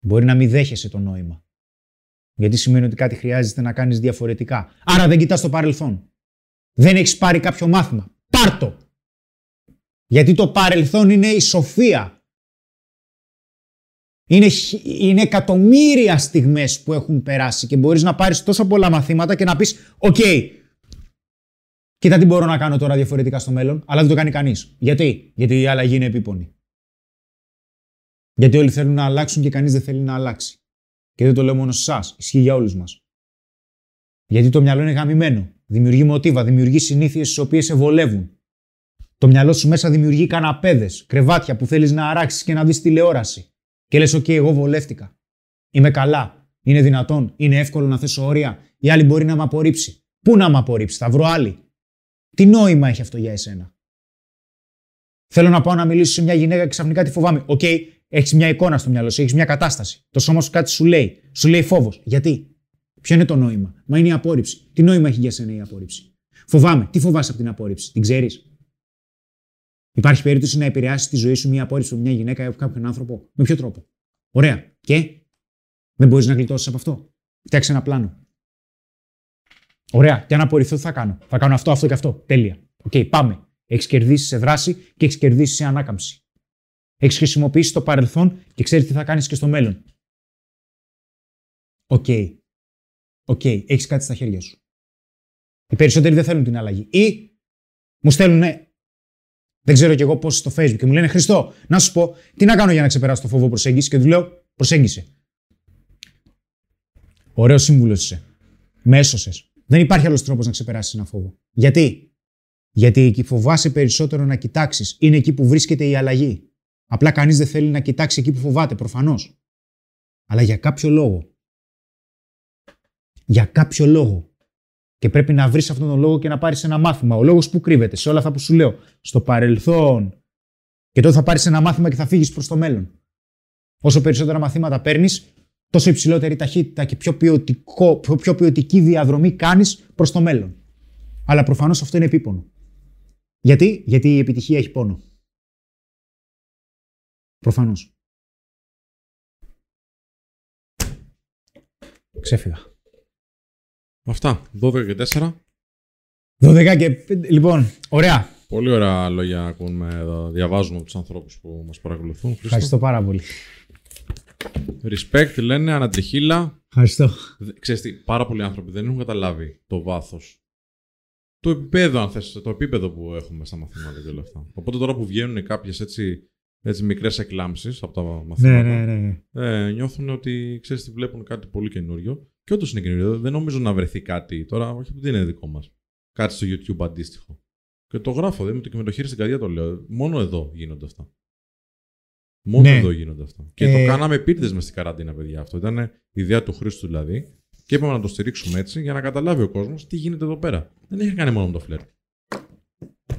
Μπορεί να μην δέχεσαι το νόημα. Γιατί σημαίνει ότι κάτι χρειάζεται να κάνεις διαφορετικά. Άρα δεν κοιτάς το παρελθόν. Δεν έχεις πάρει κάποιο μάθημα. Πάρτο! Γιατί το παρελθόν είναι η σοφία είναι, είναι εκατομμύρια στιγμές που έχουν περάσει και μπορείς να πάρεις τόσα πολλά μαθήματα και να πεις «Ok, κοίτα τι μπορώ να κάνω τώρα διαφορετικά στο μέλλον», αλλά δεν το κάνει κανείς. Γιατί; Γιατί η αλλαγή είναι επίπονη. Γιατί όλοι θέλουν να αλλάξουν και κανείς δεν θέλει να αλλάξει. Και δεν το λέω μόνο σε εσάς, ισχύει για όλους μας. Γιατί το μυαλό είναι γαμημένο. Δημιουργεί μοτίβα, δημιουργεί συνήθειες τις οποίες σε βολεύουν. Το μυαλό σου μέσα δημιουργεί καναπέδες, κρεβάτια που θέλεις να αράξεις και να δεις τηλεόραση. Και λες, OK, εγώ βολεύτηκα. Είμαι καλά. Είναι δυνατόν. Είναι εύκολο να θέσω όρια. Η άλλη μπορεί να με απορρίψει. Πού να με απορρίψει, θα βρω άλλη. Τι νόημα έχει αυτό για εσένα. Θέλω να πάω να μιλήσω σε μια γυναίκα και ξαφνικά τη φοβάμαι. OK, okay, έχεις μια εικόνα στο μυαλό σου, έχεις μια κατάσταση. Το σώμα σου κάτι σου λέει. Σου λέει φόβος. Γιατί; Ποιο είναι το νόημα; Μα είναι η απόρριψη. Τι νόημα έχει για σένα η απόρριψη; Φοβάμαι. Τι φοβάσαι από την απόρριψη; Την ξέρεις; Υπάρχει περίπτωση να επηρεάσεις τη ζωή σου μια απόρριψη από μια γυναίκα ή από κάποιον άνθρωπο; Με ποιο τρόπο; Ωραία. Και; Δεν μπορείς να γλιτώσεις από αυτό; Φτιάξε ένα πλάνο. Ωραία. Και αν απορριφθώ, τι θα κάνω; Θα κάνω αυτό, αυτό και αυτό. Τέλεια. OK, okay, πάμε. Έχεις κερδίσει σε δράση και έχεις κερδίσει σε ανάκαμψη. Έχεις χρησιμοποιήσει το παρελθόν και ξέρεις τι θα κάνεις και στο μέλλον. OK. Okay. OK. Okay. Έχεις κάτι στα χέρια σου. Οι περισσότεροι δεν θέλουν την αλλαγή. Ή μου στέλνουν δεν ξέρω κι εγώ πώς στο Facebook και μου λένε Χρήστο, να σου πω, τι να κάνω για να ξεπεράσω το φόβο προσέγγισης και του λέω Προσέγγισε. Ωραίος σύμβουλος είσαι. Με έσωσες. Δεν υπάρχει άλλος τρόπος να ξεπεράσεις ένα φόβο. Γιατί; Γιατί εκεί φοβάσαι περισσότερο να κοιτάξεις. Είναι εκεί που βρίσκεται η αλλαγή. Απλά κανείς δεν θέλει να κοιτάξει εκεί που φοβάται, προφανώς. Αλλά για κάποιο λόγο. Για κάποιο λόγο. Και πρέπει να βρεις αυτόν τον λόγο και να πάρεις ένα μάθημα. Ο λόγος που κρύβεται σε όλα αυτά που σου λέω. Στο παρελθόν. Και τότε θα πάρεις ένα μάθημα και θα φύγεις προς το μέλλον. Όσο περισσότερα μαθήματα παίρνεις, τόσο υψηλότερη ταχύτητα και πιο, ποιοτικό, πιο, πιο ποιοτική διαδρομή κάνεις προς το μέλλον. Αλλά προφανώς αυτό είναι επίπονο. Γιατί; Γιατί η επιτυχία έχει πόνο. Προφανώς. Ξέφυγα. Αυτά. 12 και 4. 12 και 5. Λοιπόν, ωραία. Πολύ ωραία λόγια ακούμε εδώ. Διαβάζουμε τους ανθρώπους που μας παρακολουθούν. Ευχαριστώ πάρα πολύ. Respect λένε, ανατριχίλα. Ευχαριστώ. Ξέρεις τι, πάρα πολλοί άνθρωποι δεν έχουν καταλάβει το βάθος. Το επίπεδο, αν θες, το επίπεδο που έχουμε στα μαθήματα και όλα αυτά. Οπότε τώρα που βγαίνουν κάποιες έτσι, έτσι μικρές εκλάμψεις από τα μαθήματα. Ναι, ναι, ναι. Ε, νιώθουν ότι ξέρεις τι βλέπουν κάτι πολύ καινούριο. Και όντως είναι καινούριο. Δεν νομίζω να βρεθεί κάτι τώρα, όχι που δεν είναι δικό μας. Κάτι στο YouTube αντίστοιχο. Και το γράφω, δεν και με το χέρι στην καρδιά το λέω. Μόνο εδώ γίνονται αυτά. Μόνο ναι. εδώ γίνονται αυτά. Και το ε, κάναμε επίτηδες μες στην καραντίνα, παιδιά. Αυτό ήταν η ιδέα του Χρήστου δηλαδή. Και είπαμε να το στηρίξουμε έτσι για να καταλάβει ο κόσμος τι γίνεται εδώ πέρα. Δεν έχει κάνει μόνο με το φλερτ.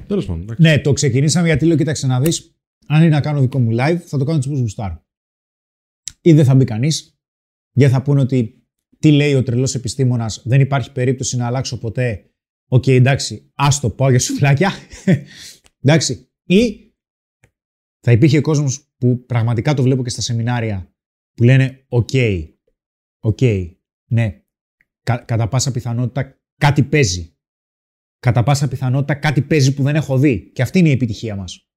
Τέλος πάντων. Ναι, το ξεκινήσαμε γιατί λέω: Κοίταξε να δεις, αν είναι να κάνω δικό μου live, θα το κάνω του γουστάρ. Ή δεν θα μπει κανείς, γιατί θα πούνε ότι τι λέει ο τρελός επιστήμονας, δεν υπάρχει περίπτωση να αλλάξω ποτέ. OK, okay, εντάξει, άστο, πάω για σουφλάκια. *laughs* εντάξει. Ή θα υπήρχε κόσμος που πραγματικά το βλέπω και στα σεμινάρια που λένε OK, okay, OK, okay, ναι, κα, κατά πάσα πιθανότητα κάτι παίζει. Κατά πάσα πιθανότητα κάτι παίζει που δεν έχω δει. Και αυτή είναι η επιτυχία μας.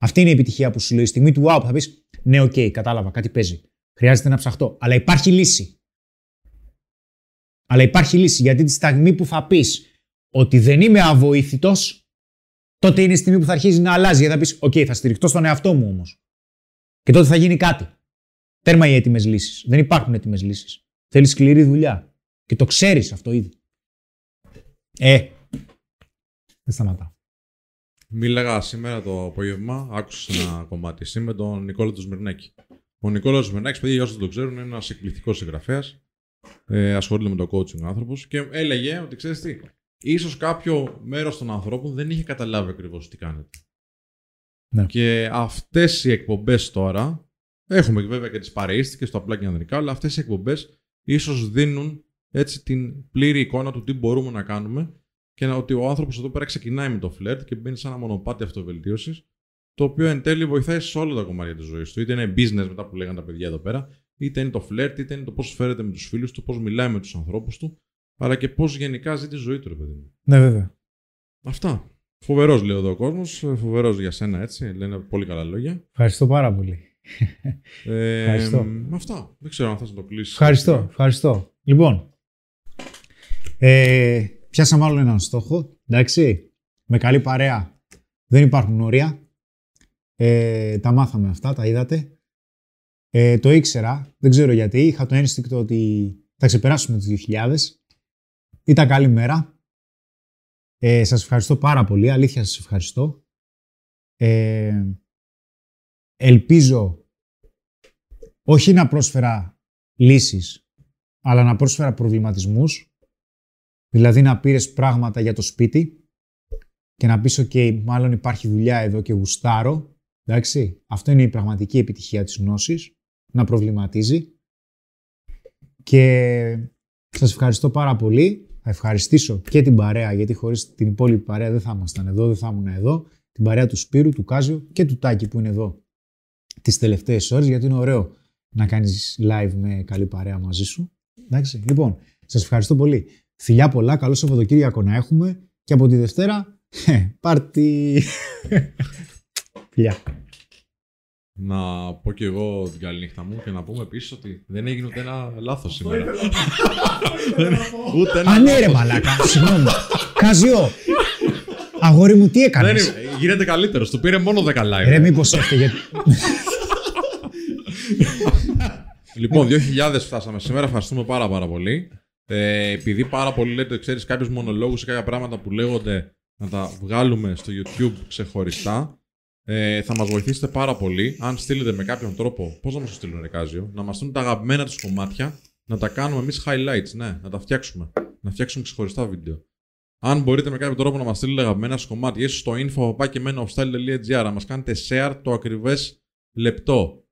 Αυτή είναι η επιτυχία που σου λέει. Η στιγμή του wow, θα πεις Ναι, OK, okay, κατάλαβα, κάτι παίζει. Χρειάζεται να ψαχτώ. Αλλά υπάρχει λύση. Αλλά υπάρχει λύση γιατί τη στιγμή που θα πεις ότι δεν είμαι αβοήθητος, τότε είναι η στιγμή που θα αρχίζει να αλλάζει. Γιατί θα πεις: OK, θα στηριχτώ στον εαυτό μου όμως. Και τότε θα γίνει κάτι. Τέρμα οι έτοιμες λύσεις. Δεν υπάρχουν έτοιμες λύσεις. Θέλεις σκληρή δουλειά. Και το ξέρεις αυτό ήδη. Ε, δεν σταματάω. Μίλαγα σήμερα το απόγευμα, άκουσα ένα κομμάτι εσύ με τον Νικόλα του Σμυρνέκη. Ο Νικόλας Σμυρνέκη, παιδιά, για όσους δεν το ξέρουν, είναι ένας εκπληκτικός συγγραφέας. Ε, ασχολείται με το coaching άνθρωπος και έλεγε ότι ξέρεις τι, ίσως κάποιο μέρος των ανθρώπων δεν είχε καταλάβει ακριβώς τι κάνετε. Ναι. Και αυτές οι εκπομπές τώρα, έχουμε βέβαια και τις παρείστικες στο απλά και ανδρικά, αλλά αυτές οι εκπομπές ίσως δίνουν έτσι την πλήρη εικόνα του τι μπορούμε να κάνουμε και να, ότι ο άνθρωπος εδώ πέρα ξεκινάει με το φλερτ και μπαίνει σε ένα μονοπάτι αυτοβελτίωσης, το οποίο εν τέλει βοηθάει σε όλα τα κομμάτια της ζωής του. Είτε είναι business μετά που λέγανε τα παιδιά εδώ πέρα, είτε είναι το φλερτ, είτε είναι το πώς φέρεται με τους φίλους του, πώς μιλάει με τους ανθρώπους του, αλλά και πώς γενικά ζει τη ζωή του, ρε παιδί μου. Ναι, βέβαια. Αυτά. Φοβερός λέει εδώ ο κόσμος, φοβερός για σένα έτσι. Λένε πολύ καλά λόγια. Ευχαριστώ πάρα πολύ. Ε, Ευχαριστώ. μ, Αυτά. Δεν ξέρω αν θα να το κλείσεις. Ευχαριστώ, ευχαριστώ. Λοιπόν, ε, πιάσαμε άλλο έναν στόχο, εντάξει, με καλή παρέα. Δεν υπάρχουν όρια. Ε, τα μάθαμε αυτά, τα είδατε. Ε, το ήξερα, δεν ξέρω γιατί, είχα το ένστικτο ότι θα ξεπεράσουμε τους 2000. Ήταν καλή μέρα. Ε, σας ευχαριστώ πάρα πολύ, αλήθεια σας ευχαριστώ. Ε, ελπίζω όχι να πρόσφερα λύσεις, αλλά να πρόσφερα προβληματισμούς. Δηλαδή να πήρες πράγματα για το σπίτι και να πεις «ΟΚ, μάλλον υπάρχει δουλειά εδώ και γουστάρω». Εντάξει, αυτό είναι η πραγματική επιτυχία της γνώσης, να προβληματίζει. Και σας ευχαριστώ πάρα πολύ. Θα ευχαριστήσω και την παρέα, γιατί χωρίς την υπόλοιπη παρέα δεν θα ήμασταν εδώ, δεν θα ήμουν εδώ. Την παρέα του Σπύρου, του Κάζιο και του Τάκη που είναι εδώ τις τελευταίες ώρες, γιατί είναι ωραίο να κάνεις live με καλή παρέα μαζί σου. Εντάξει, λοιπόν, σας ευχαριστώ πολύ. Φιλιά πολλά, καλό Σαββατοκύριακο να έχουμε και από τη Δευτέρα, πάρτι. Φιλιά. Να πω και εγώ την καλή νύχτα μου και να πούμε επίσης ότι δεν έγινε ούτε ένα λάθος σήμερα. *laughs* ούτε ένα Α, ναι ρε λάθος. μαλάκα, συγγνώμη. Κάζιο, αγόρι μου τι Δεν έκανες; είναι, γίνεται καλύτερος. Του πήρε μόνο 10 live. Ρε μήπως έφταιγε. Λοιπόν, 2.000 φτάσαμε σήμερα. Ευχαριστούμε πάρα, πάρα πολύ. Ε, επειδή πάρα πολύ λέτε, ξέρεις, κάποιους μονολόγους ή κάποια πράγματα που λέγονται να τα βγάλουμε στο YouTube ξεχωριστά, ε, θα μας βοηθήσετε πάρα πολύ. Αν στείλετε με κάποιον τρόπο, πώς να μας το στείλουν, Ρεκάζιο, να μας στείλουν τα αγαπημένα τους κομμάτια, να τα κάνουμε εμείς highlights, ναι, να τα φτιάξουμε. Να φτιάξουμε ξεχωριστά βίντεο. Αν μπορείτε με κάποιο τρόπο να μας στείλετε αγαπημένα σας κομμάτια, ίσως στο info.pakemenofstyle.gr να μας κάνετε share το ακριβές λεπτό.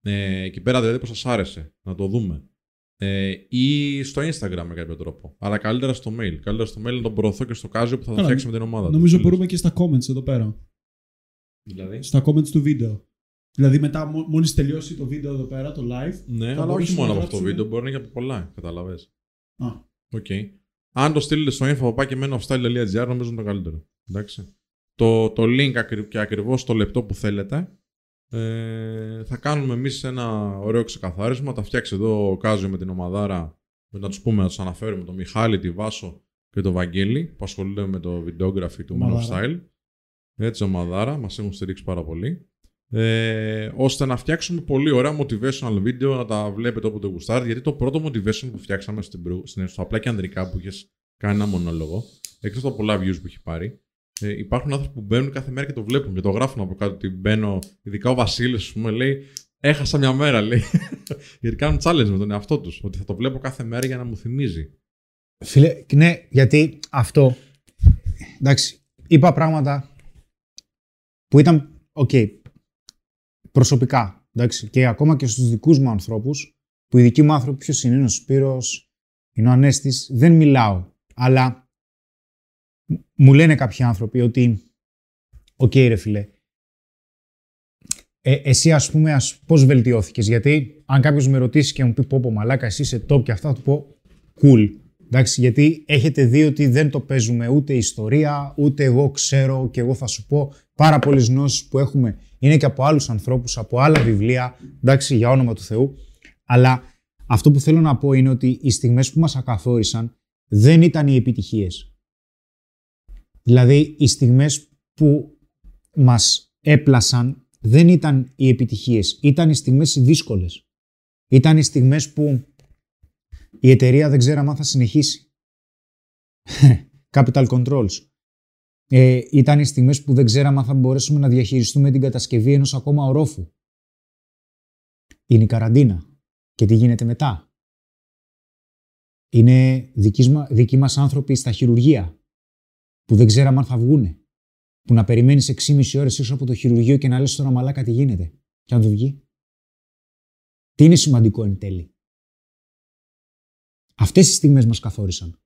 Ε, εκεί πέρα δηλαδή πώ σας άρεσε, να το δούμε. Ε, ή στο Instagram με κάποιο τρόπο. Αλλά καλύτερα στο mail. Καλύτερα στο mail να τον προωθώ και στο Κάζιο που θα το Καλά, φτιάξει με την ομάδα του. Νομίζω Τι μπορούμε λες; και στα comments εδώ πέρα. Δηλαδή; Στα comments του βίντεο. Δηλαδή μετά, μόλις τελειώσει το βίντεο εδώ πέρα, το live. Ναι, θα αλλά όχι μπορούσαμε μόνο να από αυτό το γράψουμε- βίντεο, μπορεί να είναι και από πολλά. Καταλαβέ. Α, Οκ. Αν το στείλετε στο info παπάκι menofstyle.gr νομίζω είναι το καλύτερο. Εντάξει. Το, το link ακρι, και ακριβώς το λεπτό που θέλετε. Ε, θα κάνουμε εμείς ένα ωραίο ξεκαθάρισμα. Τα φτιάξει εδώ ο Κάζιο με την ομαδάρα. Να τους πούμε, να τους αναφέρουμε τον Μιχάλη, τη Βάσο και τον Βαγγέλη που ασχολούνται με το videography του Men of Ομαδάρα. Style. Έτσι, ομαδάρα. Μας έχουν στηρίξει πάρα πολύ. Ε, ώστε να φτιάξουμε πολύ ωραία motivational video να τα βλέπετε όποτε γουστάρετε. Γιατί το πρώτο motivation που φτιάξαμε στην, προ- στην, στο απλά και ανδρικά που είχες κάνει ένα μονόλογο, εκτός από πολλά views που έχει πάρει, ε, υπάρχουν άνθρωποι που μπαίνουν κάθε μέρα και το βλέπουν και το γράφουν από κάτω ότι μπαίνω. Ειδικά ο Βασίλης, ας πούμε, λέει: Έχασα μια μέρα, λέει. *laughs* γιατί κάνουν challenge με τον εαυτό τους. Ότι θα το βλέπω κάθε μέρα για να μου θυμίζει. Φίλε, ναι, γιατί αυτό. Εντάξει, είπα πράγματα που ήταν, οκ, προσωπικά. Εντάξει, και ακόμα και στους δικούς μου ανθρώπους, που οι δικοί μου άνθρωποι ποιος είναι, είναι ο Σπύρος, είναι ο Ανέστης, δεν μιλάω. Αλλά μου λένε κάποιοι άνθρωποι ότι, οκ ρε φίλε, ε, εσύ ας πούμε ας, πώς βελτιώθηκες, γιατί αν κάποιος με ρωτήσει και μου πει πω πω μαλάκα εσύ είσαι top και αυτά, θα του πω cool. Εντάξει, γιατί έχετε δει ότι δεν το παίζουμε ούτε ιστορία, ούτε εγώ ξέρω και εγώ θα σου πω πάρα πολλές γνώσεις που έχουμε είναι και από άλλους ανθρώπους, από άλλα βιβλία, εντάξει, για όνομα του Θεού. Αλλά αυτό που θέλω να πω είναι ότι οι στιγμές που μας ακαθόρισαν δεν ήταν οι επιτυχίες. Δηλαδή, οι στιγμές που μας έπλασαν δεν ήταν οι επιτυχίες, ήταν οι στιγμές οι δύσκολες. Ήταν οι στιγμές που η εταιρεία δεν ξέραμε αν θα συνεχίσει. Capital Controls. Ε, ήταν οι στιγμές που δεν ξέραμε αν θα μπορέσουμε να διαχειριστούμε την κατασκευή ενός ακόμα ορόφου. Είναι η καραντίνα. Και τι γίνεται μετά. Είναι δικοί, δικοί μας άνθρωποι στα χειρουργεία που δεν ξέραμε αν θα βγούνε. Που να περιμένεις 6,5 ώρες έξω από το χειρουργείο και να λες τώρα μαλάκα τι γίνεται. Και αν δεν βγει. Τι είναι σημαντικό εν τέλει. Αυτές οι στιγμές μας καθόρισαν.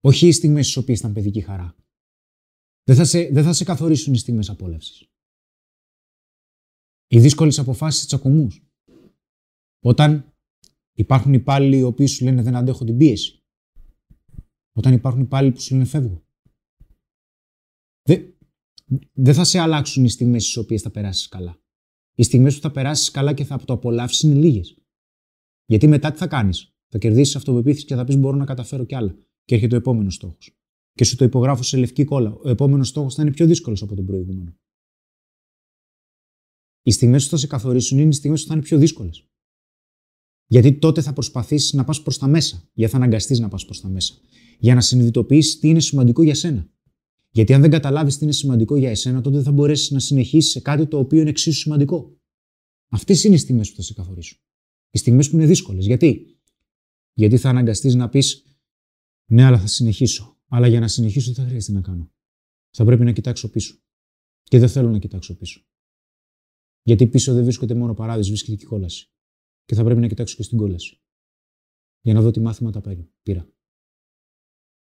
Όχι οι στιγμές στις οποίες ήταν παιδική χαρά. Δεν θα σε, δεν θα σε καθορίσουν οι στιγμές απόλαυσης. Οι δύσκολες αποφάσεις τσακωμούς. Όταν υπάρχουν υπάλληλοι οι οποίοι σου λένε δεν αντέχω την πίεση. Όταν υπάρχουν υπάλληλοι που σου λένε φεύγω. Δεν, δεν θα σε αλλάξουν οι στιγμές στις οποίες θα περάσεις καλά. Οι στιγμές που θα περάσεις καλά και θα το απολαύσεις είναι λίγες. Γιατί μετά τι θα κάνεις; Θα κερδίσεις αυτοπεποίθηση και θα πεις: Μπορώ να καταφέρω κι άλλα. Και έρχεται ο επόμενος στόχος. Και σου το υπογράφω σε λευκή κόλλα. Ο επόμενος στόχος θα είναι πιο δύσκολος από τον προηγούμενο. Οι στιγμές που θα σε καθορίσουν είναι οι στιγμές που θα είναι πιο δύσκολες. Γιατί τότε θα προσπαθήσεις να πας προς τα μέσα. Γιατί θα αναγκαστείς να πας προς τα μέσα. Για να συνειδητοποιήσεις τι είναι σημαντικό για σένα. Γιατί αν δεν καταλάβεις τι είναι σημαντικό για εσένα, τότε δεν θα μπορέσεις να συνεχίσεις σε κάτι το οποίο είναι εξίσου σημαντικό. Αυτές είναι οι στιγμές που θα σε καθορίσουν. Οι στιγμές που είναι δύσκολες. Γιατί; Γιατί θα αναγκαστείς να πεις Ναι, αλλά θα συνεχίσω. Αλλά για να συνεχίσω τι θα χρειάζεται να κάνω. Θα πρέπει να κοιτάξω πίσω. Και δεν θέλω να κοιτάξω πίσω. Γιατί πίσω δεν βρίσκεται μόνο παράδεισο, βρίσκεται και κόλαση. Και θα πρέπει να κοιτάξω και στην κόλαση. Για να δω τι μάθηματα πήρα.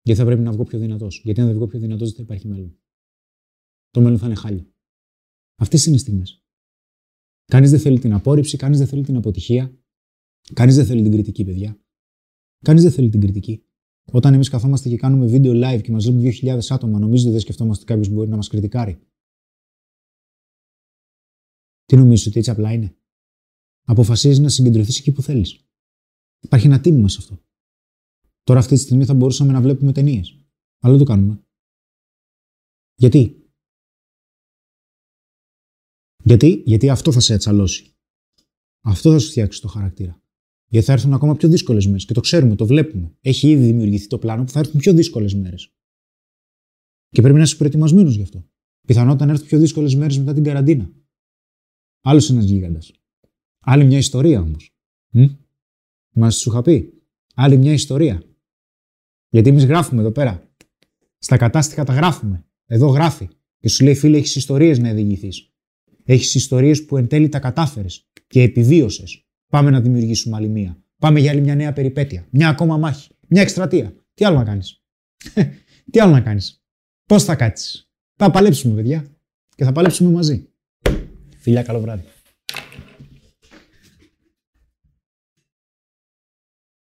Γιατί θα πρέπει να βγω πιο δυνατός. Γιατί αν δεν βγω πιο δυνατός, δεν θα υπάρχει μέλλον. Το μέλλον θα είναι χάλια. Αυτές είναι οι στιγμές. Κανείς δεν θέλει την απόρριψη, κανείς δεν θέλει την αποτυχία, κανείς δεν θέλει την κριτική, παιδιά. Κανείς δεν θέλει την κριτική. Όταν εμείς καθόμαστε και κάνουμε βίντεο live και μας βλέπουν 2.000 άτομα, νομίζετε δεν σκεφτόμαστε ότι κάποιο μπορεί να μας κριτικάρει. Τι νομίζεις ότι έτσι απλά είναι; Αποφασίζεις να συγκεντρωθείς εκεί που θέλεις. Υπάρχει ένα τίμημα σε αυτό. Τώρα αυτή τη στιγμή θα μπορούσαμε να βλέπουμε ταινίες. Αλλά δεν το κάνουμε. Γιατί; Γιατί, Γιατί αυτό θα σε ατσαλώσει. Αυτό θα σου φτιάξει το χαρακτήρα. Γιατί θα έρθουν ακόμα πιο δύσκολες μέρες. Και το ξέρουμε, το βλέπουμε. Έχει ήδη δημιουργηθεί το πλάνο που θα έρθουν πιο δύσκολες μέρες. Και πρέπει να είσαι προετοιμασμένος γι' αυτό. Πιθανότατα να έρθουν πιο δύσκολες μέρες μετά την καραντίνα. Άλλος ένας γίγαντας. Άλλη μια ιστορία όμως. Μας σου είχα πει. Άλλη μια ιστορία. Γιατί εμείς γράφουμε εδώ πέρα. Στα κατάστοιχα τα γράφουμε. Εδώ γράφει. Και σου λέει, φίλε, έχεις ιστορίες να διηγηθείς. Έχεις ιστορίες που εν τέλει τα κατάφερες και επιβίωσες. Πάμε να δημιουργήσουμε άλλη μία. Πάμε για άλλη μια νέα περιπέτεια. Μια ακόμα μάχη. Μια εκστρατεία. Τι άλλο να κάνεις; *laughs* Τι άλλο να κάνεις; Πώς θα κάτσεις; Θα παλέψουμε, παιδιά. Και θα παλέψουμε μαζί. Φιλιά, καλό βράδυ.